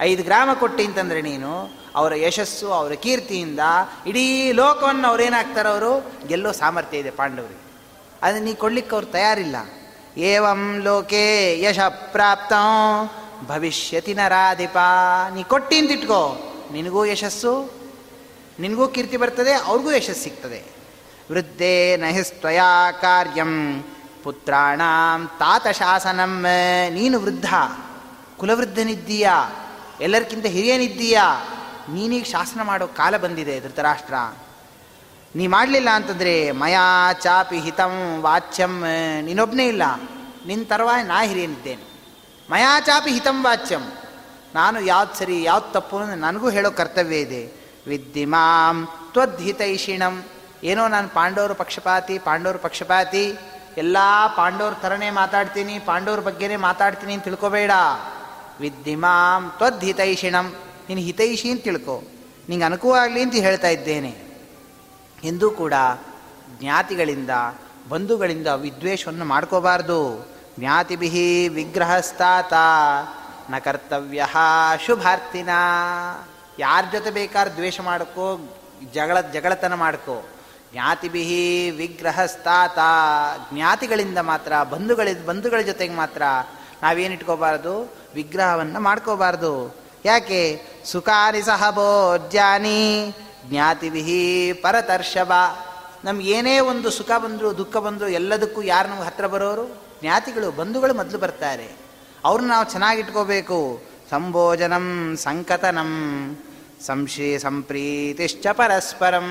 ಐದು ಗ್ರಾಮ ಕೊಟ್ಟಿ ಅಂತಂದರೆ ನೀನು ಅವರ ಯಶಸ್ಸು, ಅವರ ಕೀರ್ತಿಯಿಂದ ಇಡೀ ಲೋಕವನ್ನು ಅವ್ರೇನಾಗ್ತಾರೆ ಅವರು ಗೆಲ್ಲೋ ಸಾಮರ್ಥ್ಯ ಇದೆ ಪಾಂಡವರಿಗೆ. ಅದನ್ನು ನೀ ಕೊಡ್ಲಿಕ್ಕೆ ಅವ್ರು ತಯಾರಿಲ್ಲ. ಏವಂ ಲೋಕೆ ಯಶ ಪ್ರಾಪ್ತ, ಭವಿಷ್ಯತಿ ನರಾಧಿಪ. ನೀ ಕೊಟ್ಟಿ ಅಂತ ಇಟ್ಕೋ. ನಿನಗೂ ಯಶಸ್ಸು, ನಿನಗೂ ಕೀರ್ತಿ ಬರ್ತದೆ, ಅವ್ರಿಗೂ ಯಶಸ್ಸು ಸಿಗ್ತದೆ. ವೃದ್ಧೇ ನಹಿಸ್ತ್ವಯಾ ಕಾರ್ಯಂ, ಪುತ್ರಾಣಾಂ ತಾತ ಶಾಸನಂ. ನೀನು ವೃದ್ಧ, ಕುಲವೃದ್ಧನಿದ್ದೀಯಾ? ಎಲ್ಲರಿಗಿಂತ ಹಿರಿಯನಿದ್ದೀಯಾ? ನೀನೀಗ ಶಾಸನ ಮಾಡೋ ಕಾಲ ಬಂದಿದೆ ಧೃತರಾಷ್ಟ್ರ. ನೀ ಮಾಡಲಿಲ್ಲ ಅಂತಂದರೆ ಮಯಾ ಚಾಪಿ ಹಿತಂ ವಾಚ್ಯಂ ನೀನೊಬ್ಬನೇ ಇಲ್ಲ. ನಿನ್ನ ತರವಾಗಿ ನಾ ಹಿರಿಯನಿದ್ದೇನೆ. ಮಯಾ ಚಾಪಿ ಹಿತಂ ವಾಚ್ಯಂ. ನಾನು ಯಾವ್ದು ಸರಿ, ಯಾವ್ದು ತಪ್ಪು ಅನ್ನೋದು ನನಗೂ ಹೇಳೋ ಕರ್ತವ್ಯ ಇದೆ. ವಿದ್ಯಮಾಂ ತ್ವದ್ಹಿತೈಷಿಣಂ ಏನೋ ನಾನು ಪಾಂಡವರು ಪಕ್ಷಪಾತಿ ಪಾಂಡವರು ಪಕ್ಷಪಾತಿ. ಎಲ್ಲ ಪಾಂಡವ್ರ ಥರನೇ ಮಾತಾಡ್ತೀನಿ, ಪಾಂಡವ್ರ ಬಗ್ಗೆನೇ ಮಾತಾಡ್ತೀನಿ ಅಂತ ತಿಳ್ಕೊಬೇಡ. ವಿದ್ಯಮಾಂ ತ್ವದ್ಹಿತೈಷಿಣಂ ನೀನು ಹಿತೈಷಿ ಅಂತ ತಿಳ್ಕೊ. ನಿಂಗೆ ಅನುಕೂಲ ಆಗಲಿ ಅಂತ ಹೇಳ್ತಾ ಇದ್ದೇನೆ. ಎಂದೂ ಕೂಡ ಜ್ಞಾತಿಗಳಿಂದ, ಬಂಧುಗಳಿಂದ ವಿದ್ವೇಷವನ್ನು ಮಾಡ್ಕೋಬಾರ್ದು. ಜ್ಞಾತಿಭಿ ವಿಗ್ರಹಸ್ತಾತ, ನ ಕರ್ತವ್ಯ ಶುಭಾರ್ಥಿನ. ಯಾರ ಜೊತೆ ಬೇಕಾದ್ರೆ ದ್ವೇಷ ಮಾಡ್ಕೋ, ಜಗಳ, ಜಗಳತನ ಮಾಡ್ಕೋ. ಜ್ಞಾತಿಭಿ ವಿಗ್ರಹಸ್ತಾತ. ಜ್ಞಾತಿಗಳಿಂದ ಮಾತ್ರ, ಬಂಧುಗಳ ಬಂಧುಗಳ ಜೊತೆಗೆ ಮಾತ್ರ ನಾವೇನಿಟ್ಕೋಬಾರ್ದು ವಿಗ್ರಹವನ್ನು ಮಾಡ್ಕೋಬಾರ್ದು. ಯಾಕೆ? ಸುಖಾನಿ ಸಹ ಭೋಜ್ಯಾನಿ. ಜ್ಞಾತಿವಿಹಿ ನಮ್ಗೆ ಏನೇ ಒಂದು ಸುಖ ಬಂದರೂ, ದುಃಖ ಬಂದರೂ, ಎಲ್ಲದಕ್ಕೂ ಯಾರು ನಮ್ಗೆ ಹತ್ರ ಬರೋರು? ಜ್ಞಾತಿಗಳು, ಬಂಧುಗಳು ಮೊದಲು ಬರ್ತಾರೆ. ಅವ್ರನ್ನ ನಾವು ಚೆನ್ನಾಗಿಟ್ಕೋಬೇಕು. ಸಂಭೋಜನಂ ಸಂಕತನಂ ಸಂಶಿ ಸಂಪ್ರೀತಿಶ್ಚ ಪರಸ್ಪರಂ.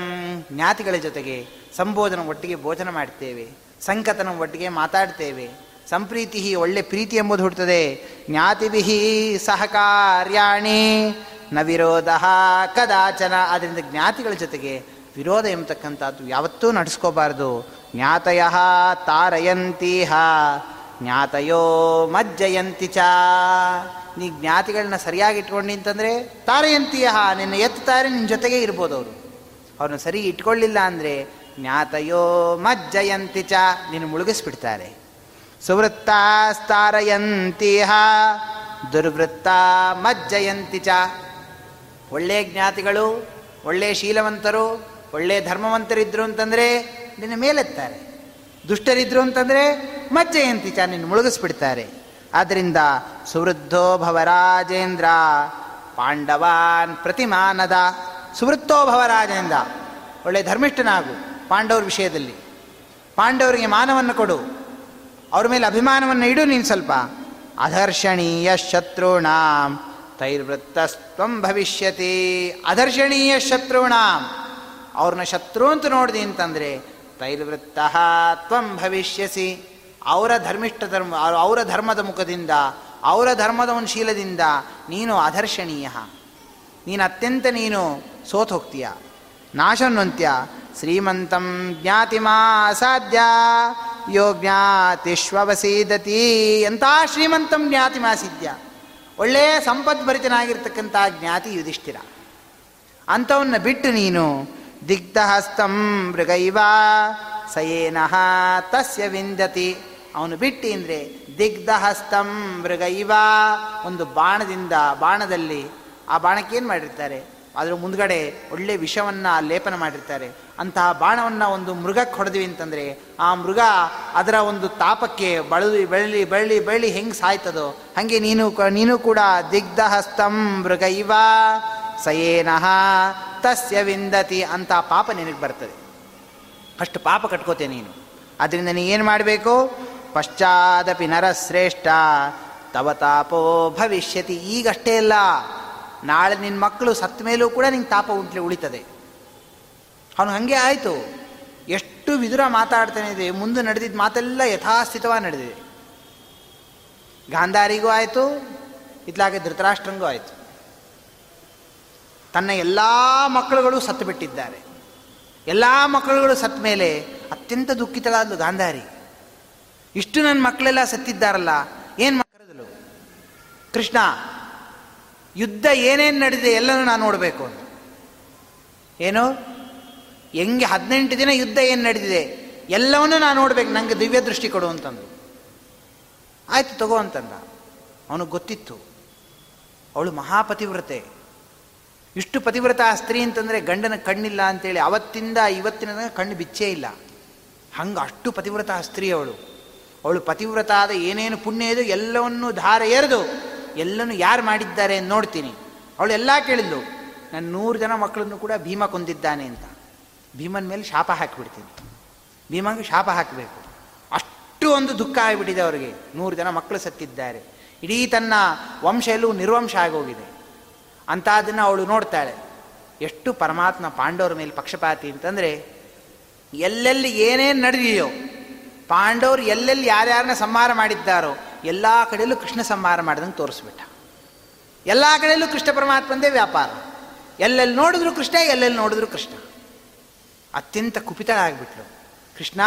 ಜ್ಞಾತಿಗಳ ಜೊತೆಗೆ ಸಂಬೋಧನ ಒಟ್ಟಿಗೆ ಭೋಜನ ಮಾಡ್ತೇವೆ. ಸಂಕತನ ಒಟ್ಟಿಗೆ ಮಾತಾಡ್ತೇವೆ. ಸಂಪ್ರೀತಿ ಒಳ್ಳೆ ಪ್ರೀತಿ ಎಂಬುದು ಹುಡ್ತದೆ ಜ್ಞಾತಿಭಿ ಸಹಕಾರ್ಯಾಣಿ. ನ ವಿರೋಧ ಕದಾಚನ. ಅದರಿಂದ ಜ್ಞಾತಿಗಳ ಜೊತೆಗೆ ವಿರೋಧ ಎಂಬತಕ್ಕಂಥದ್ದು ಯಾವತ್ತೂ ನಡೆಸ್ಕೋಬಾರ್ದು. ಜ್ಞಾತಯ ತಾರಯಂತೀಹ. ಜ್ಞಾತಯೋ ಮಜ್ಜಯಂತಿ ಚ. ನೀ ಜ್ಞಾತಿಗಳನ್ನ ಸರಿಯಾಗಿ ಇಟ್ಕೊಂಡು ಅಂತಂದರೆ ತಾರಯಂತೀಹ ನಿನ್ನ ಎತ್ತಾರೆ ನಿನ್ನ ಜೊತೆಗೆ ಇರ್ಬೋದು ಅವರು. ಅವ್ರನ್ನ ಸರಿ ಇಟ್ಕೊಳ್ಳಿಲ್ಲ ಅಂದರೆ ಜ್ಞಾತಯೋ ಮಜ್ಜಯಂತಿ ಚ. ನೀನು ಮುಳುಗಿಸ್ಬಿಡ್ತಾರೆ. ಸುವೃತ್ತಾಸ್ತಾರಯಂತೀಹ. ದುರ್ವೃತ್ತ ಮಜ್ಜಯಂತಿ ಚ. ಒಳ್ಳೆಯ ಜ್ಞಾತಿಗಳು ಒಳ್ಳೆಯ ಶೀಲವಂತರು ಒಳ್ಳೆಯ ಧರ್ಮವಂತರಿದ್ರು ಅಂತಂದರೆ ನಿನ್ನ ಮೇಲೆತ್ತಾರೆ. ದುಷ್ಟರಿದ್ರು ಅಂತಂದರೆ ಮಜ್ಜಯಂತಿ ಚ ನಿನ್ನ ಮುಳುಗಿಸ್ಬಿಡ್ತಾರೆ. ಆದ್ದರಿಂದ ಸುವೃದ್ಧೋ ಭವರಾಜೇಂದ್ರ ಪಾಂಡವಾನ್ ಪ್ರತಿಮಾನದ ಸುವೃತ್ತೋ ಭವರಾಜೇಂದ್ರ ಒಳ್ಳೆ ಧರ್ಮಿಷ್ಠನಾಗು ಪಾಂಡವ್ರ ವಿಷಯದಲ್ಲಿ. ಪಾಂಡವರಿಗೆ ಮಾನವನ್ನು ಕೊಡು. ಅವ್ರ ಮೇಲೆ ಅಭಿಮಾನವನ್ನು ಇಡು ನೀನು ಸ್ವಲ್ಪ. ಅಧರ್ಷಣೀಯ ಶತ್ರುಣಾಂ. ತೈರ್ವೃತ್ತಸ್ತ್ವಂ ಭವಿಷ್ಯತಿ. ಅದರ್ಶಣೀಯ ಶತ್ರುಣ. ಅವ್ರನ್ನ ಶತ್ರು ಅಂತ ನೋಡಿದೆ ಅಂತಂದರೆ ತೈರ್ವೃತ್ತ ತ್ವಂ ಭವಿಷ್ಯಸಿ. ಅವರ ಧರ್ಮಿಷ್ಠ ಧರ್ಮ, ಅವರ ಧರ್ಮದ ಮುಖದಿಂದ, ಅವರ ಧರ್ಮದ ಒಂದು ಶೀಲದಿಂದ ನೀನು ಅದರ್ಶಣೀಯ ನೀನು ಅತ್ಯಂತ ನೀನು ಸೋತ್ ಹೋಗ್ತೀಯ. ನಾಶನ್ವಂತ್ಯ ಶ್ರೀಮಂತಂ ಜ್ಞಾತಿಮಾ ಅಸಾಧ್ಯ ಯೋ ಜ್ಞಾತಿಶ್ವವಸೀದತಿ ಎಂಥ ಶ್ರೀಮಂತಂ ಜ್ಞಾತಿಮಾ ಸಿದ್ಧ ಒಳ್ಳೆಯ ಸಂಪದ್ಭರಿತನಾಗಿರ್ತಕ್ಕಂಥ ಜ್ಞಾತಿ ಯುಧಿಷ್ಠಿರ. ಅಂಥವನ್ನ ಬಿಟ್ಟು ನೀನು ದಿಗ್ಧಹಸ್ತಂ ಮೃಗೈವ ಸಯೇನಃ ತಸ್ಯ ವಿಂದತಿ. ಅವನು ಬಿಟ್ಟು ಅಂದರೆ ದಿಗ್ಧಹಸ್ತಂ ಮೃಗೈವ. ಒಂದು ಬಾಣದಿಂದ, ಬಾಣದಲ್ಲಿ ಆ ಬಾಣಕ್ಕೇನು ಮಾಡಿರ್ತಾರೆ? ಅದರ ಮುಂದ್ಗಡೆ ಒಳ್ಳೆ ವಿಷವನ್ನು ಲೇಪನ ಮಾಡಿರ್ತಾರೆ. ಅಂತಹ ಬಾಣವನ್ನು ಒಂದು ಮೃಗಕ್ಕೆ ಹೊಡೆದ್ವಿ ಅಂತಂದರೆ ಆ ಮೃಗ ಅದರ ಒಂದು ತಾಪಕ್ಕೆ ಬಳಲಿ, ಬೆಳ್ಳಿ ಬೆಳ್ಳಿ ಬೆಳ್ಳಿ ಹೆಂಗೆ ಸಾಯ್ತದೋ ಹಾಗೆ ನೀನು ನೀನು ಕೂಡ ದಿಗ್ಧಹಸ್ತಂ ಮೃಗ ಇವ ಸಯೇನಃ ತಸ್ಯ ವಿಂದತಿ ಅಂತ ಪಾಪ ನಿನಗೆ ಬರ್ತದೆ. ಅಷ್ಟು ಪಾಪ ಕಟ್ಕೋತೆ ನೀನು. ಅದರಿಂದ ನೀ ಏನು ಮಾಡಬೇಕು? ಪಶ್ಚಾದಪಿ ನರಶ್ರೇಷ್ಠ ತವ ತಾಪೋ ಭವಿಷ್ಯತಿ. ಈಗಷ್ಟೇ ಅಲ್ಲ, ನಾಳೆ ನಿನ್ನ ಮಕ್ಕಳು ಸತ್ತ ಮೇಲೂ ಕೂಡ ನಿಂಗೆ ತಾಪ ಉಂಟ್ಲಿ ಉಳಿತದೆ. ಅವನು ಹಾಗೆ ಆಯಿತು. ಎಷ್ಟು ವಿದುರ ಮಾತಾಡ್ತಾನೆ ಇದೆ, ಮುಂದೆ ನಡೆದಿದ್ದ ಮಾತೆಲ್ಲ ಯಥಾಸ್ಥಿತವಾಗಿ ನಡೆದಿದೆ. ಗಾಂಧಾರಿಗೂ ಆಯಿತು ಇತ್ಲಾಗೆ ಧೃತರಾಷ್ಟ್ರಂಗೂ ಆಯಿತು. ತನ್ನ ಎಲ್ಲ ಮಕ್ಕಳುಗಳು ಸತ್ತು ಬಿಟ್ಟಿದ್ದಾರೆ. ಎಲ್ಲ ಮಕ್ಕಳುಗಳು ಸತ್ತ ಮೇಲೆ ಅತ್ಯಂತ ದುಃಖಿತಳಾದ್ಲು ಗಾಂಧಾರಿ. ಇಷ್ಟು ನನ್ನ ಮಕ್ಕಳೆಲ್ಲ ಸತ್ತಿದ್ದಾರಲ್ಲ, ಏನು ಮಾಡಿದ್ಲು ಕೃಷ್ಣ, ಯುದ್ಧ ಏನೇನು ನಡೆದಿದೆ ಎಲ್ಲನೂ ನಾನು ನೋಡಬೇಕು ಏನು? ಹೆಂಗೆ ಹದಿನೆಂಟು ದಿನ ಯುದ್ಧ ಏನು ನಡೆದಿದೆ? ಎಲ್ಲವನ್ನೂ ನಾನು ನೋಡ್ಬೇಕು. ನನಗೆ ದಿವ್ಯ ದೃಷ್ಟಿ ಕೊಡು ಅಂತಂದು. ಆಯ್ತು, ತಗೋ ಅಂತಂದ. ಅವನಿಗೆ ಗೊತ್ತಿತ್ತು. ಅವಳು ಮಹಾಪತಿವ್ರತೆ. ಇಷ್ಟು ಪತಿವ್ರತ ಸ್ತ್ರೀ ಅಂತಂದರೆ ಗಂಡನ ಕಣ್ಣಿಲ್ಲ ಅಂತೇಳಿ ಅವತ್ತಿಂದ ಇವತ್ತಿನ ಕಣ್ಣು ಬಿಚ್ಚೇ ಇಲ್ಲ. ಹಂಗೆ ಅಷ್ಟು ಪತಿವ್ರತ ಸ್ತ್ರೀ ಅವಳು. ಅವಳು ಪತಿವ್ರತ ಆದ ಏನೇನು ಪುಣ್ಯ ಇದು ಎಲ್ಲವನ್ನೂ ಧಾರ ಎರೆದು ಎಲ್ಲನೂ ಯಾರು ಮಾಡಿದ್ದಾರೆ ನೋಡ್ತೀನಿ. ಅವಳು ಎಲ್ಲ ಕೇಳಿದ್ಲು. ನಾನು ನೂರು ಜನ ಮಕ್ಕಳನ್ನು ಕೂಡ ಭೀಮ ಕೊಂದಿದ್ದಾನೆ ಅಂತ. ಭೀಮನ ಮೇಲೆ ಶಾಪ ಹಾಕಿಬಿಡ್ತೀನಿ. ಭೀಮಂಗೆ ಶಾಪ ಹಾಕಬೇಕು. ಅಷ್ಟು ಒಂದು ದುಃಖ ಆಗಿಬಿಟ್ಟಿದೆ ಅವರಿಗೆ. ನೂರು ಜನ ಮಕ್ಕಳು ಸತ್ತಿದ್ದಾರೆ. ಇಡೀ ತನ್ನ ವಂಶ ಎಲ್ಲೂ ನಿರ್ವಂಶ ಆಗೋಗಿದೆ. ಅಂಥದ್ದನ್ನು ಅವಳು ನೋಡ್ತಾಳೆ, ಎಷ್ಟು ಪರಮಾತ್ಮ ಪಾಂಡವರ ಮೇಲೆ ಪಕ್ಷಪಾತಿ ಅಂತಂದರೆ, ಎಲ್ಲೆಲ್ಲಿ ಏನೇನು ನಡೆದಿದೆಯೋ, ಪಾಂಡವರು ಎಲ್ಲೆಲ್ಲಿ ಯಾರ್ಯಾರನ್ನ ಸಂಹಾರ ಮಾಡಿದ್ದಾರೋ, ಎಲ್ಲ ಕಡೆಯಲ್ಲೂ ಕೃಷ್ಣ ಸಂಹಾರ ಮಾಡಿದಂಗೆ ತೋರಿಸ್ಬಿಟ್ಟ. ಎಲ್ಲ ಕಡೆಯಲ್ಲೂ ಕೃಷ್ಣ ಪರಮಾತ್ಮಂದೇ ವ್ಯಾಪಾರ. ಎಲ್ಲೆಲ್ಲಿ ನೋಡಿದ್ರು ಕೃಷ್ಣ, ಎಲ್ಲೆಲ್ಲಿ ನೋಡಿದ್ರು ಕೃಷ್ಣ. ಅತ್ಯಂತ ಕುಪಿತಳಾಗ್ಬಿಟ್ಲು. ಕೃಷ್ಣ,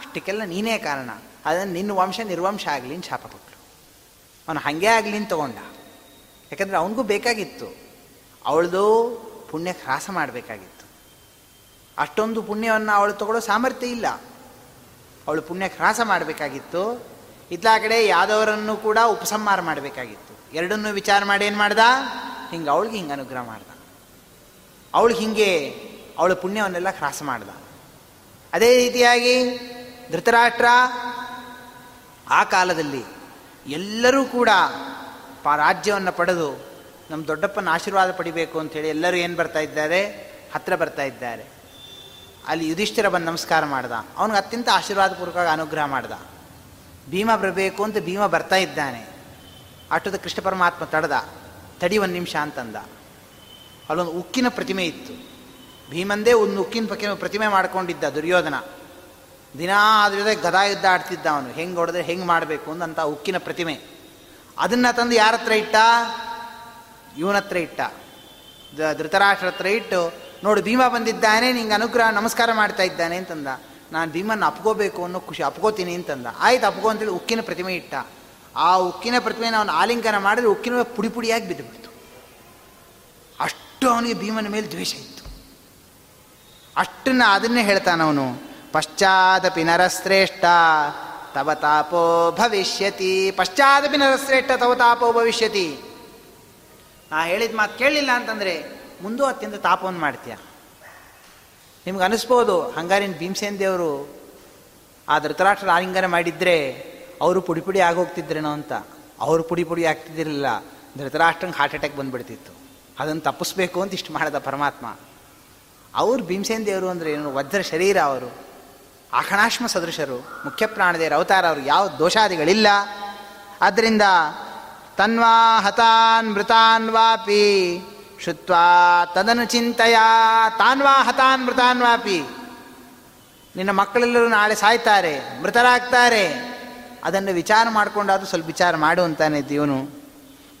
ಇಷ್ಟಕ್ಕೆಲ್ಲ ನೀನೇ ಕಾರಣ. ಅದನ್ನು ನಿನ್ನ ವಂಶ, ನಿರ್ವಂಶ ಆಗಲಿ ಅಂತ ಶಾಪ ಕೊಟ್ಟಳು ಅವನು ಹಾಗೆ ಆಗಲಿ ಅಂತ ತಗೊಂಡ. ಯಾಕಂದರೆ ಅವನಿಗೂ ಬೇಕಾಗಿತ್ತು. ಅವಳದು ಪುಣ್ಯ ಹ್ರಾಸ ಮಾಡಬೇಕಾಗಿತ್ತು. ಅಷ್ಟೊಂದು ಪುಣ್ಯವನ್ನು ಅವಳು ತಗೊಳ್ಳೋ ಸಾಮರ್ಥ್ಯ ಇಲ್ಲ. ಅವಳು ಪುಣ್ಯ ಹ್ರಾಸ ಮಾಡಬೇಕಾಗಿತ್ತು. ಇತ್ಲಾ ಕಡೆ ಯಾದವರನ್ನು ಕೂಡ ಉಪಸಂಹಾರ ಮಾಡಬೇಕಾಗಿತ್ತು. ಎರಡನ್ನೂ ವಿಚಾರ ಮಾಡಿ ಏನು ಮಾಡ್ದ? ಹಿಂಗೆ ಅವಳಿಗೆ ಹಿಂಗೆ ಅನುಗ್ರಹ ಮಾಡ್ದ. ಅವಳು ಹಿಂಗೆ ಅವಳ ಪುಣ್ಯವನ್ನೆಲ್ಲ ಹ್ರಾಸ ಮಾಡ್ದ. ಅದೇ ರೀತಿಯಾಗಿ ಧೃತರಾಷ್ಟ್ರ ಆ ಕಾಲದಲ್ಲಿ ಎಲ್ಲರೂ ಕೂಡ ಪಾ ರಾಜ್ಯವನ್ನು ಪಡೆದು ನಮ್ಮ ದೊಡ್ಡಪ್ಪನ ಆಶೀರ್ವಾದ ಪಡಿಬೇಕು ಅಂಥೇಳಿ ಎಲ್ಲರೂ ಏನು ಬರ್ತಾ ಇದ್ದಾರೆ? ಹತ್ರ ಬರ್ತಾ ಇದ್ದಾರೆ. ಅಲ್ಲಿ ಯುಧಿಷ್ಠಿರ ಬಂದು ನಮಸ್ಕಾರ ಮಾಡ್ದ. ಅವನಿಗೆ ಅತ್ಯಂತ ಆಶೀರ್ವಾದಪೂರ್ವಕವಾಗಿ ಅನುಗ್ರಹ ಮಾಡ್ದ. ಭೀಮ ಬರಬೇಕು ಅಂತ ಭೀಮ ಬರ್ತಾ ಇದ್ದಾನೆ. ಅಷ್ಟದ ಕೃಷ್ಣ ಪರಮಾತ್ಮ ತಡೆದ. ತಡಿ ಒಂದು ನಿಮಿಷ ಅಂತಂದ. ಅಲ್ಲೊಂದು ಉಕ್ಕಿನ ಪ್ರತಿಮೆ ಇತ್ತು. ಭೀಮಂದೇ ಒಂದು ಉಕ್ಕಿನ ಪ್ರತಿಮೆ ಪ್ರತಿಮೆ ಮಾಡ್ಕೊಂಡಿದ್ದ ದುರ್ಯೋಧನ. ದಿನಾ ಅದ್ರ ಜೊತೆ ಗದಾ ಯುದ್ಧ ಆಡ್ತಿದ್ದ ಅವನು. ಹೆಂಗೆ ಹೊಡೆದ್ರೆ ಹೆಂಗೆ ಮಾಡಬೇಕು ಅಂತ ಉಕ್ಕಿನ ಪ್ರತಿಮೆ. ಅದನ್ನು ತಂದು ಯಾರ ಹತ್ರ ಇಟ್ಟ? ಇವನ ಹತ್ರ ಇಟ್ಟ. ಧೃತರಾಷ್ಟ್ರ ಹತ್ರ ಇಟ್ಟು, ನೋಡು ಭೀಮ ಬಂದಿದ್ದಾನೆ, ನಿಂಗೆ ಅನುಗ್ರಹ, ನಮಸ್ಕಾರ ಮಾಡ್ತಾ ಇದ್ದಾನೆ ಅಂತಂದ. ನಾನು ಭೀಮನ್ನ ಅಪ್ಕೋಬೇಕು ಅನ್ನೋ ಖುಷಿ, ಅಪ್ಕೋತೀನಿ ಅಂತಂದ. ಆಯ್ತು, ಅಪ್ಕೋ ಅಂತೇಳಿ ಉಕ್ಕಿನ ಪ್ರತಿಮೆ ಇಟ್ಟ. ಆ ಉಕ್ಕಿನ ಪ್ರತಿಮೆನ ಅವನು ಆಲಿಂಗನ ಮಾಡಿದ್ರೆ ಉಕ್ಕಿನ ಪುಡಿ ಪುಡಿಯಾಗಿ ಬಿದ್ದುಬಿಡ್ತು. ಅಷ್ಟು ಅವನಿಗೆ ಭೀಮನ ಮೇಲೆ ದ್ವೇಷ ಇತ್ತು. ಅಷ್ಟನ್ನ ಅದನ್ನೇ ಹೇಳ್ತಾನವನು ಪಶ್ಚಾದಪಿ ನರಶ್ರೇಷ್ಠ, ತವ ತಾಪೋ ಭವಿಷ್ಯತಿ. ಪಶ್ಚಾದಪಿ ನರಶ್ರೇಷ್ಠ, ತವ ತಾಪೋ ಭವಿಷ್ಯತಿ. ನಾ ಹೇಳಿದ ಮಾತು ಕೇಳಲಿಲ್ಲ ಅಂತಂದರೆ, ಮುಂದೂ ಅತ್ಯಂತ ತಾಪವನ್ನು ಮಾಡ್ತೀಯ. ನಿಮ್ಗೆ ಅನಿಸ್ಬೋದು, ಹಂಗಾರಿನ ಭೀಮಸೇನ್ ದೇವರು ಆ ಧೃತರಾಷ್ಟ್ರ ಆಲಿಂಗನ ಮಾಡಿದ್ರೆ ಅವರು ಪುಡಿ ಪುಡಿ ಆಗೋಗ್ತಿದ್ರೇನೋ ಅಂತ. ಅವರು ಪುಡಿ ಪುಡಿ ಆಗ್ತಿದ್ದಿರಲಿಲ್ಲ. ಧೃತರಾಷ್ಟ್ರಂಗೆ ಹಾರ್ಟ್ ಅಟ್ಯಾಕ್ ಬಂದ್ಬಿಡ್ತಿತ್ತು. ಅದನ್ನು ತಪ್ಪಿಸ್ಬೇಕು ಅಂತ ಇಷ್ಟು ಮಾಡಿದ ಪರಮಾತ್ಮ. ಅವ್ರು ಭೀಮಸೇನ ದೇವರು ಅಂದರೆ ಏನು? ವಜ್ರ ಶರೀರ ಅವರು. ಆಖಣಾಶ್ಮ ಸದೃಶರು, ಮುಖ್ಯ ಪ್ರಾಣದೇವರ, ಅವತಾರ ಅವರು. ಯಾವ ದೋಷಾದಿಗಳಿಲ್ಲ. ಆದ್ದರಿಂದ ತನ್ವಾ ಹತಾನ್ ಮೃತಾನ್ ವಾಪಿ ಶುತ್ವಾ ತದನು ಚಿಂತೆಯ ತಾನ್ವಾ ಹತಾನ್ ಮೃತಾನ್ ವಾಪಿ. ನಿನ್ನ ಮಕ್ಕಳೆಲ್ಲರೂ ನಾಳೆ ಸಾಯ್ತಾರೆ, ಮೃತರಾಗ್ತಾರೆ. ಅದನ್ನು ವಿಚಾರ ಮಾಡಿಕೊಂಡಾದ್ರೂ ಸ್ವಲ್ಪ ವಿಚಾರ ಮಾಡು ಅಂತಾನೆ ಇವನು.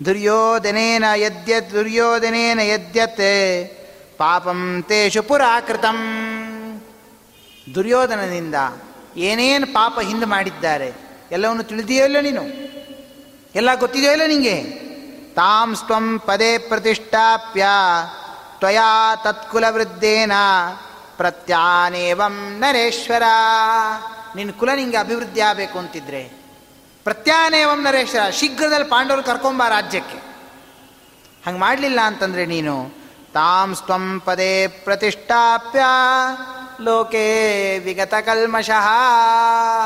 ದುರ್ಯೋಧನೇನ ಯದ್ಯತ್ ದುರ್ಯೋಧನೇನ ಯದ್ಯತ್. ಪಾಪಂ ತೇಷು ಪುರಾಕೃತಂ. ದುರ್ಯೋಧನದಿಂದ ಏನೇನು ಪಾಪ ಹಿಂದೆ ಮಾಡಿದ್ದಾರೆ, ಎಲ್ಲವನ್ನು ತಿಳಿದೆಯೋ ಇಲ್ಲ ನೀನು? ಎಲ್ಲ ಗೊತ್ತಿದೆಯೋ ಇಲ್ಲ ನಿಂಗೆ? ತಾಂ ಸ್ವಂ ಪದೇ ಪ್ರತಿಷ್ಠಾಪ್ಯ ತ್ವಯಾ ತತ್ಕುಲವೃದ್ಧೇನ ಪ್ರತ್ಯಾನೇವಂ ನರೇಶ್ವರ. ನಿನ್ನ ಕುಲ ನಿಂಗೆ ಅಭಿವೃದ್ಧಿ ಆಗಬೇಕು ಅಂತಿದ್ರೆ ಪ್ರತ್ಯಾನೇವಂ ನರೇಶ್ವರ, ಶೀಘ್ರದಲ್ಲಿ ಪಾಂಡವರು ಕರ್ಕೊಂಬ ರಾಜ್ಯಕ್ಕೆ. ಹಂಗೆ ಮಾಡಲಿಲ್ಲ ಅಂತಂದರೆ ನೀನು ತಾಂ ಸ್ವಂ ಪದೇ ಪ್ರತಿಷ್ಠಾಪ್ಯ. ಲೋಕೇ ವಿಗತ ಕಲ್ಮಶಃ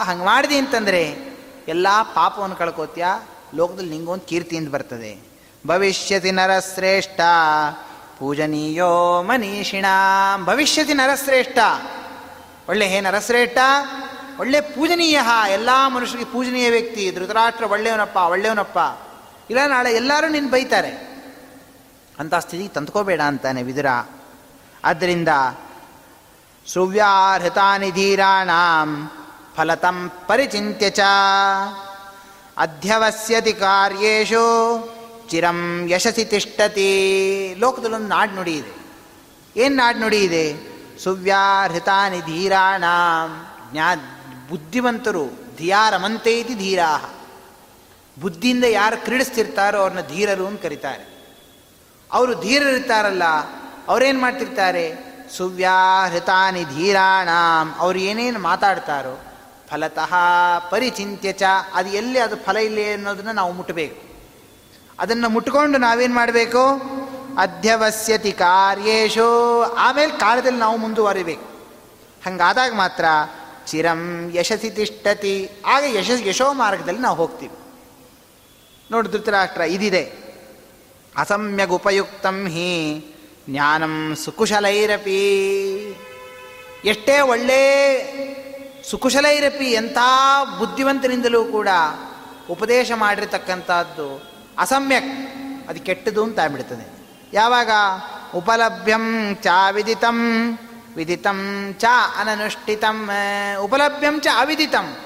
ಹಂಗೆ ಮಾಡಿದಿ ಅಂತಂದರೆ, ಎಲ್ಲ ಪಾಪವನ್ನು ಕಳ್ಕೋತ್ಯ? ಲೋಕದಲ್ಲಿ ನಿಂಗೊಂದು ಕೀರ್ತಿಯಿಂದ ಬರ್ತದೆ. ಭವಿಷ್ಯತಿ ನರಶ್ರೇಷ್ಠ. ಪೂಜನೀಯೋ ಮನೀಷಿಣ. ಭವಿಷ್ಯತಿ ನರಶ್ರೇಷ್ಠ. ಒಳ್ಳೆ ಹೇ ನರಶ್ರೇಷ್ಠ. ಒಳ್ಳೆ ಪೂಜನೀಯ. ಎಲ್ಲ ಮನುಷ್ಯರಿಗೆ ಪೂಜನೀಯ ವ್ಯಕ್ತಿ. ಧೃತರಾಷ್ಟ್ರ ಒಳ್ಳೆಯವನಪ್ಪ ಒಳ್ಳೆಯವನಪ್ಪ. ಇಲ್ಲ ನಾಳೆ ಎಲ್ಲರೂ ನಿನ್ನ ಬೈತಾರೆ. ಅಂಥ ಸ್ಥಿತಿಗೆ ತಂದ್ಕೋಬೇಡ ಅಂತಾನೆ ವಿದುರ. ಆದ್ದರಿಂದ ಸುವ್ಯಾಹೃತಾನಿ ಧೀರಾಣಾಂ ಫಲತಂ ಪರಿಚಿಂತ್ಯ ಚ. ಅಧ್ಯವಸ್ಯತಿ ಕಾರ್ಯೇಶು ಚಿರಂ ಯಶಸಿ ತಿಷ್ಟತಿ. ಲೋಕದಲ್ಲೊಂದು ನಾಡು ನುಡಿ ಇದೆ. ಏನು ನಾಡು ನುಡಿ ಇದೆ? ಸುವ್ಯಾಹೃತಾನಿ ಧೀರಾಣಾಂ ಜ್ಞಾ, ಬುದ್ಧಿವಂತರು ಧಿಯಾರಮಂತೆ ಇತಿ ಧೀರಾ ಬುದ್ಧಿಯಿಂದ ಯಾರು ಕ್ರೀಡಿಸ್ತಿರ್ತಾರೋ ಅವ್ರನ್ನ ಧೀರರು ಅಂತ ಕರೀತಾರೆ. ಅವರು ಧೀರರಿರ್ತಾರಲ್ಲ, ಅವರೇನು ಮಾಡ್ತಿರ್ತಾರೆ? ಸುವ್ಯಾಹೃತಾನಿ ಧೀರಾಣಾಂ. ಅವ್ರು ಏನೇನು ಮಾತಾಡ್ತಾರೋ, ಫಲತಃ ಪರಿಚಿಂತ್ಯ ಚ, ಅದು ಎಲ್ಲಿ ಅದು ಫಲ ಇಲ್ಲಿ ಅನ್ನೋದನ್ನು ನಾವು ಮುಟ್ಟಬೇಕು ಅದನ್ನು ಮುಟ್ಕೊಂಡು ನಾವೇನು ಮಾಡಬೇಕು? ಅಧ್ಯವಸ್ಯತಿ ಕಾರ್ಯೇಶು. ಆಮೇಲೆ ಕಾಲದಲ್ಲಿ ನಾವು ಮುಂದುವರಿಬೇಕು. ಹಂಗಾದಾಗ ಮಾತ್ರ ಚಿರಂ ಯಶಸಿ ತಿಷ್ಟತಿ. ಆಗ ಯಶಸ್, ಯಶೋ ಮಾರ್ಗದಲ್ಲಿ ನಾವು ಹೋಗ್ತೀವಿ. ನೋಡಿ ಧೃತರಾಷ್ಟ್ರ, ಇದಿದೆ. ಅಸಮ್ಯಗುಪಯುಕ್ತಂ ಹಿ ಜ್ಞಾನಂ ಸುಕುಶಲೈರಪಿ. ಎಷ್ಟೇ ಒಳ್ಳೆ ಸುಕುಶಲೈರಪಿ ಎಂಥ ಬುದ್ಧಿವಂತನಿಂದಲೂ ಕೂಡ ಉಪದೇಶ ಮಾಡಿರ್ತಕ್ಕಂಥದ್ದು ಅಸಮ್ಯಕ್, ಅದು ಕೆಟ್ಟದು ಅಂತ ಆಗ್ಬಿಡ್ತದೆ. ಯಾವಾಗ? ಉಪಲಭ್ಯಂ ಚ ವಿದಿತಂ ವಿದಿತಂ ಚ ಅನನುಷ್ಠಿತಂ ಉಪಲಭ್ಯಂ ಚ ಅವಿದಿತಂ.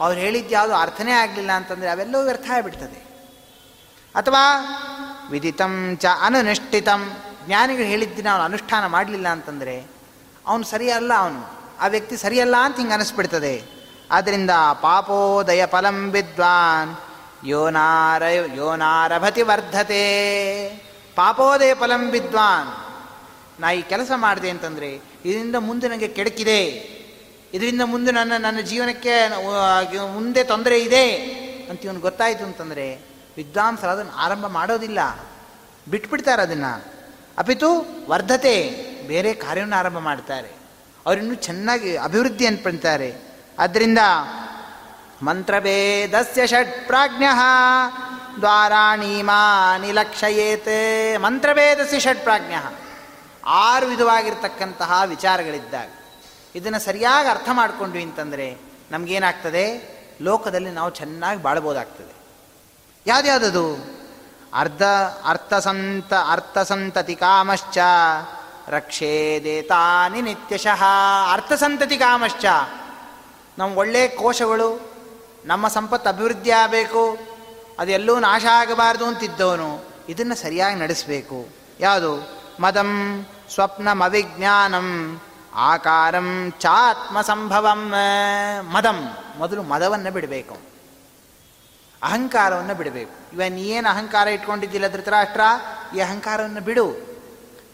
ಅವ್ರು ಹೇಳಿದ್ದು ಯಾವುದು ಅರ್ಥನೇ ಆಗಲಿಲ್ಲ ಅಂತಂದರೆ ಅವೆಲ್ಲವೂ ವ್ಯರ್ಥ ಆಗಿಬಿಡ್ತದೆ. ಅಥವಾ ವಿದಿತಂ ಚ ಅನನುಷ್ಠಿತಂ. ಜ್ಞಾನಿಗಳು ಹೇಳಿದ್ದಿನ ಅವನು ಅನುಷ್ಠಾನ ಮಾಡಲಿಲ್ಲ ಅಂತಂದರೆ ಅವನು ಸರಿಯಲ್ಲ ಅವನು. ಆ ವ್ಯಕ್ತಿ ಸರಿಯಲ್ಲ ಅಂತ ಹಿಂಗೆ ಅನಿಸ್ಬಿಡ್ತದೆ. ಆದ್ದರಿಂದ ಪಾಪೋದಯ ಫಲಂ ವಿದ್ವಾನ್. ಯೋನಾರ ಯೋನಾರಭತಿ ವರ್ಧತೆ. ಪಾಪೋದಯ ಫಲಂ ವಿದ್ವಾನ್. ನಾ ಈ ಕೆಲಸ ಮಾಡಿದೆ ಅಂತಂದರೆ ಇದರಿಂದ ಮುಂದೆ ನನಗೆ ಕೆಡಕಿದೆ. ಇದರಿಂದ ಮುಂದೆ ನನ್ನ ನನ್ನ ಜೀವನಕ್ಕೆ ಮುಂದೆ ತೊಂದರೆ ಇದೆ ಅಂತ ಇವನು ಗೊತ್ತಾಯಿತು ಅಂತಂದರೆ ವಿದ್ವಾಂಸರು ಅದನ್ನು ಆರಂಭ ಮಾಡೋದಿಲ್ಲ. ಬಿಟ್ಬಿಡ್ತಾರೆ ಅದನ್ನು. ಅಪಿತು ವರ್ಧತೆ, ಬೇರೆ ಕಾರ್ಯವನ್ನು ಆರಂಭ ಮಾಡ್ತಾರೆ. ಅವರಿನ್ನೂ ಚೆನ್ನಾಗಿ ಅಭಿವೃದ್ಧಿ ಅನ್ಪಡ್ತಾರೆ ಆದ್ದರಿಂದ ಮಂತ್ರಭೇದಸ್ಯ ಷಟ್ ಪ್ರಾಜ್ಞ ದ್ವಾರಾಣೀಮಾನಿ ಲಕ್ಷಯೇತೆ ಮಂತ್ರಭೇದಸ್ಯ ಷಟ್ ಪ್ರಾಜ್ಞ. ಆರು ವಿಧವಾಗಿರ್ತಕ್ಕಂತಹ ವಿಚಾರಗಳಿದ್ದಾಗ ಇದನ್ನು ಸರಿಯಾಗಿ ಅರ್ಥ ಮಾಡಿಕೊಂಡ್ವಿ ಅಂತಂದರೆ ನಮಗೇನಾಗ್ತದೆ? ಲೋಕದಲ್ಲಿ ನಾವು ಚೆನ್ನಾಗಿ ಬಾಳ್ಬೋದಾಗ್ತದೆ. ಯಾವ್ದ್ಯಾವುದದು? ಅರ್ಧ ಅರ್ಥಸಂತ ಅರ್ಥಸಂತತಿ ಕಾಮಶ್ಚ. ರಕ್ಷೇದೇತಾನಿ ನಿತ್ಯಶಃ. ಅರ್ಥಸಂತತಿ ಕಾಮಶ್ಚ. ನಮ್ಮ ಒಳ್ಳೆಯ ಕೋಶಗಳು, ನಮ್ಮ ಸಂಪತ್ತು ಅಭಿವೃದ್ಧಿ ಆಗಬೇಕು. ಅದೆಲ್ಲೂ ನಾಶ ಆಗಬಾರ್ದು ಅಂತಿದ್ದವನು. ಇದನ್ನು ಸರಿಯಾಗಿ ನಡೆಸಬೇಕು. ಯಾವುದು? ಮದಂ ಸ್ವಪ್ನಮವಿಜ್ಞಾನಂ. ಆಕಾರಂ ಚಾತ್ಮ ಸಂಭವಂ ಮದಂ. ಮೊದಲು ಮದವನ್ನು ಬಿಡಬೇಕು. ಅಹಂಕಾರವನ್ನು ಬಿಡಬೇಕು. ಇವನ್ ಏನು ಅಹಂಕಾರ ಇಟ್ಕೊಂಡಿದ್ದಿಲ್ಲ ಧೃತರಾಷ್ಟ್ರ? ಈ ಅಹಂಕಾರವನ್ನು ಬಿಡು.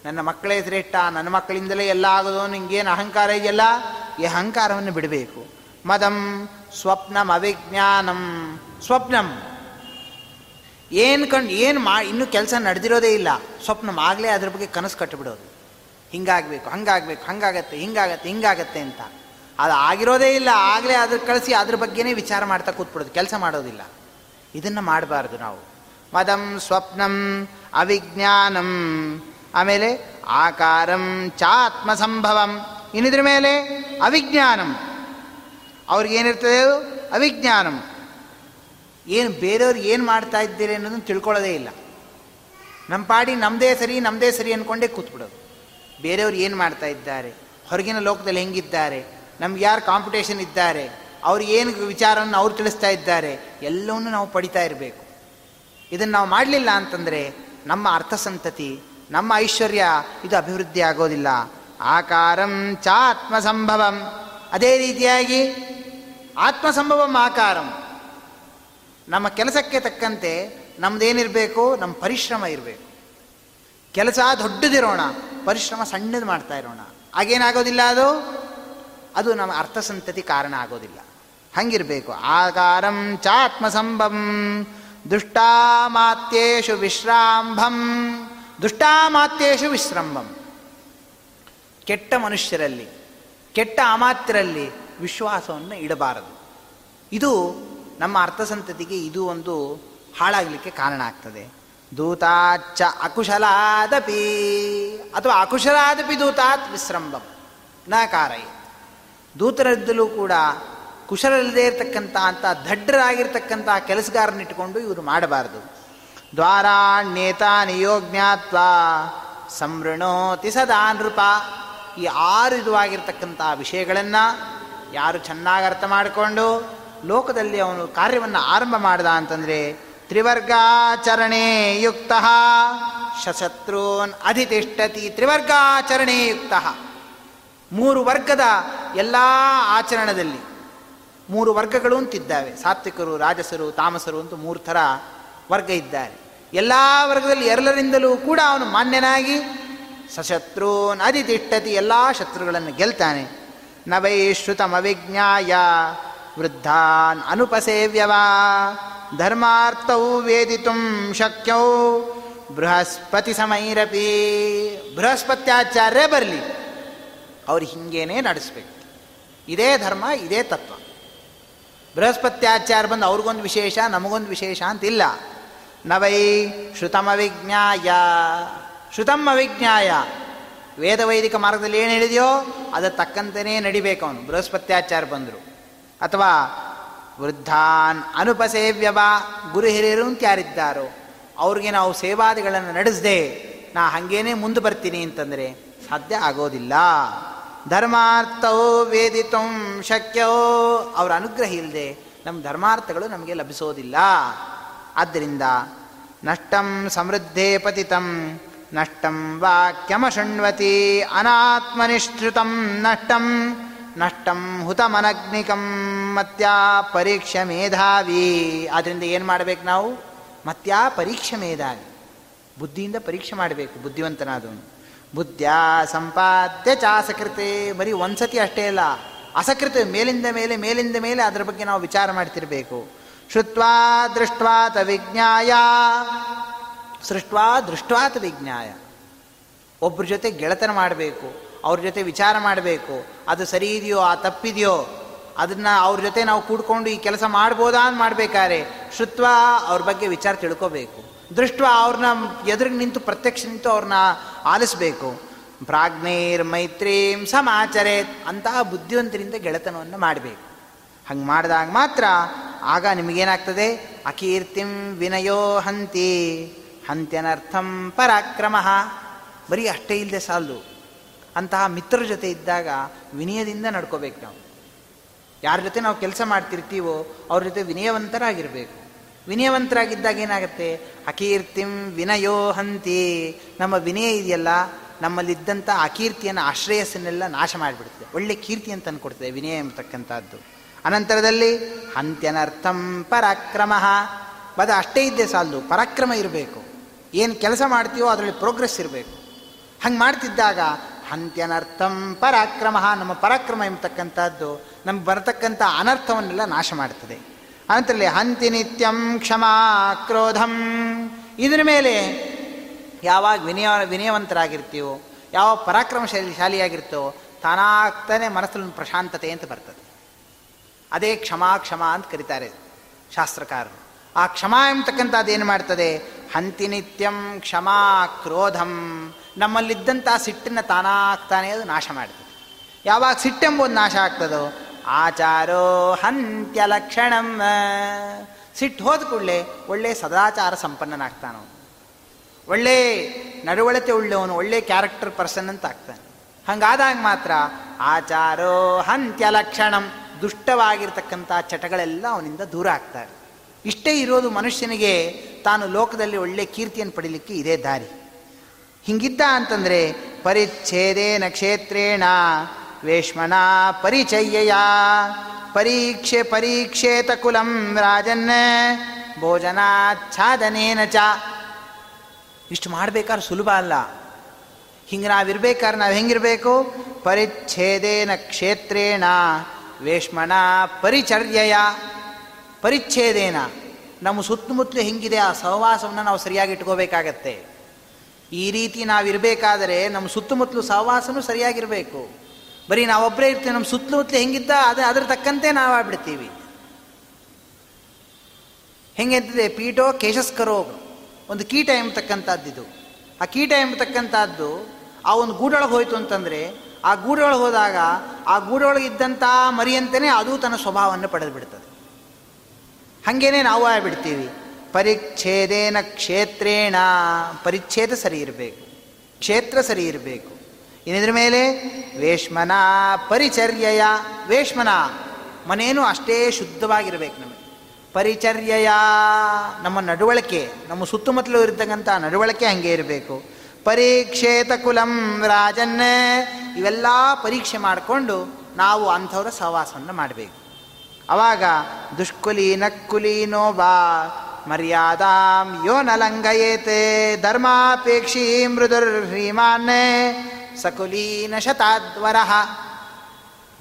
ನನ್ನ ಮಕ್ಕಳೇ ಶ್ರೇಷ್ಠ ನನ್ನ ಮಕ್ಕಳಿಂದಲೇ ಎಲ್ಲ ಆಗೋದು, ನಿಂಗೇನು ಅಹಂಕಾರ ಇದೆಯಲ್ಲ? ಈ ಅಹಂಕಾರವನ್ನು ಬಿಡಬೇಕು. ಮದಂ ಸ್ವಪ್ನಂ ಅವಿಜ್ಞಾನಂ ಸ್ವಪ್ನಂ. ಏನು ಕಂಡು ಏನು ಮಾ, ಇನ್ನೂ ಕೆಲಸ ನಡೆದಿರೋದೇ ಇಲ್ಲ. ಸ್ವಪ್ನ ಆಗಲೇ ಅದ್ರ ಬಗ್ಗೆ ಕನಸು ಕಟ್ಟಿಬಿಡೋದು ಹಿಂಗಾಗಬೇಕು, ಹಂಗಾಗಬೇಕು, ಹಂಗಾಗತ್ತೆ, ಹಿಂಗಾಗತ್ತೆ ಹಿಂಗಾಗತ್ತೆ ಅಂತ. ಅದು ಆಗಿರೋದೇ ಇಲ್ಲ, ಆಗಲೇ ಅದ್ರ ಕಳಿಸಿ ಅದ್ರ ಬಗ್ಗೆನೇ ವಿಚಾರ ಮಾಡ್ತಾ ಕೂತ್ಬಿಡೋದು, ಕೆಲಸ ಮಾಡೋದಿಲ್ಲ. ಇದನ್ನು ಮಾಡಬಾರ್ದು ನಾವು. ಮದಂ ಸ್ವಪ್ನಂ ಅವಿಜ್ಞಾನಂ. ಆಮೇಲೆ ಆಕಾರಂ ಚಾತ್ಮ ಸಂಭವಂ ಇನ್ನಿದ್ರ ಮೇಲೆ ಅವಿಜ್ಞಾನಂ. ಅವ್ರಿಗೇನಿರ್ತದೆ ಅವಿಜ್ಞಾನಂ. ಏನು ಬೇರೆಯವ್ರು ಏನು ಮಾಡ್ತಾ ಇದ್ದೀರಿ ಅನ್ನೋದನ್ನು ತಿಳ್ಕೊಳ್ಳೋದೇ ಇಲ್ಲ. ನಮ್ಮ ಪಾಡಿ ನಮ್ಮದೇ ಸರಿ ನಮ್ಮದೇ ಸರಿ ಅಂದ್ಕೊಂಡೇ ಕೂತ್ಬಿಡೋದು. ಬೇರೆಯವ್ರು ಏನು ಮಾಡ್ತಾ ಇದ್ದಾರೆ? ಹೊರಗಿನ ಲೋಕದಲ್ಲಿ ಹೆಂಗಿದ್ದಾರೆ? ನಮ್ಗೆ ಯಾರು ಕಾಂಪಿಟೇಷನ್ ಇದ್ದಾರೆ? ಅವ್ರು ಏನು ವಿಚಾರವನ್ನು ಅವ್ರು ತಿಳಿಸ್ತಾ ಇದ್ದಾರೆ, ಎಲ್ಲವನ್ನೂ ನಾವು ಪಡಿತಾ ಇರಬೇಕು. ಇದನ್ನು ನಾವು ಮಾಡಲಿಲ್ಲ ಅಂತಂದರೆ ನಮ್ಮ ಅರ್ಥಸಂತತಿ, ನಮ್ಮ ಐಶ್ವರ್ಯ ಇದು ಅಭಿವೃದ್ಧಿ ಆಗೋದಿಲ್ಲ. ಆಕಾರಂ ಚ ಆತ್ಮಸಂಭವಂ ಅದೇ ರೀತಿಯಾಗಿ ಆತ್ಮಸಂಭವಂ ಆಕಾರಂ. ನಮ್ಮ ಕೆಲಸಕ್ಕೆ ತಕ್ಕಂತೆ ನಮ್ಮದೇನಿರಬೇಕು ನಮ್ಮ ಪರಿಶ್ರಮ ಇರಬೇಕು. ಕೆಲಸ ದೊಡ್ಡದಿರೋಣ, ಪರಿಶ್ರಮ ಸಣ್ಣದು ಮಾಡ್ತಾ ಇರೋಣ. ಆಗೇನಾಗೋದಿಲ್ಲ ಅದು? ಅದು ನಮ್ಮ ಅರ್ಥಸಂತತಿ ಕಾರಣ ಆಗೋದಿಲ್ಲ. ಹಂಗಿರಬೇಕು. ಆಕಾರಂ ಚಾತ್ಮಸಂಭಂ ದುಷ್ಟಾಮಾತ್ಯೇಷು ವಿಶ್ರಾಂಭಂ. ದುಷ್ಟಾಮಾತ್ಯೇಷು ವಿಶ್ರಂಭಂ. ಕೆಟ್ಟ ಮನುಷ್ಯರಲ್ಲಿ, ಕೆಟ್ಟ ಅಮಾತ್ಯರಲ್ಲಿ ವಿಶ್ವಾಸವನ್ನು ಇಡಬಾರದು. ಇದು ನಮ್ಮ ಅರ್ಥಸಂತತಿಗೆ ಇದು ಒಂದು ಹಾಳಾಗಲಿಕ್ಕೆ ಕಾರಣ ಆಗ್ತದೆ. ದೂತಾಚ್ಚ ಅಕುಶಲಾದಪಿ. ಅಥವಾ ಅಕುಶಲಾದಪಿ ದೂತಾತ್ ವಿಶ್ರಂಭಂ. ನ ದೂತರದ್ದಲೂ ಕೂಡ ಕುಶಲಲ್ಲದೆ ಇರತಕ್ಕಂಥ ಅಂತ ದಡ್ಡರಾಗಿರ್ತಕ್ಕಂಥ ಕೆಲಸಗಾರನಿಟ್ಟುಕೊಂಡು ಇವರು ಮಾಡಬಾರದು. ದ್ವಾರಾಣ್ಯೇತಾ ನಿಯೋಜ್ಞಾತ್ವ ಸಂವೃಣೋತಿ ಸದಾ ನೃಪ ಈ ಆರು ಇದುವಾಗಿರ್ತಕ್ಕಂಥ ವಿಷಯಗಳನ್ನು ಯಾರು ಚೆನ್ನಾಗಿ ಅರ್ಥ ಮಾಡಿಕೊಂಡು ಲೋಕದಲ್ಲಿ ಅವನು ಕಾರ್ಯವನ್ನು ಆರಂಭ ಮಾಡ್ದ ಅಂತಂದರೆ ತ್ರಿವರ್ಗಾಚರಣೆ ಯುಕ್ತ ಶಶತ್ರೂನ್ ಅಧಿತಿಷ್ಠತಿ ತ್ರಿವರ್ಗಾಚರಣೆ ಯುಕ್ತ. ಮೂರು ವರ್ಗದ ಎಲ್ಲ ಆಚರಣದಲ್ಲಿ ಮೂರು ವರ್ಗಗಳು ಅಂತಿದ್ದಾವೆ. ಸಾತ್ವಿಕರು, ರಾಜಸರು, ತಾಮಸರು ಅಂತ ಮೂರು ಥರ ವರ್ಗ ಇದ್ದಾರೆ. ಎಲ್ಲ ವರ್ಗದಲ್ಲಿ ಎಲ್ಲರಿಂದಲೂ ಕೂಡ ಅವನು ಮಾನ್ಯನಾಗಿ ನದಿ ಅಧಿತಿಷ್ಠತಿ ಎಲ್ಲ ಶತ್ರುಗಳನ್ನು ಗೆಲ್ತಾನೆ. ನವೈಶ್ರುತಮವಿಜ್ಞಾಯ ವೃದ್ಧಾನ್ ಅನುಪಸೇವ್ಯವಾ ಧರ್ಮಾರ್ಥವು ವೇದಿತು ಶಕ್ಯೌ ಬೃಹಸ್ಪತಿ ಸಮೈರಪಿ. ಬೃಹಸ್ಪತ್ಯಾಚಾರ್ಯ ಬರಲಿ. ಅವ್ರು ಹಿಂಗೇನೆ ನಡೆಸ್ಬೇಕು. ಇದೇ ಧರ್ಮ, ಇದೇ ತತ್ವ. ಬೃಹಸ್ಪತ್ಯಾಚಾರ ಬಂದು ಅವ್ರಿಗೊಂದು ವಿಶೇಷ, ನಮಗೊಂದು ವಿಶೇಷ ಅಂತಿಲ್ಲ. ನವೈ ಶ್ರುತಮವಿಜ್ಞಾಯ. ಶ್ರುತಮ್ ಅವಿಜ್ಞಾಯ ವೇದ ವೈದಿಕ ಮಾರ್ಗದಲ್ಲಿ ಏನು ಹೇಳಿದೆಯೋ ಅದರ ತಕ್ಕಂತೆಯೇ ನಡಿಬೇಕು ಅವನು. ಬೃಹಸ್ಪತ್ಯಾಚಾರ ಬಂದರು. ಅಥವಾ ವೃದ್ಧಾನ್ ಅನುಪಸೇವ್ಯವ ಗುರು ಹಿರಿಯರು ಅಂತ ಯಾರಿದ್ದಾರೋ, ಅವ್ರಿಗೆ ನಾವು ಸೇವಾದಿಗಳನ್ನು ನಡೆಸದೆ, ನಾ ಹಾಗೇನೆ ಮುಂದೆ ಬರ್ತೀನಿ ಅಂತಂದರೆ ಸಾಧ್ಯ ಆಗೋದಿಲ್ಲ. ಧರ್ಮಾರ್ಥವು ವೇದಿತು ಶಕ್ಯವೋ ಅವರ ಅನುಗ್ರಹ ಇಲ್ಲದೆ ನಮ್ಮ ಧರ್ಮಾರ್ಥಗಳು ನಮಗೆ ಲಭಿಸೋದಿಲ್ಲ. ಆದ್ದರಿಂದ ನಷ್ಟಂ ಸಮೃದ್ಧೇ ಪತಿತಂ, ನಷ್ಟಂ ವಾಕ್ಯಮಶೃಣ್ವತಿ ಅನಾತ್ಮನಿಷ್ಠೃತಂ, ನಷ್ಟಂ ನಷ್ಟಂ ಹುತಮನಗ್ನಿಕಂ ಮತ್ಯಾ ಪರೀಕ್ಷೆ ಮೇಧಾವಿ. ಆದ್ದರಿಂದ ಏನು ಮಾಡಬೇಕು ನಾವು? ಮತ್ಯಾ ಪರೀಕ್ಷೆ ಮೇಧಾವಿ. ಬುದ್ಧಿಯಿಂದ ಪರೀಕ್ಷೆ ಮಾಡಬೇಕು, ಬುದ್ಧಿವಂತನಾದವನು. ಬುದ್ಧ ಸಂಪಾದ್ಯ ಚಾಸಕೃತೆ. ಬರೀ ಒಂದ್ಸತಿ ಅಷ್ಟೇ ಅಲ್ಲ, ಅಸಕೃತ ಮೇಲಿಂದ ಮೇಲೆ ಮೇಲಿಂದ ಮೇಲೆ ಅದರ ಬಗ್ಗೆ ನಾವು ವಿಚಾರ ಮಾಡ್ತಿರಬೇಕು. ಶ್ರುತ್ವಾ ದೃಷ್ಟ್ವಾತ ವಿಜ್ಞಾಯ. ಸೃಷ್ಟ್ವಾ ದೃಷ್ಟ್ವಾತ ವಿಜ್ಞಾಯ. ಒಬ್ಬರ ಜೊತೆ ಗೆಳೆತನ ಮಾಡಬೇಕು, ಅವ್ರ ಜೊತೆ ವಿಚಾರ ಮಾಡಬೇಕು, ಅದು ಸರಿ ಇದೆಯೋ ಆ ತಪ್ಪಿದೆಯೋ, ಅದನ್ನು ಅವ್ರ ಜೊತೆ ನಾವು ಕೂಡ್ಕೊಂಡು ಈ ಕೆಲಸ ಮಾಡ್ಬೋದಾ ಅಂತ ಮಾಡಬೇಕಾದ್ರೆ ಶ್ರುತ್ವ ಅವ್ರ ಬಗ್ಗೆ ವಿಚಾರ ತಿಳ್ಕೋಬೇಕು. ದೃಷ್ಟ ಅವ್ರನ್ನ ಎದುರಿಗೆ ನಿಂತು ಪ್ರತ್ಯಕ್ಷ ನಿಂತು ಅವ್ರನ್ನ ಆಲಿಸ್ಬೇಕು. ಪ್ರಾಜ್ಞೈರ್ ಮೈತ್ರೀಂ ಸಮಾಚರೇತ್ ಅಂತಹ ಬುದ್ಧಿವಂತರಿಂದ ಗೆಳೆತನವನ್ನು ಮಾಡಬೇಕು. ಹಂಗೆ ಮಾಡಿದಾಗ ಮಾತ್ರ ಆಗ ನಿಮಗೇನಾಗ್ತದೆ? ಅಕೀರ್ತಿಂ ವಿನಯೋ ಹಂತಿ. ಹಂತ್ಯನರ್ಥಂ ಪರಾಕ್ರಮ. ಬರೀ ಅಷ್ಟೇ ಇಲ್ಲದೆ ಸಾಲದು. ಅಂತಹ ಮಿತ್ರರ ಜೊತೆ ಇದ್ದಾಗ ವಿನಯದಿಂದ ನಡ್ಕೋಬೇಕು ನಾವು. ಯಾರ ಜೊತೆ ನಾವು ಕೆಲಸ ಮಾಡ್ತಿರ್ತೀವೋ ಅವ್ರ ಜೊತೆ ವಿನಯವಂತರಾಗಿರಬೇಕು. ವಿನಯವಂತರಾಗಿದ್ದಾಗ ಏನಾಗುತ್ತೆ? ಅಕೀರ್ತಿಂ ವಿನಯೋ ಹಂತಿ ನಮ್ಮ ವಿನಯ ಇದೆಯಲ್ಲ ನಮ್ಮಲ್ಲಿದ್ದಂಥ ಅಕೀರ್ತಿಯನ್ನು ಆಶ್ರಯಸ್ಸನ್ನೆಲ್ಲ ನಾಶ ಮಾಡಿಬಿಡ್ತದೆ ಒಳ್ಳೆ ಕೀರ್ತಿ ಅಂತ ಅಂದ್ಕೊಡ್ತದೆ ವಿನಯ ಎಂಬತಕ್ಕಂಥದ್ದು ಅನಂತರದಲ್ಲಿ, ಹಂತ್ಯನರ್ಥಂ ಪರಾಕ್ರಮ. ಬದ ಅಷ್ಟೇ ಇದ್ದೇ ಸಾಲದು, ಪರಾಕ್ರಮ ಇರಬೇಕು. ಏನು ಕೆಲಸ ಮಾಡ್ತೀವೋ ಅದರಲ್ಲಿ ಪ್ರೋಗ್ರೆಸ್ ಇರಬೇಕು. ಹಂಗೆ ಮಾಡ್ತಿದ್ದಾಗ, ಹಂತ್ಯನರ್ಥಂ ಪರಾಕ್ರಮ, ನಮ್ಮ ಪರಾಕ್ರಮ ಎಂಬತಕ್ಕಂಥದ್ದು ನಮ್ಗೆ ಬರತಕ್ಕಂಥ ಅನರ್ಥವನ್ನೆಲ್ಲ ನಾಶ ಮಾಡ್ತದೆ. ಅನಂತರಲ್ಲಿ ಹಂತಿ ನಿತ್ಯಂ ಕ್ಷಮಾ ಕ್ರೋಧಂ. ಇದರ ಮೇಲೆ ಯಾವಾಗ ವಿನಯ, ವಿನಯವಂತರಾಗಿರ್ತೀವೋ, ಯಾವ ಪರಾಕ್ರಮಶಾಲಿ ಶಾಲಿಯಾಗಿರ್ತೋ ತಾನಾಗ್ತಾನೆ ಮನಸ್ಸಲ್ಲಿ ಪ್ರಶಾಂತತೆ ಅಂತ ಬರ್ತದೆ. ಅದೇ ಕ್ಷಮಾ ಕ್ಷಮಾ ಅಂತ ಕರೀತಾರೆ ಶಾಸ್ತ್ರಕಾರರು. ಆ ಕ್ಷಮಾ ಎಂಬತಕ್ಕಂಥದ್ದು ಏನು ಮಾಡ್ತದೆ? ಹಂತಿ ನಿತ್ಯಂ ಕ್ಷಮಾ ಕ್ರೋಧಂ. ನಮ್ಮಲ್ಲಿದ್ದಂಥ ಸಿಟ್ಟನ್ನು ತಾನಾಗ್ತಾನೆ ಅದು ನಾಶ ಮಾಡ್ತದೆ. ಯಾವಾಗ ಸಿಟ್ಟೆಂಬುದು ನಾಶ ಆಗ್ತದೋ ಆಚಾರೋ ಹಂತ್ಯ ಲಕ್ಷಣಂ. ಸಿಟ್ಟು ಹೋದ ಕೂಡಲೇ ಒಳ್ಳೆ ಸದಾಚಾರ ಸಂಪನ್ನನಾಗ್ತಾನವನು. ಒಳ್ಳೆ ನಡವಳಿಕೆ ಉಳ್ಳವನು, ಒಳ್ಳೆ ಕ್ಯಾರೆಕ್ಟರ್ ಪರ್ಸನ್ ಅಂತ ಆಗ್ತಾನೆ ಹಂಗಾದಾಗ ಮಾತ್ರ ಆಚಾರೋ ಹಂತ್ಯ ಲಕ್ಷಣಂ ದುಷ್ಟವಾಗಿರ್ತಕ್ಕಂಥ ಚಟಗಳೆಲ್ಲ ಅವನಿಂದ ದೂರ ಆಗ್ತಾರೆ. ಇಷ್ಟೇ ಇರೋದು ಮನುಷ್ಯನಿಗೆ ತಾನು ಲೋಕದಲ್ಲಿ ಒಳ್ಳೆ ಕೀರ್ತಿಯನ್ನು ಪಡೀಲಿಕ್ಕೆ ಇದೇ ದಾರಿ. ಹಿಂಗಿದ್ದ ಅಂತಂದರೆ ಪರಿಚ್ಛೇದೇನ ಕ್ಷೇತ್ರೇಣ ವೇಶ್ಮನ ಪರಿಚಯ್ಯಯ. ಪರೀಕ್ಷೆ ಪರೀಕ್ಷೇತ ಕುಲಂ ರಾಜನ್ ಭೋಜನಾಚ್ಛಾದನೇನ ಚ. ಇಷ್ಟು ಮಾಡ್ಬೇಕಾದ್ರೆ ಸುಲಭ ಅಲ್ಲ. ಹಿಂಗೆ ನಾವಿರ್ಬೇಕಾದ್ರೆ ನಾವು ಹೆಂಗಿರಬೇಕು? ಪರಿಚ್ಛೇದೇನ ಕ್ಷೇತ್ರೇಣ. ವೇಷ್ಮಣ ಪರಿಚರ್ಯಯ. ಪರಿಚ್ಛೇದೇನ. ನಮ್ಮ ಸುತ್ತಮುತ್ತಲು ಹೆಂಗಿದೆ ಆ ಸಹವಾಸವನ್ನು ನಾವು ಸರಿಯಾಗಿ ಇಟ್ಕೋಬೇಕಾಗತ್ತೆ. ಈ ರೀತಿ ನಾವಿರಬೇಕಾದರೆ ನಮ್ಮ ಸುತ್ತಮುತ್ತಲು ಸಹವಾಸನೂ ಸರಿಯಾಗಿರಬೇಕು. ಬರೀ ನಾವೊಬ್ಬರೇ ಇರ್ತೀವಿ ನಮ್ಮ ಸುತ್ತಮುತ್ತಲು ಹೆಂಗಿದ್ದ ಅದು ಅದ್ರ ತಕ್ಕಂತೆ ನಾವು ಆಗ್ಬಿಡ್ತೀವಿ ಹೆಂಗೆಂತಿದೆ ಪೀಠೋ ಕೇಶಸ್ಕರೋ ಒಂದು ಕೀಟ ಎಂಬತಕ್ಕಂಥದ್ದಿದು ಆ ಕೀಟ ಎಂಬತಕ್ಕಂಥದ್ದು ಆ ಒಂದು ಗೂಡೊಳಗೆ ಹೋಯ್ತು ಅಂತಂದರೆ, ಆ ಗೂಡೊಳಗೆ ಹೋದಾಗ ಆ ಗೂಡೊಳಗೆ ಇದ್ದಂಥ ಮರಿಯಂತೆಯೇ ಅದು ತನ್ನ ಸ್ವಭಾವವನ್ನು ಪಡೆದು ಬಿಡ್ತದೆ ಹಾಗೇನೆ ನಾವು ಆಗ್ಬಿಡ್ತೀವಿ. ಪರಿಚ್ಛೇದೇನ ಕ್ಷೇತ್ರೇಣ, ಪರಿಚ್ಛೇದ ಸರಿ ಇರಬೇಕು. ಕ್ಷೇತ್ರ ಸರಿ ಇರಬೇಕು. ಇನ್ನಿದ್ರ ಮೇಲೆ? ವೇಷ್ಮನ ಪರಿಚರ್ಯಯ ವೇಷ್ಮನ. ಮನೇನು ಅಷ್ಟೇ ಶುದ್ಧವಾಗಿರಬೇಕು ನಮಗೆ. ಪರಿಚರ್ಯಯ ನಮ್ಮ ನಡವಳಿಕೆ, ನಮ್ಮ ಸುತ್ತಮುತ್ತಲು ಇರತಕ್ಕಂಥ ನಡವಳಿಕೆ ಹಂಗೆ ಇರಬೇಕು. ಪರೀಕ್ಷೇತ ಕುಲಂ ರಾಜನ್ನ. ಇವೆಲ್ಲ ಪರೀಕ್ಷೆ ಮಾಡಿಕೊಂಡು ನಾವು ಅಂಥವರ ಸಹವಾಸವನ್ನು ಮಾಡಬೇಕು. ಅವಾಗ ದುಷ್ಕುಲೀನ ನೋ ಬಾ, ಮರ್ಯಾದಾಂ ಯೋ ನಲಂಗಯೇತೆ ಧರ್ಮಾಪೇಕ್ಷಿ ಮೃದುರ್ ಶ್ರೀಮಾನ್ ಸಕುಲೀನ ಶತಾದ್ವರ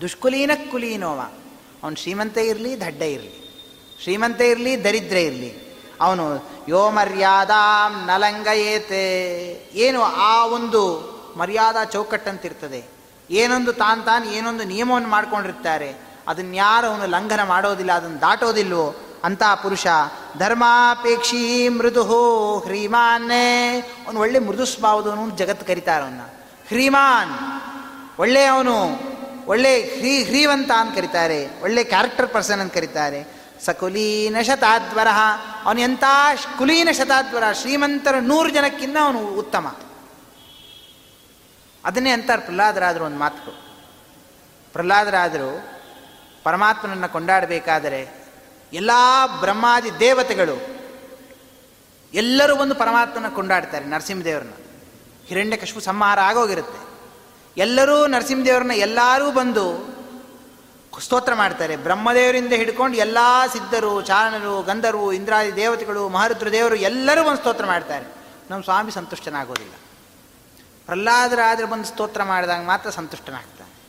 ದುಷ್ಕುಲೀನ ಕುಲೀನೋವ ಅವನು ಶ್ರೀಮಂತ ಇರಲಿ, ದಡ್ಡ ಇರಲಿ. ಶ್ರೀಮಂತ ಇರಲಿ, ದರಿದ್ರ ಇರಲಿ. ಅವನು ಯೋ ಮರ್ಯಾದಾಂ ನಲಂಗಯೇತೆ. ಏನು ಆ ಒಂದು ಮರ್ಯಾದಾ ಚೌಕಟ್ಟಂತಿರ್ತದೆ. ಏನೊಂದು ತಾನು ತಾನು ಏನೊಂದು ನಿಯಮವನ್ನು ಮಾಡ್ಕೊಂಡಿರ್ತಾರೆ. ಅದನ್ಯಾರು ಅವನು ಲಂಘನ ಮಾಡೋದಿಲ್ಲ, ಅದನ್ನು ದಾಟೋದಿಲ್ವೋ ಅಂತ ಪುರುಷ. ಧರ್ಮಾಪೇಕ್ಷಿ ಮೃದು ಹ್ರೀಮಾನ್ನೇ. ಅವನು ಒಳ್ಳೆ ಮೃದು ಸ್ವಭಾವದವನು ಜಗತ್ತು ಕರೀತಾರೆ ಅವನ್ನ. ಹ್ರೀಮಾನ್. ಒಳ್ಳೆ ಅವನು, ಒಳ್ಳೆ ಹ್ರೀ, ಹ್ರೀವಂತ ಅಂತ ಕರೀತಾರೆ, ಒಳ್ಳೆ ಕ್ಯಾರೆಕ್ಟರ್ ಪರ್ಸನ್ ಅಂತ ಕರೀತಾರೆ. ಸಕುಲೀನ ಶತಾದ್ವರ ಅವನು ಎಂಥ ಕುಲೀನ ಶತಾದ್ವರ, ಶ್ರೀಮಂತರ ನೂರು ಜನಕ್ಕಿಂತ ಅವನು ಉತ್ತಮ. ಅದನ್ನೇ ಅಂತಾರೆ ಪ್ರಹ್ಲಾದರಾದರು ಒಂದು ಮಾತು ಪ್ರಹ್ಲಾದರಾದರು ಪರಮಾತ್ಮನನ್ನು ಕೊಂಡಾಡಬೇಕಾದರೆ ಎಲ್ಲ ಬ್ರಹ್ಮಾದಿ ದೇವತೆಗಳು ಎಲ್ಲರೂ ಬಂದು ಪರಮಾತ್ಮನ ಕೊಂಡಾಡ್ತಾರೆ ನರಸಿಂಹದೇವ್ರನ್ನ. ಹಿರಣ್ಯಕಶಿಪು ಸಂಹಾರ ಆಗೋಗಿರುತ್ತೆ. ಎಲ್ಲರೂ ನರಸಿಂಹದೇವರನ್ನ ಎಲ್ಲರೂ ಬಂದು ಸ್ತೋತ್ರ ಮಾಡ್ತಾರೆ. ಬ್ರಹ್ಮದೇವರಿಂದ ಹಿಡ್ಕೊಂಡು ಎಲ್ಲ ಸಿದ್ಧರು ಚಾರಣರು ಗಂಧರು, ಇಂದ್ರಾದಿ ದೇವತೆಗಳು, ಮಹರುದ್ರ ದೇವರು ಎಲ್ಲರೂ ಬಂದು ಸ್ತೋತ್ರ ಮಾಡ್ತಾರೆ. ನಮ್ಮ ಸ್ವಾಮಿ ಸಂತುಷ್ಟನಾಗೋದಿಲ್ಲ. ಪ್ರಹ್ಲಾದರಾದ್ರೆ ಬಂದು ಸ್ತೋತ್ರ ಮಾಡಿದಾಗ ಮಾತ್ರ ಸಂತುಷ್ಟನಾಗ್ತಾನೆ.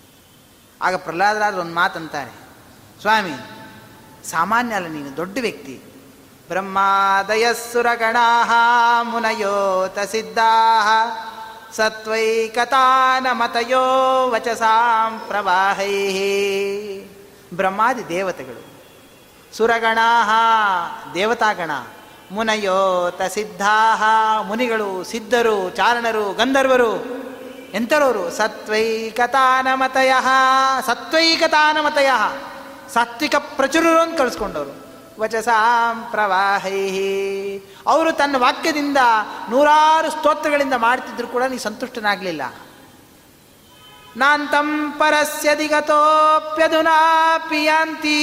ಆಗ ಪ್ರಹ್ಲಾದರಾದ್ರೆ ಒಂದು ಮಾತಂತಾರೆ, ಸ್ವಾಮಿ, ಸಾಮಾನ್ಯ ಅಲ್ಲ ನೀನು, ದೊಡ್ಡ ವ್ಯಕ್ತಿ. ಬ್ರಹ್ಮಾದಯಸ್ಸುರಗಣಾ ಮುನಯೋತ ಸಿದ್ಧಾ ಸತ್ವೈಕತಾನಮತಯೋ ವಚಸಾಂ ಪ್ರವಾಹೈ ಬ್ರಹ್ಮಾದಿ ದೇವತೆಗಳು ಸುರಗಣಾ ದೇವತಾಗಣ ಮುನಯೋತ ಸಿದ್ಧಾ ಮುನಿಗಳು, ಸಿದ್ಧರು, ಚಾರಣರು, ಗಂಧರ್ವರು ಎಂತರವರು ಸತ್ವೈಕತಾನಮತಯ ಸತ್ವೈಕತಾನಮತಯ ಸಾತ್ವಿಕ ಪ್ರಚುರರು ಅಂತ ಕಳಿಸ್ಕೊಂಡವರು. ವಚಸಾಂ ಪ್ರವಾಹೈ. ಅವರು ತನ್ನ ವಾಕ್ಯದಿಂದ ನೂರಾರು ಸ್ತೋತ್ರಗಳಿಂದ ಮಾಡ್ತಿದ್ರು ಕೂಡ ನೀ ಸಂತುಷ್ಟನಾಗಲಿಲ್ಲ. ನಾಂತಂ ಪರಸ್ಯ ದಿಗತೋಪ್ಯದುನಾ ಪಿಯಾಂತಿ.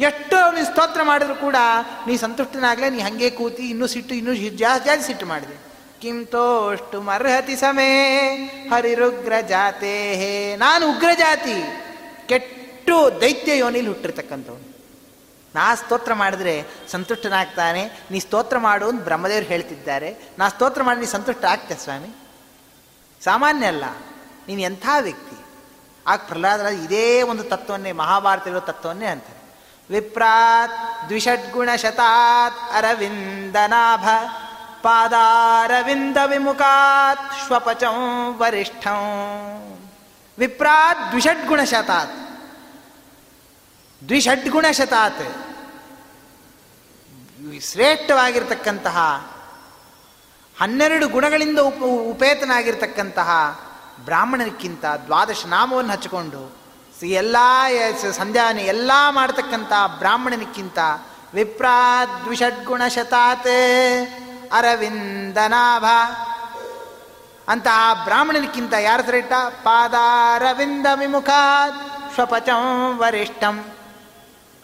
ಎಷ್ಟು ನೀ ಸ್ತೋತ್ರ ಮಾಡಿದ್ರು ಕೂಡ ನೀ ಸಂತುಷ್ಟನಾಗಲೇ, ನೀ ಹಂಗೆ ಕೂತಿ, ಇನ್ನೂ ಸಿಟ್ಟು, ಇನ್ನೂ ಜಾಸ್ತಿ ಜಾಸ್ತಿ ಸಿಟ್ಟು ಮಾಡಿದೆ. ಕಿಂತೋಷ್ಟು ಮರ್ಹತಿ ಸಮೇ ಹರಿರುಗ್ರ ಜಾತೆ ನಾನು ಉಗ್ರ ಜಾತಿ ಕೆಟ್ಟು ದೈತ್ಯ ಯೋನಿಲಿ ಹುಟ್ಟಿರ್ತಕ್ಕಂಥವ್ನು. ನಾ ಸ್ತೋತ್ರ ಮಾಡಿದ್ರೆ ಸಂತುಷ್ಟನಾಗ್ತಾನೆ, ನೀ ಸ್ತೋತ್ರ ಮಾಡು ಅಂತ ಬ್ರಹ್ಮದೇವರು ಹೇಳ್ತಿದ್ದಾರೆ. ನಾ ಸ್ತೋತ್ರ ಮಾಡಿ ನೀ ಸಂತುಷ್ಟ ಆಗ್ತೆ ಸ್ವಾಮಿ? ಸಾಮಾನ್ಯ ಅಲ್ಲ. ನೀನು ಎಂಥ ವ್ಯಕ್ತಿ? ಆಗ ಪ್ರಹ್ಲಾದ ಇದೇ ಒಂದು ತತ್ವನ್ನೇ ಇರೋ ತತ್ವವನ್ನೇ ಅಂತಾರೆ. ವಿಪ್ರಾತ್ ದ್ವಿಷಡ್ಗುಣ ಶತಾತ್ ಅರವಿಂದನಾಭ, ಪಾದಾರವಿಂದ ವಿಮುಖಾತ್ ಶ್ವಪಚಂ ವರಿಷ್ಠಂ. ವಿಪ್ರಾತ್ ದ್ವಿಷಡ್ಗುಣ ಶತಾತ್. ದ್ವಿಷಡ್ಗುಣ ಶತಾತ್. ಶ್ರೇಷ್ಠವಾಗಿರ್ತಕ್ಕಂತಹ, ಹನ್ನೆರಡು ಗುಣಗಳಿಂದ ಉಪ, ಉಪೇತನಾಗಿರ್ತಕ್ಕಂತಹ ಬ್ರಾಹ್ಮಣಕ್ಕಿಂತ ದ್ವಾದಶ ನಾಮವನ್ನು ಹಚ್ಚಿಕೊಂಡು ಎಲ್ಲ ಸಂಧ್ಯಾನ ಎಲ್ಲ ಮಾಡ್ತಕ್ಕಂಥ ಬ್ರಾಹ್ಮಣನಿಕ್ಕಿಂತ ವಿಪ್ರಾದ್ವಿಷಡ್ಗುಣ ಶತಾತ್. ಅರವಿಂದನಾಭ. ಅಂತಹ ಬ್ರಾಹ್ಮಣನಿಕ್ಕಿಂತ ಯಾರ ಶ್ರೇಷ್ಠ? ಪಾದಾರವಿಂದ ವಿಮುಖಾತ್. ಸ್ವಪಚಂ ವರಿಷ್ಠಂ.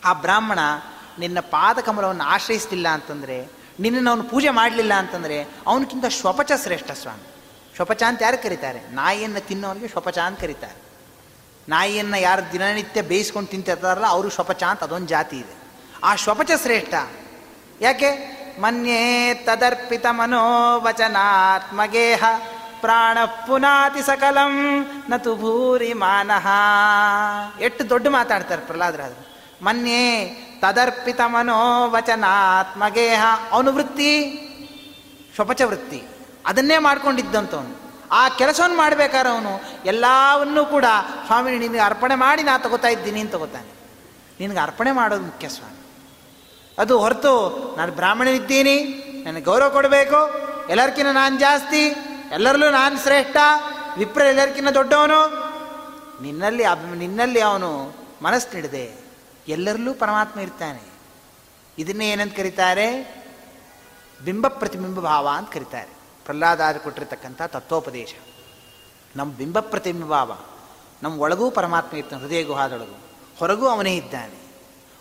ಆ ಬ್ರಾಹ್ಮಣ ನಿನ್ನ ಪಾದಕಮಲವನ್ನು ಆಶ್ರಯಿಸಲಿಲ್ಲ ಅಂತಂದರೆ, ನಿನ್ನನ್ನು ಅವನು ಪೂಜೆ ಮಾಡಲಿಲ್ಲ ಅಂತಂದರೆ ಅವನಕ್ಕಿಂತ ಶ್ವಪಚ ಶ್ರೇಷ್ಠ ಸ್ವಾಮಿ. ಶ್ವಪಚ ಅಂತ ಯಾರು ಕರೀತಾರೆ? ನಾಯಿಯನ್ನು ತಿನ್ನೋನಿಗೆ ಶ್ವಪಚ ಅಂತ ಕರೀತಾರೆ. ನಾಯಿಯನ್ನು ಯಾರು ದಿನನಿತ್ಯ ಬೇಯಿಸ್ಕೊಂಡು ತಿಂತಿರ್ತಾರಲ್ಲ ಅವರು ಶ್ವಪಚ ಅಂತ ಅದೊಂದು ಜಾತಿ ಇದೆ. ಆ ಶ್ವಪಚ ಶ್ರೇಷ್ಠ. ಯಾಕೆ? ಮನ್ಯೇ ತದರ್ಪಿತ ಮನೋವಚನಾತ್ಮಗೇಹ ಪ್ರಾಣ ಪುನಾತಿ ಸಕಲಂ ನತು ಭೂರಿ ಮಾನಹ ಎಷ್ಟು ದೊಡ್ಡ ಮಾತಾಡ್ತಾರೆ ಪ್ರಹ್ಲಾದರಾದ್ರು ಮನ್ಯೇ ತದರ್ಪಿತ ಮನೋವಚನಾತ್ಮಗೇಹ ಅವನು ವೃತ್ತಿ ಶಪಚ ವೃತ್ತಿ. ಅದನ್ನೇ ಮಾಡ್ಕೊಂಡಿದ್ದಂಥವನು. ಆ ಕೆಲಸವನ್ನು ಮಾಡಬೇಕಾದ್ರೆ ಅವನು ಎಲ್ಲವನ್ನೂ ಕೂಡ, ಸ್ವಾಮಿ, ನಿನಗೆ ಅರ್ಪಣೆ ಮಾಡಿ ನಾ ತಗೋತಾ ಇದ್ದೀನಿ ಅಂತ ತಗೋತಾನೆ. ನಿನಗೆ ಅರ್ಪಣೆ ಮಾಡೋದು ಮುಖ್ಯ ಸ್ವಾಮಿ. ಅದು ಹೊರತು ನಾನು ಬ್ರಾಹ್ಮಣನಿದ್ದೀನಿ, ನನಗೆ ಗೌರವ ಕೊಡಬೇಕು ಎಲ್ಲರಿಗಿಂತ ನಾನು ಜಾಸ್ತಿ, ಎಲ್ಲರಲ್ಲೂ ನಾನು ಶ್ರೇಷ್ಠ ವಿಪ್ರ ಎಲ್ಲರಿಗಿನ್ನ ದೊಡ್ಡವನು. ನಿನ್ನಲ್ಲಿ ನಿನ್ನಲ್ಲಿ ಅವನು ಮನಸ್ಸು ನೀಡಿದೆ. ಎಲ್ಲರಲ್ಲೂ ಪರಮಾತ್ಮ ಇರ್ತಾನೆ. ಇದನ್ನೇ ಏನಂತ ಕರೀತಾರೆ? ಬಿಂಬ ಪ್ರತಿಬಿಂಬ ಭಾವ ಅಂತ ಕರೀತಾರೆ. ಪ್ರಹ್ಲಾದಾದ ಕೊಟ್ಟಿರ್ತಕ್ಕಂಥ ತತ್ವೋಪದೇಶ. ನಮ್ಮ ಬಿಂಬ ಪ್ರತಿಬಿಂಬ ಭಾವ. ನಮ್ಮ ಒಳಗೂ ಪರಮಾತ್ಮ ಇರ್ತಾನೆ, ಹೃದಯ ಗುಹಾದೊಳಗು. ಹೊರಗೂ ಅವನೇ ಇದ್ದಾನೆ.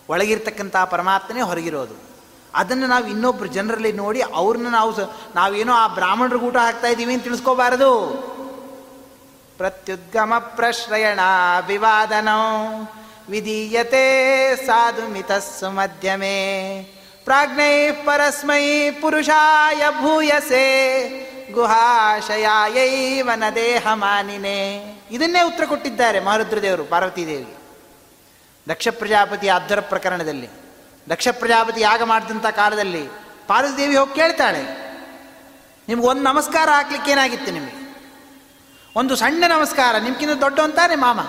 ಒಳಗಿರ್ತಕ್ಕಂಥ ಪರಮಾತ್ಮನೇ ಹೊರಗಿರೋದು. ಅದನ್ನು ನಾವು ಇನ್ನೊಬ್ಬರು ಜನರಲ್ಲಿ ನೋಡಿ ಅವ್ರನ್ನ ನಾವು ನಾವೇನೋ ಆ ಬ್ರಾಹ್ಮಣರು ಊಟ ಹಾಕ್ತಾ ಇದ್ದೀವಿ ಅಂತ ತಿಳಿಸ್ಕೋಬಾರದು. ಪ್ರತ್ಯುದ್ಗಮ ಪ್ರಶ್ರಯಣ, ವಿವಾದನೋ ವಿಧೀಯತೆ ಸಾಧು ಮಿತಸ್ಸು ಮಧ್ಯಮೇ. ಪ್ರಾಜ್ಞೈ ಪರಸ್ಮೈ ಪುರುಷಾಯ ಭೂಯಸೆ. ಗುಹಾಶಯಾಯೈವನ ನ ದೇಹ ಮಾನಿನೇ. ಇದನ್ನೇ ಉತ್ತರ ಕೊಟ್ಟಿದ್ದಾರೆ ಮಹರುದ್ರದೇವರು ಪಾರ್ವತಿದೇವಿ ದಕ್ಷ ಪ್ರಜಾಪತಿ ಅರ್ಧರ ಪ್ರಕರಣದಲ್ಲಿ, ದಕ್ಷ ಪ್ರಜಾಪತಿ ಯಾಗ ಮಾಡಿದಂಥ ಕಾಲದಲ್ಲಿ ಪಾರ್ವತಿದೇವಿ ಹೋಗಿ ಕೇಳ್ತಾಳೆ. ನಿಮ್ಗೆ ಒಂದು ನಮಸ್ಕಾರ ಹಾಕ್ಲಿಕ್ಕೆ ಏನಾಗಿತ್ತು ನಿಮಗೆ? ಒಂದು ಸಣ್ಣ ನಮಸ್ಕಾರ ನಿಮ್ಗಿಂತ ದೊಡ್ಡ ಅಂತಾನೆ ಮಾಮ?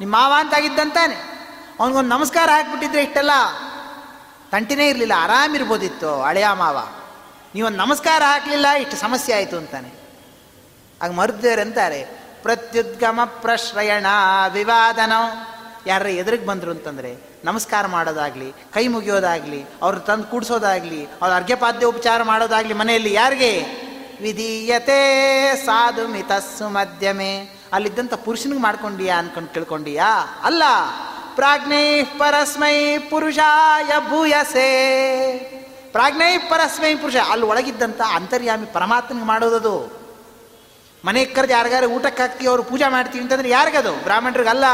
ನಿಮ್ಮ ಮಾವ ಅಂತಾಗಿದ್ದಂತಾನೆ? ಅವನಿಗೊಂದು ನಮಸ್ಕಾರ ಹಾಕ್ಬಿಟ್ಟಿದ್ರೆ ಇಷ್ಟೆಲ್ಲ? ತಂಟಿನೇ ಇರಲಿಲ್ಲ ಆರಾಮಿರ್ಬೋದಿತ್ತು ಹಳೆಯ ಮಾವ. ನೀವೊಂದು ನಮಸ್ಕಾರ ಹಾಕಲಿಲ್ಲ, ಇಷ್ಟು ಸಮಸ್ಯೆ ಆಯಿತು ಅಂತಾನೆ. ಆಗ ಮರುದೇವ್ರು ಅಂತಾರೆ ಪ್ರತ್ಯುದ್ಗಮ ಪ್ರಶ್ರಯಣ ವಿವಾದನ. ಯಾರ ಎದುರಿಗೆ ಬಂದರು ಅಂತಂದರೆ, ನಮಸ್ಕಾರ ಮಾಡೋದಾಗಲಿ, ಕೈ ಮುಗಿಯೋದಾಗಲಿ, ಅವ್ರು ತಂದು ಕೂಡಿಸೋದಾಗಲಿ, ಅವ್ರ ಅರ್ಘ್ಯಪಾದ್ಯ ಉಪಚಾರ ಮಾಡೋದಾಗಲಿ ಮನೆಯಲ್ಲಿ ಯಾರಿಗೆ? ವಿಧೀಯತೆ, ಸಾಧು, ಮಿತಸ್ಸು ಮಧ್ಯಮೆ. ಅಲ್ಲಿದ್ದಂಥ ಪುರುಷನಿಗೆ ಮಾಡ್ಕೊಂಡಿಯಾ ಅನ್ಕೊಂಡು ತಿಳ್ಕೊಂಡಿಯಾ ಅಲ್ಲ. ಪ್ರಾಜ್ಞೈ ಪರಸ್ಮೈ ಪುರುಷಾಯ ಭೂಯಸೆ. ಪ್ರಾಜ್ಞೈ ಪರಸ್ಮೈ ಪುರುಷ, ಅಲ್ಲಿ ಒಳಗಿದ್ದಂಥ ಅಂತರ್ಯಾಮಿ ಪರಮಾತ್ಮನಿಗೆ ಮಾಡೋದದು ಮನೆ ಕರೆದು ಯಾರಿಗಾರು ಊಟಕ್ಕೆ ಹಾಕ್ತೀವಿ, ಅವರು ಪೂಜೆ ಮಾಡ್ತೀವಿ ಅಂತಂದ್ರೆ ಯಾರಿಗದು? ಬ್ರಾಹ್ಮಣರಿಗಲ್ಲ.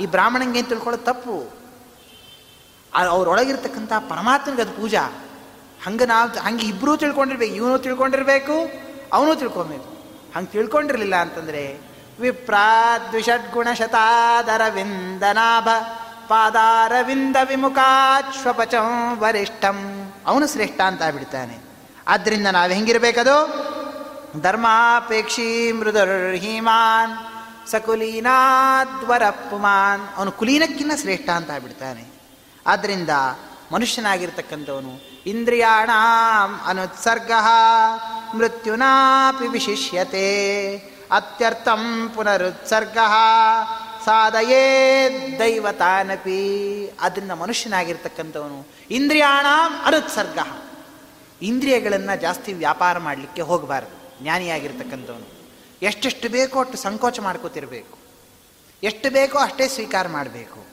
ಈ ಬ್ರಾಹ್ಮಣಂಗೆ ಏನು ತಿಳ್ಕೊಳ್ಳೋದು? ತಪ್ಪು. ಅವ್ರೊಳಗಿರ್ತಕ್ಕಂಥ ಪರಮಾತ್ಮನಿಗೆ ಅದು ಪೂಜಾ. ಹಂಗೆ ನಾವು, ಹಂಗೆ ಇಬ್ಬರೂ ತಿಳ್ಕೊಂಡಿರ್ಬೇಕು, ಇವನು ತಿಳ್ಕೊಂಡಿರ್ಬೇಕು, ಅವನು ತಿಳ್ಕೊಬೇಕು. ಹಂಗೆ ತಿಳ್ಕೊಂಡಿರಲಿಲ್ಲ ಅಂತಂದರೆ ವಿಪ್ರಾದ್ವಿಷಡ್ಗುಣ ಶತಾದರವಿಂದನಾಭ ಪಾದಾರವಿಂದ ವಿಮುಖಾಶ್ವಪಚಂ ವರಿಷ್ಠಂ. ಅವನು ಶ್ರೇಷ್ಠ ಅಂತ ಬಿಡ್ತಾನೆ ಆದ್ದರಿಂದ ನಾವು ಹೆಂಗಿರ್ಬೇಕದು? ಧರ್ಮಾಪೇಕ್ಷಿ ಮೃದುರ್ಹೀಮಾನ್ ಸಕುಲೀನಾದ್ವರ ಪುಮಾನ್ ಅವನು ಕುಲೀನಕ್ಕಿನ್ನ ಶ್ರೇಷ್ಠ ಅಂತ ಬಿಡ್ತಾನೆ ಆದ್ದರಿಂದ ಮನುಷ್ಯನಾಗಿರ್ತಕ್ಕಂಥವನು ಇಂದ್ರಿಯಾಣ ಅನುತ್ಸರ್ಗ ಮೃತ್ಯುನಾಪಿ ವಿಶಿಷ್ಯತೆ. ಅತ್ಯರ್ಥಂ ಪುನರುತ್ಸರ್ಗ. ಸಾಧಯೇ ದೈವತಾನಪಿ. ಅದನ್ನು ಮನುಷ್ಯನಾಗಿರ್ತಕ್ಕಂಥವನು. ಇಂದ್ರಿಯಾಣ ಅನುತ್ಸರ್ಗ. ಇಂದ್ರಿಯಗಳನ್ನು ಜಾಸ್ತಿ ವ್ಯಾಪಾರ ಮಾಡಲಿಕ್ಕೆ ಹೋಗಬಾರ್ದು. ಜ್ಞಾನಿಯಾಗಿರ್ತಕ್ಕಂಥವನು. ಎಷ್ಟೆಷ್ಟು ಬೇಕೋ ಅಷ್ಟು ಸಂಕೋಚ ಮಾಡ್ಕೋತಿರಬೇಕು. ಎಷ್ಟು ಬೇಕೋ ಅಷ್ಟೇ ಸ್ವೀಕಾರ ಮಾಡಬೇಕು.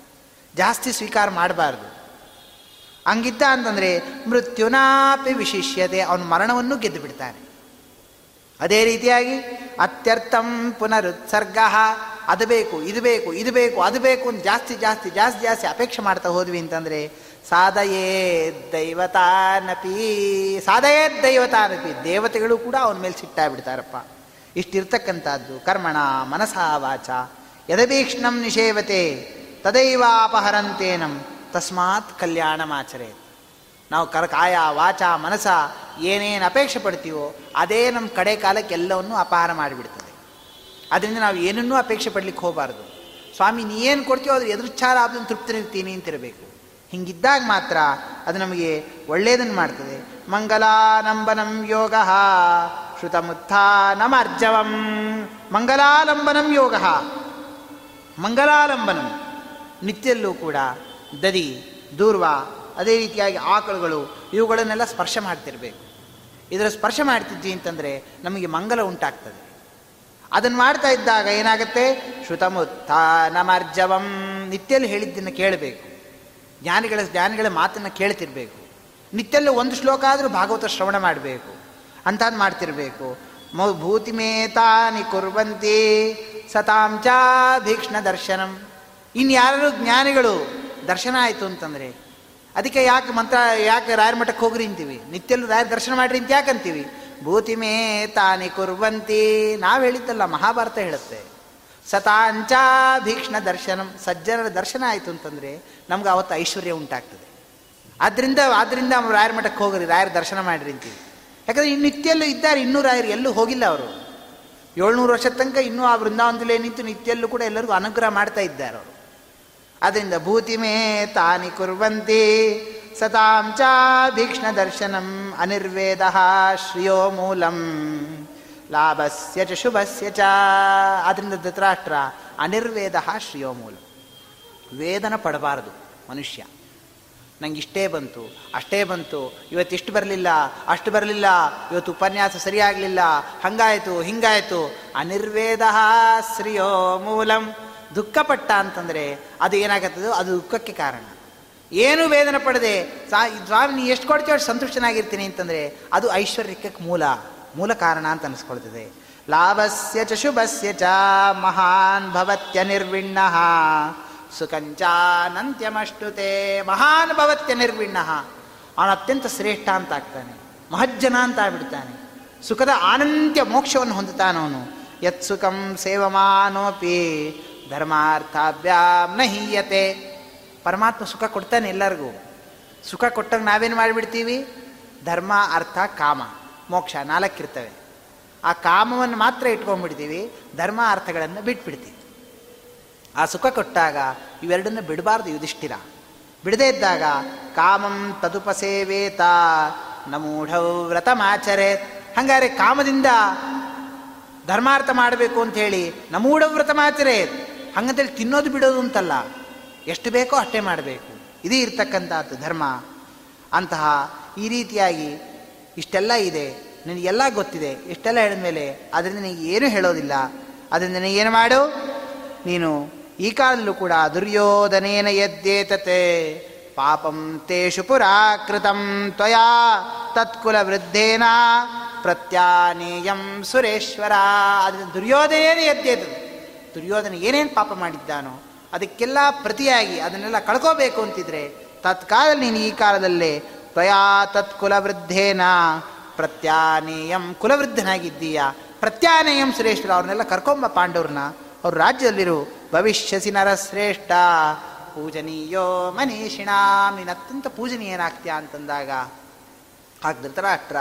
ಜಾಸ್ತಿ ಸ್ವೀಕಾರ ಮಾಡಬಾರ್ದು. ಹಂಗಿದ್ದ ಅಂತಂದರೆ ಮೃತ್ಯುನಾಪಿ ವಿಶಿಷ್ಯತೆ. ಅವನು ಮರಣವನ್ನು ಗೆದ್ದು ಬಿಡ್ತಾನೆ ಅದೇ ರೀತಿಯಾಗಿ ಅತ್ಯರ್ಥಂ ಪುನರುತ್ಸರ್ಗ, ಅದು ಬೇಕು, ಇದು ಬೇಕು ಇದು ಬೇಕು, ಅದು ಬೇಕು ಅಂತ ಜಾಸ್ತಿ ಜಾಸ್ತಿ ಜಾಸ್ತಿ ಜಾಸ್ತಿ ಅಪೇಕ್ಷೆ ಮಾಡ್ತಾ ಹೋದ್ವಿ ಅಂತಂದರೆ, ಸಾಧಯೇ ದೈವತಾನಪಿ ಸಾಧಯೇ ದೈವತಾನಪಿ, ದೇವತೆಗಳು ಕೂಡ ಅವನ ಮೇಲೆ ಸಿಟ್ಟಾಗ್ಬಿಡ್ತಾರಪ್ಪ. ಇಷ್ಟಿರ್ತಕ್ಕಂಥದ್ದು, ಕರ್ಮಣ ಮನಸ ವಾಚ, ಯದಭೀಕ್ಷ್ಣಂ ನಿಷೇವತೆ, ತದೈವಾಪಹರಂತೇನಂ, ತಸ್ಮಾತ್ ಕಲ್ಯಾಣಮಾಚರೆ ನಾವು ಕರ ಕಾಯ ವಾಚ, ಮನಸ ಏನೇನು ಅಪೇಕ್ಷೆ ಪಡ್ತೀವೋ ಅದೇ ನಮ್ಮ ಕಡೆ ಕಾಲಕ್ಕೆ ಎಲ್ಲವನ್ನೂ ಅಪಹಾರ ಮಾಡಿಬಿಡ್ತದೆ. ಅದರಿಂದ ನಾವು ಏನನ್ನೂ ಅಪೇಕ್ಷೆ ಪಡ್ಲಿಕ್ಕೆ ಹೋಗಬಾರ್ದು. ಸ್ವಾಮಿ, ನೀ ಏನು ಕೊಡ್ತೀವೋ ಅದ್ರ ಎದುರುಚ್ಛಾರ ಅದನ್ನು ತೃಪ್ತಿರ್ತೀನಿ ಅಂತಿರಬೇಕು. ಹಿಂಗಿದ್ದಾಗ ಮಾತ್ರ ಅದು ನಮಗೆ ಒಳ್ಳೆಯದನ್ನು ಮಾಡ್ತದೆ. ಮಂಗಲಾನಂಬನಂ ಯೋಗ ಶ್ರುತಮುತ್ಥಾನಮರ್ಜವಂ ಮಂಗಲಾಲಂಬನಂ ಯೋಗ. ಮಂಗಲಾಲಂಬನಂ. ನಿತ್ಯಲ್ಲೂ ಕೂಡ ದದಿ ದೂರ್ವ ಅದೇ ರೀತಿಯಾಗಿ ಆಕಳುಗಳು ಇವುಗಳನ್ನೆಲ್ಲ ಸ್ಪರ್ಶ ಮಾಡ್ತಿರ್ಬೇಕು. ಇದರ ಸ್ಪರ್ಶ ಮಾಡ್ತಿದ್ವಿ ಅಂತಂದರೆ ನಮಗೆ ಮಂಗಲ ಉಂಟಾಗ್ತದೆ. ಅದನ್ನು ಮಾಡ್ತಾ ಇದ್ದಾಗ ಏನಾಗುತ್ತೆ? ಶ್ರುತಮುತ್ಥಾನಮರ್ಜವಂ. ನಿತ್ಯಲ್ಲಿ ಹೇಳಿದ್ದನ್ನು ಕೇಳಬೇಕು. ಜ್ಞಾನಿಗಳ ಜ್ಞಾನಿಗಳ ಮಾತನ್ನು ಕೇಳ್ತಿರ್ಬೇಕು. ನಿತ್ಯಲ್ಲೂ ಒಂದು ಶ್ಲೋಕ ಆದರೂ ಭಾಗವತ ಶ್ರವಣ ಮಾಡಬೇಕು. ಅಂಥದ್ದು ಮಾಡ್ತಿರಬೇಕು. ಭೂತಿಮೇತಾನಿ ಕುರ್ವಂತಿ ಸತಾಂಚಾ ಭೀಕ್ಷ್ಣ ದರ್ಶನಂ. ಇನ್ಯಾರು ಜ್ಞಾನಿಗಳು ದರ್ಶನ ಆಯಿತು ಅಂತಂದರೆ ಅದಕ್ಕೆ ಯಾಕೆ ಮಂತ್ರ, ಯಾಕೆ ರಾಯರ ಮಠಕ್ಕೆ ಹೋಗ್ರಿ ಅಂತೀವಿ? ನಿತ್ಯಲ್ಲೂ ರಾಯರ ದರ್ಶನ ಮಾಡ್ರಿ ಅಂತ ಯಾಕೆ ಅಂತೀವಿ? ಭೂತಿಮೇ ತಾನಿ ಕುರ್ವಂತಿ. ನಾವು ಹೇಳಿದ್ದಲ್ಲ, ಮಹಾಭಾರತ ಹೇಳುತ್ತೆ. ಸತಾಂಚಾ ಭೀಕ್ಷ್ಣ ದರ್ಶನಂ. ಸಜ್ಜನರ ದರ್ಶನ ಆಯಿತು ಅಂತಂದರೆ ನಮ್ಗೆ ಅವತ್ತು ಐಶ್ವರ್ಯ ಉಂಟಾಗ್ತದೆ. ಆದ್ದರಿಂದ ಆದ್ದರಿಂದ ರಾಯರ ಮಠಕ್ಕೆ ಹೋಗ್ರಿ, ರಾಯರ ದರ್ಶನ ಮಾಡ್ರಿ ಅಂತೀವಿ. ಯಾಕಂದರೆ ಇನ್ನು ನಿತ್ಯಲ್ಲೂ ಇದ್ದಾರೆ, ಇನ್ನೂ ರಾಯರು ಎಲ್ಲೂ ಹೋಗಿಲ್ಲ ಅವರು. ಏಳ್ನೂರು ವರ್ಷದ ತನಕ ಇನ್ನೂ ಆ ವೃಂದಾವನದಲ್ಲೇ ನಿಂತು ನಿತ್ಯಲ್ಲೂ ಕೂಡ ಎಲ್ಲರಿಗೂ ಅನುಗ್ರಹ ಮಾಡ್ತಾ ಇದ್ದಾರೆ ಅವರು. ಅದರಿಂದ ಭೂತಿಮೇ ತಾನಿ ಕುರ್ವಂತಿ. ಸತಾಂ ಚ ಭೀಕ್ಷ್ಣ ದರ್ಶನಂ ಅನಿರ್ವೇದ ಶ್ರಿಯೋ ಮೂಲಂ. ಲಾಭಸ್ಯ ಚ ಶುಭಸ್ಯ ಚ. ಅದರಿಂದ ಧೃತರಾಷ್ಟ್ರ ಅನಿರ್ವೇದ ಶ್ರಿಯೋ ಮೂಲ. ವೇದನ ಪಡಬಾರದು ಮನುಷ್ಯ. ನಂಗೆ ಇಷ್ಟೇ ಬಂತು, ಅಷ್ಟೇ ಬಂತು, ಇವತ್ತಿಷ್ಟು ಬರಲಿಲ್ಲ, ಅಷ್ಟು ಬರಲಿಲ್ಲ, ಇವತ್ತು ಉಪನ್ಯಾಸ ಸರಿಯಾಗಲಿಲ್ಲ, ಹಂಗಾಯಿತು, ಹಿಂಗಾಯಿತು. ಅನಿರ್ವೇದ ಶ್ರಿಯೋ ಮೂಲಂ. ದುಃಖಪಟ್ಟ ಅಂತಂದರೆ ಅದು ಏನಾಗತ್ತದೋ? ಅದು ದುಃಖಕ್ಕೆ ಕಾರಣ. ಏನು ವೇದನೆ ಪಡೆದೆ? ಸಾ ಸ್ವಾಮಿ, ನೀ ಎಷ್ಟು ಕೊಡ್ತೀವಿ ಅಷ್ಟು ಸಂತುಷ್ಟನಾಗಿರ್ತೀನಿ ಅಂತಂದರೆ ಅದು ಐಶ್ವರ್ಯಕ್ಕೆ ಮೂಲ ಮೂಲ ಕಾರಣ ಅಂತ ಅನಿಸ್ಕೊಳ್ತದೆ. ಲಾಭಸ್ಯ ಚ ಶುಭಸ್ಯ ಚ ಮಹಾನ್ ಭವತ್ಯ ನಿರ್ವಿಣ್ಣ. ಸುಖಂಚಾನಂತ್ಯಮಷ್ಟುತೆ ಮಹಾನ್ ಭವತ್ಯ ನಿರ್ವಿಣ್ಣ. ಅವನು ಅತ್ಯಂತ ಶ್ರೇಷ್ಠ ಅಂತ ಆಗ್ತಾನೆ. ಮಹಜ್ಜನ ಅಂತ ಆಗ್ಬಿಡ್ತಾನೆ. ಸುಖದ ಆನಂತ್ಯ ಮೋಕ್ಷವನ್ನು ಹೊಂದುತ್ತಾನವನು. ಯತ್ ಸುಖಂ ಸೇವಮಾನೋಪಿ ಧರ್ಮಾರ್ಥಾಭ್ಯಾಂ ನಹೀಯತೆ ಪರಮಾತ್ಮ ಸುಖ ಕೊಡ್ತಾನೆ ಎಲ್ಲರಿಗೂ. ಸುಖ ಕೊಟ್ಟಾಗ ನಾವೇನು ಮಾಡಿಬಿಡ್ತೀವಿ? ಧರ್ಮ, ಅರ್ಥ, ಕಾಮ, ಮೋಕ್ಷ ನಾಲ್ಕಿರ್ತವೆ. ಆ ಕಾಮವನ್ನು ಮಾತ್ರ ಇಟ್ಕೊಂಡ್ಬಿಡ್ತೀವಿ, ಧರ್ಮ, ಅರ್ಥಗಳನ್ನು ಬಿಟ್ಬಿಡ್ತೀವಿ. ಆ ಸುಖ ಕೊಟ್ಟಾಗ ಇವೆರಡನ್ನು ಬಿಡಬಾರ್ದು ಯುಧಿಷ್ಠಿರ. ಬಿಡದೇ ಇದ್ದಾಗ ಕಾಮಂ ತದುಪಸೇವೇತ, ನಮೂಢೌ ವ್ರತಮಾಚರೆ. ಹಂಗಾರೆ ಕಾಮದಿಂದ ಧರ್ಮಾರ್ಥ ಮಾಡಬೇಕು ಅಂತ ಹೇಳಿ ನಮೂಢ ವ್ರತಮಾಚರೆ. ಹಂಗಂತೇಳಿ ತಿನ್ನೋದು ಬಿಡೋದು ಅಂತಲ್ಲ. ಎಷ್ಟು ಬೇಕೋ ಅಷ್ಟೇ ಮಾಡಬೇಕು. ಇದೇ ಇರ್ತಕ್ಕಂಥದ್ದು ಧರ್ಮ. ಅಂತಹ ಈ ರೀತಿಯಾಗಿ ಇಷ್ಟೆಲ್ಲ ಇದೆ. ನಿನಗೆಲ್ಲ ಗೊತ್ತಿದೆ. ಇಷ್ಟೆಲ್ಲ ಹೇಳಿದ ಮೇಲೆ ಅದರಿಂದ ನಿನಗೆ ಏನೂ ಹೇಳೋದಿಲ್ಲ. ಅದರಿಂದ ನೀನು ಮಾಡು? ನೀನು ಈ ಕಾಲದಲ್ಲೂ ಕೂಡ ದುರ್ಯೋಧನೇನ ಯದ್ದೇತತೆ ಪಾಪಂ ತೇಷು ಪುರಾಕೃತಂ ತ್ವಯಾ ತತ್ಕುಲ ವೃದ್ಧೇನ ಪ್ರತ್ಯಾನೇಯಂ ಸುರೇಶ್ವರ. ಅದರಿಂದ ದುರ್ಯೋಧನೇನ ಎದ್ದೇತದೆ. ದುರ್ಯೋಧನ ಏನೇನು ಪಾಪ ಮಾಡಿದ್ದಾನೋ ಅದಕ್ಕೆಲ್ಲ ಪ್ರತಿಯಾಗಿ ಅದನ್ನೆಲ್ಲ ಕಳ್ಕೋಬೇಕು ಅಂತಿದ್ರೆ ತತ್ಕಾಲ ನೀನು ಈ ಕಾಲದಲ್ಲೇ ತ್ವಯಾ ತತ್ ವೃದ್ಧೇನ ಪ್ರತ್ಯಾನೇಯಂ ಕುಲವೃದ್ಧನಾಗಿದ್ದೀಯ. ಪ್ರತ್ಯಾನೇಯಂ ಶ್ರೇಷ್ಠರು, ಅವ್ರನ್ನೆಲ್ಲ ಕರ್ಕೊಂಬ ಪಾಂಡವ್ರನ್ನ. ಅವ್ರ ರಾಜ್ಯದಲ್ಲಿರು. ಭವಿಷ್ಯಸಿ ನರಶ್ರೇಷ್ಠ. ಪೂಜನೀಯೋ ಮನೀಷಿಣಾಮ್ ನೀನು ಅತ್ಯಂತ ಪೂಜನೀಯನಾಗ್ತೀಯಾ ಅಂತಂದಾಗ ಆಗ ಧೃತರಾಷ್ಟ್ರ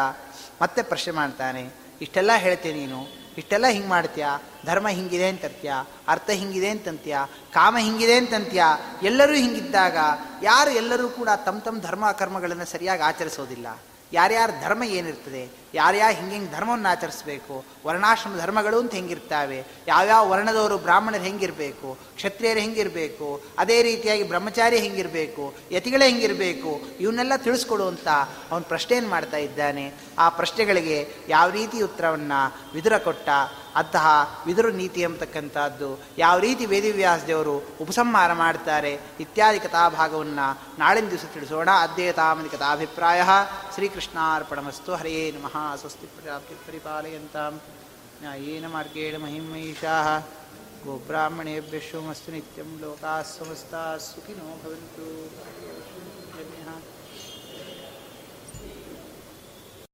ಮತ್ತೆ ಪ್ರಶ್ನೆ ಮಾಡ್ತಾನೆ, ಇಷ್ಟೆಲ್ಲ ಹೇಳ್ತೀನಿ ನೀನು? ಇಷ್ಟೆಲ್ಲ ಹಿಂಗೆ ಮಾಡ್ತೀಯ? ಧರ್ಮ ಹಿಂಗಿದೆ ಅಂತಂತ್ಯ? ಅರ್ಥ ಹಿಂಗಿದೆ ಅಂತಂತ್ಯ? ಕಾಮ ಹಿಂಗಿದೆ ಅಂತಂತ್ಯ? ಎಲ್ಲರೂ ಹಿಂಗಿದ್ದಾಗ ಯಾರು ಎಲ್ಲರೂ ಕೂಡ ತಮ್ಮ ತಮ್ಮ ಧರ್ಮ ಕರ್ಮಗಳನ್ನು ಸರಿಯಾಗಿ ಆಚರಿಸೋದಿಲ್ಲ. ಯಾರ್ಯಾರ ಧರ್ಮ ಏನಿರ್ತದೆ? ಯಾರ್ಯಾರು ಹಿಂಗೆ ಹಿಂಗೆ ಧರ್ಮವನ್ನು ಆಚರಿಸ್ಬೇಕು, ವರ್ಣಾಶ್ರಮ ಧರ್ಮಗಳು ಅಂತ ಹೆಂಗಿರ್ತಾವೆ ಯಾವ್ಯಾವ ವರ್ಣದವರು ಬ್ರಾಹ್ಮಣರು ಹೆಂಗಿರಬೇಕು, ಕ್ಷತ್ರಿಯರು ಹೆಂಗಿರಬೇಕು, ಅದೇ ರೀತಿಯಾಗಿ ಬ್ರಹ್ಮಚಾರಿ ಹೆಂಗಿರಬೇಕು, ಯತಿಗಳೇ ಹೆಂಗಿರಬೇಕು ಇವನ್ನೆಲ್ಲ ತಿಳಿಸ್ಕೊಡು ಅಂತ ಅವನು ಪ್ರಶ್ನೆಯನ್ನು ಮಾಡ್ತಾ ಇದ್ದಾನೆ. ಆ ಪ್ರಶ್ನೆಗಳಿಗೆ ಯಾವ ರೀತಿ ಉತ್ತರವನ್ನು ವಿದುರ ಕೊಟ್ಟ, ಅಂತಹ ವಿದುರ ನೀತಿ ಎಂಬತಕ್ಕಂಥದ್ದು ಯಾವ ರೀತಿ ವೇದಿವ್ಯಾಸದೇವರು ಉಪಸಂಹಾರ ಮಾಡ್ತಾರೆ ಇತ್ಯಾದಿ ಕಥಾಭಾಗವನ್ನು ನಾಳಿನ ದಿವಸ ತಿಳಿಸೋಣ. ಅದ್ವೈತಾಮನಿ ಕಥಾಭಿಪ್ರಾಯ ಶ್ರೀಕೃಷ್ಣಾರ್ಪಣಮಸ್ತು. ಹರೇ ನಮಃ. आस्वस्तिप्राप्तिपरिपालयन्तां न्यायेन मार्गेण महिमहिषाः गोब्राह्मणेभ्यश्वमस्तु नित्यं लोकाः समस्ताः सुखिनो भवन्तु।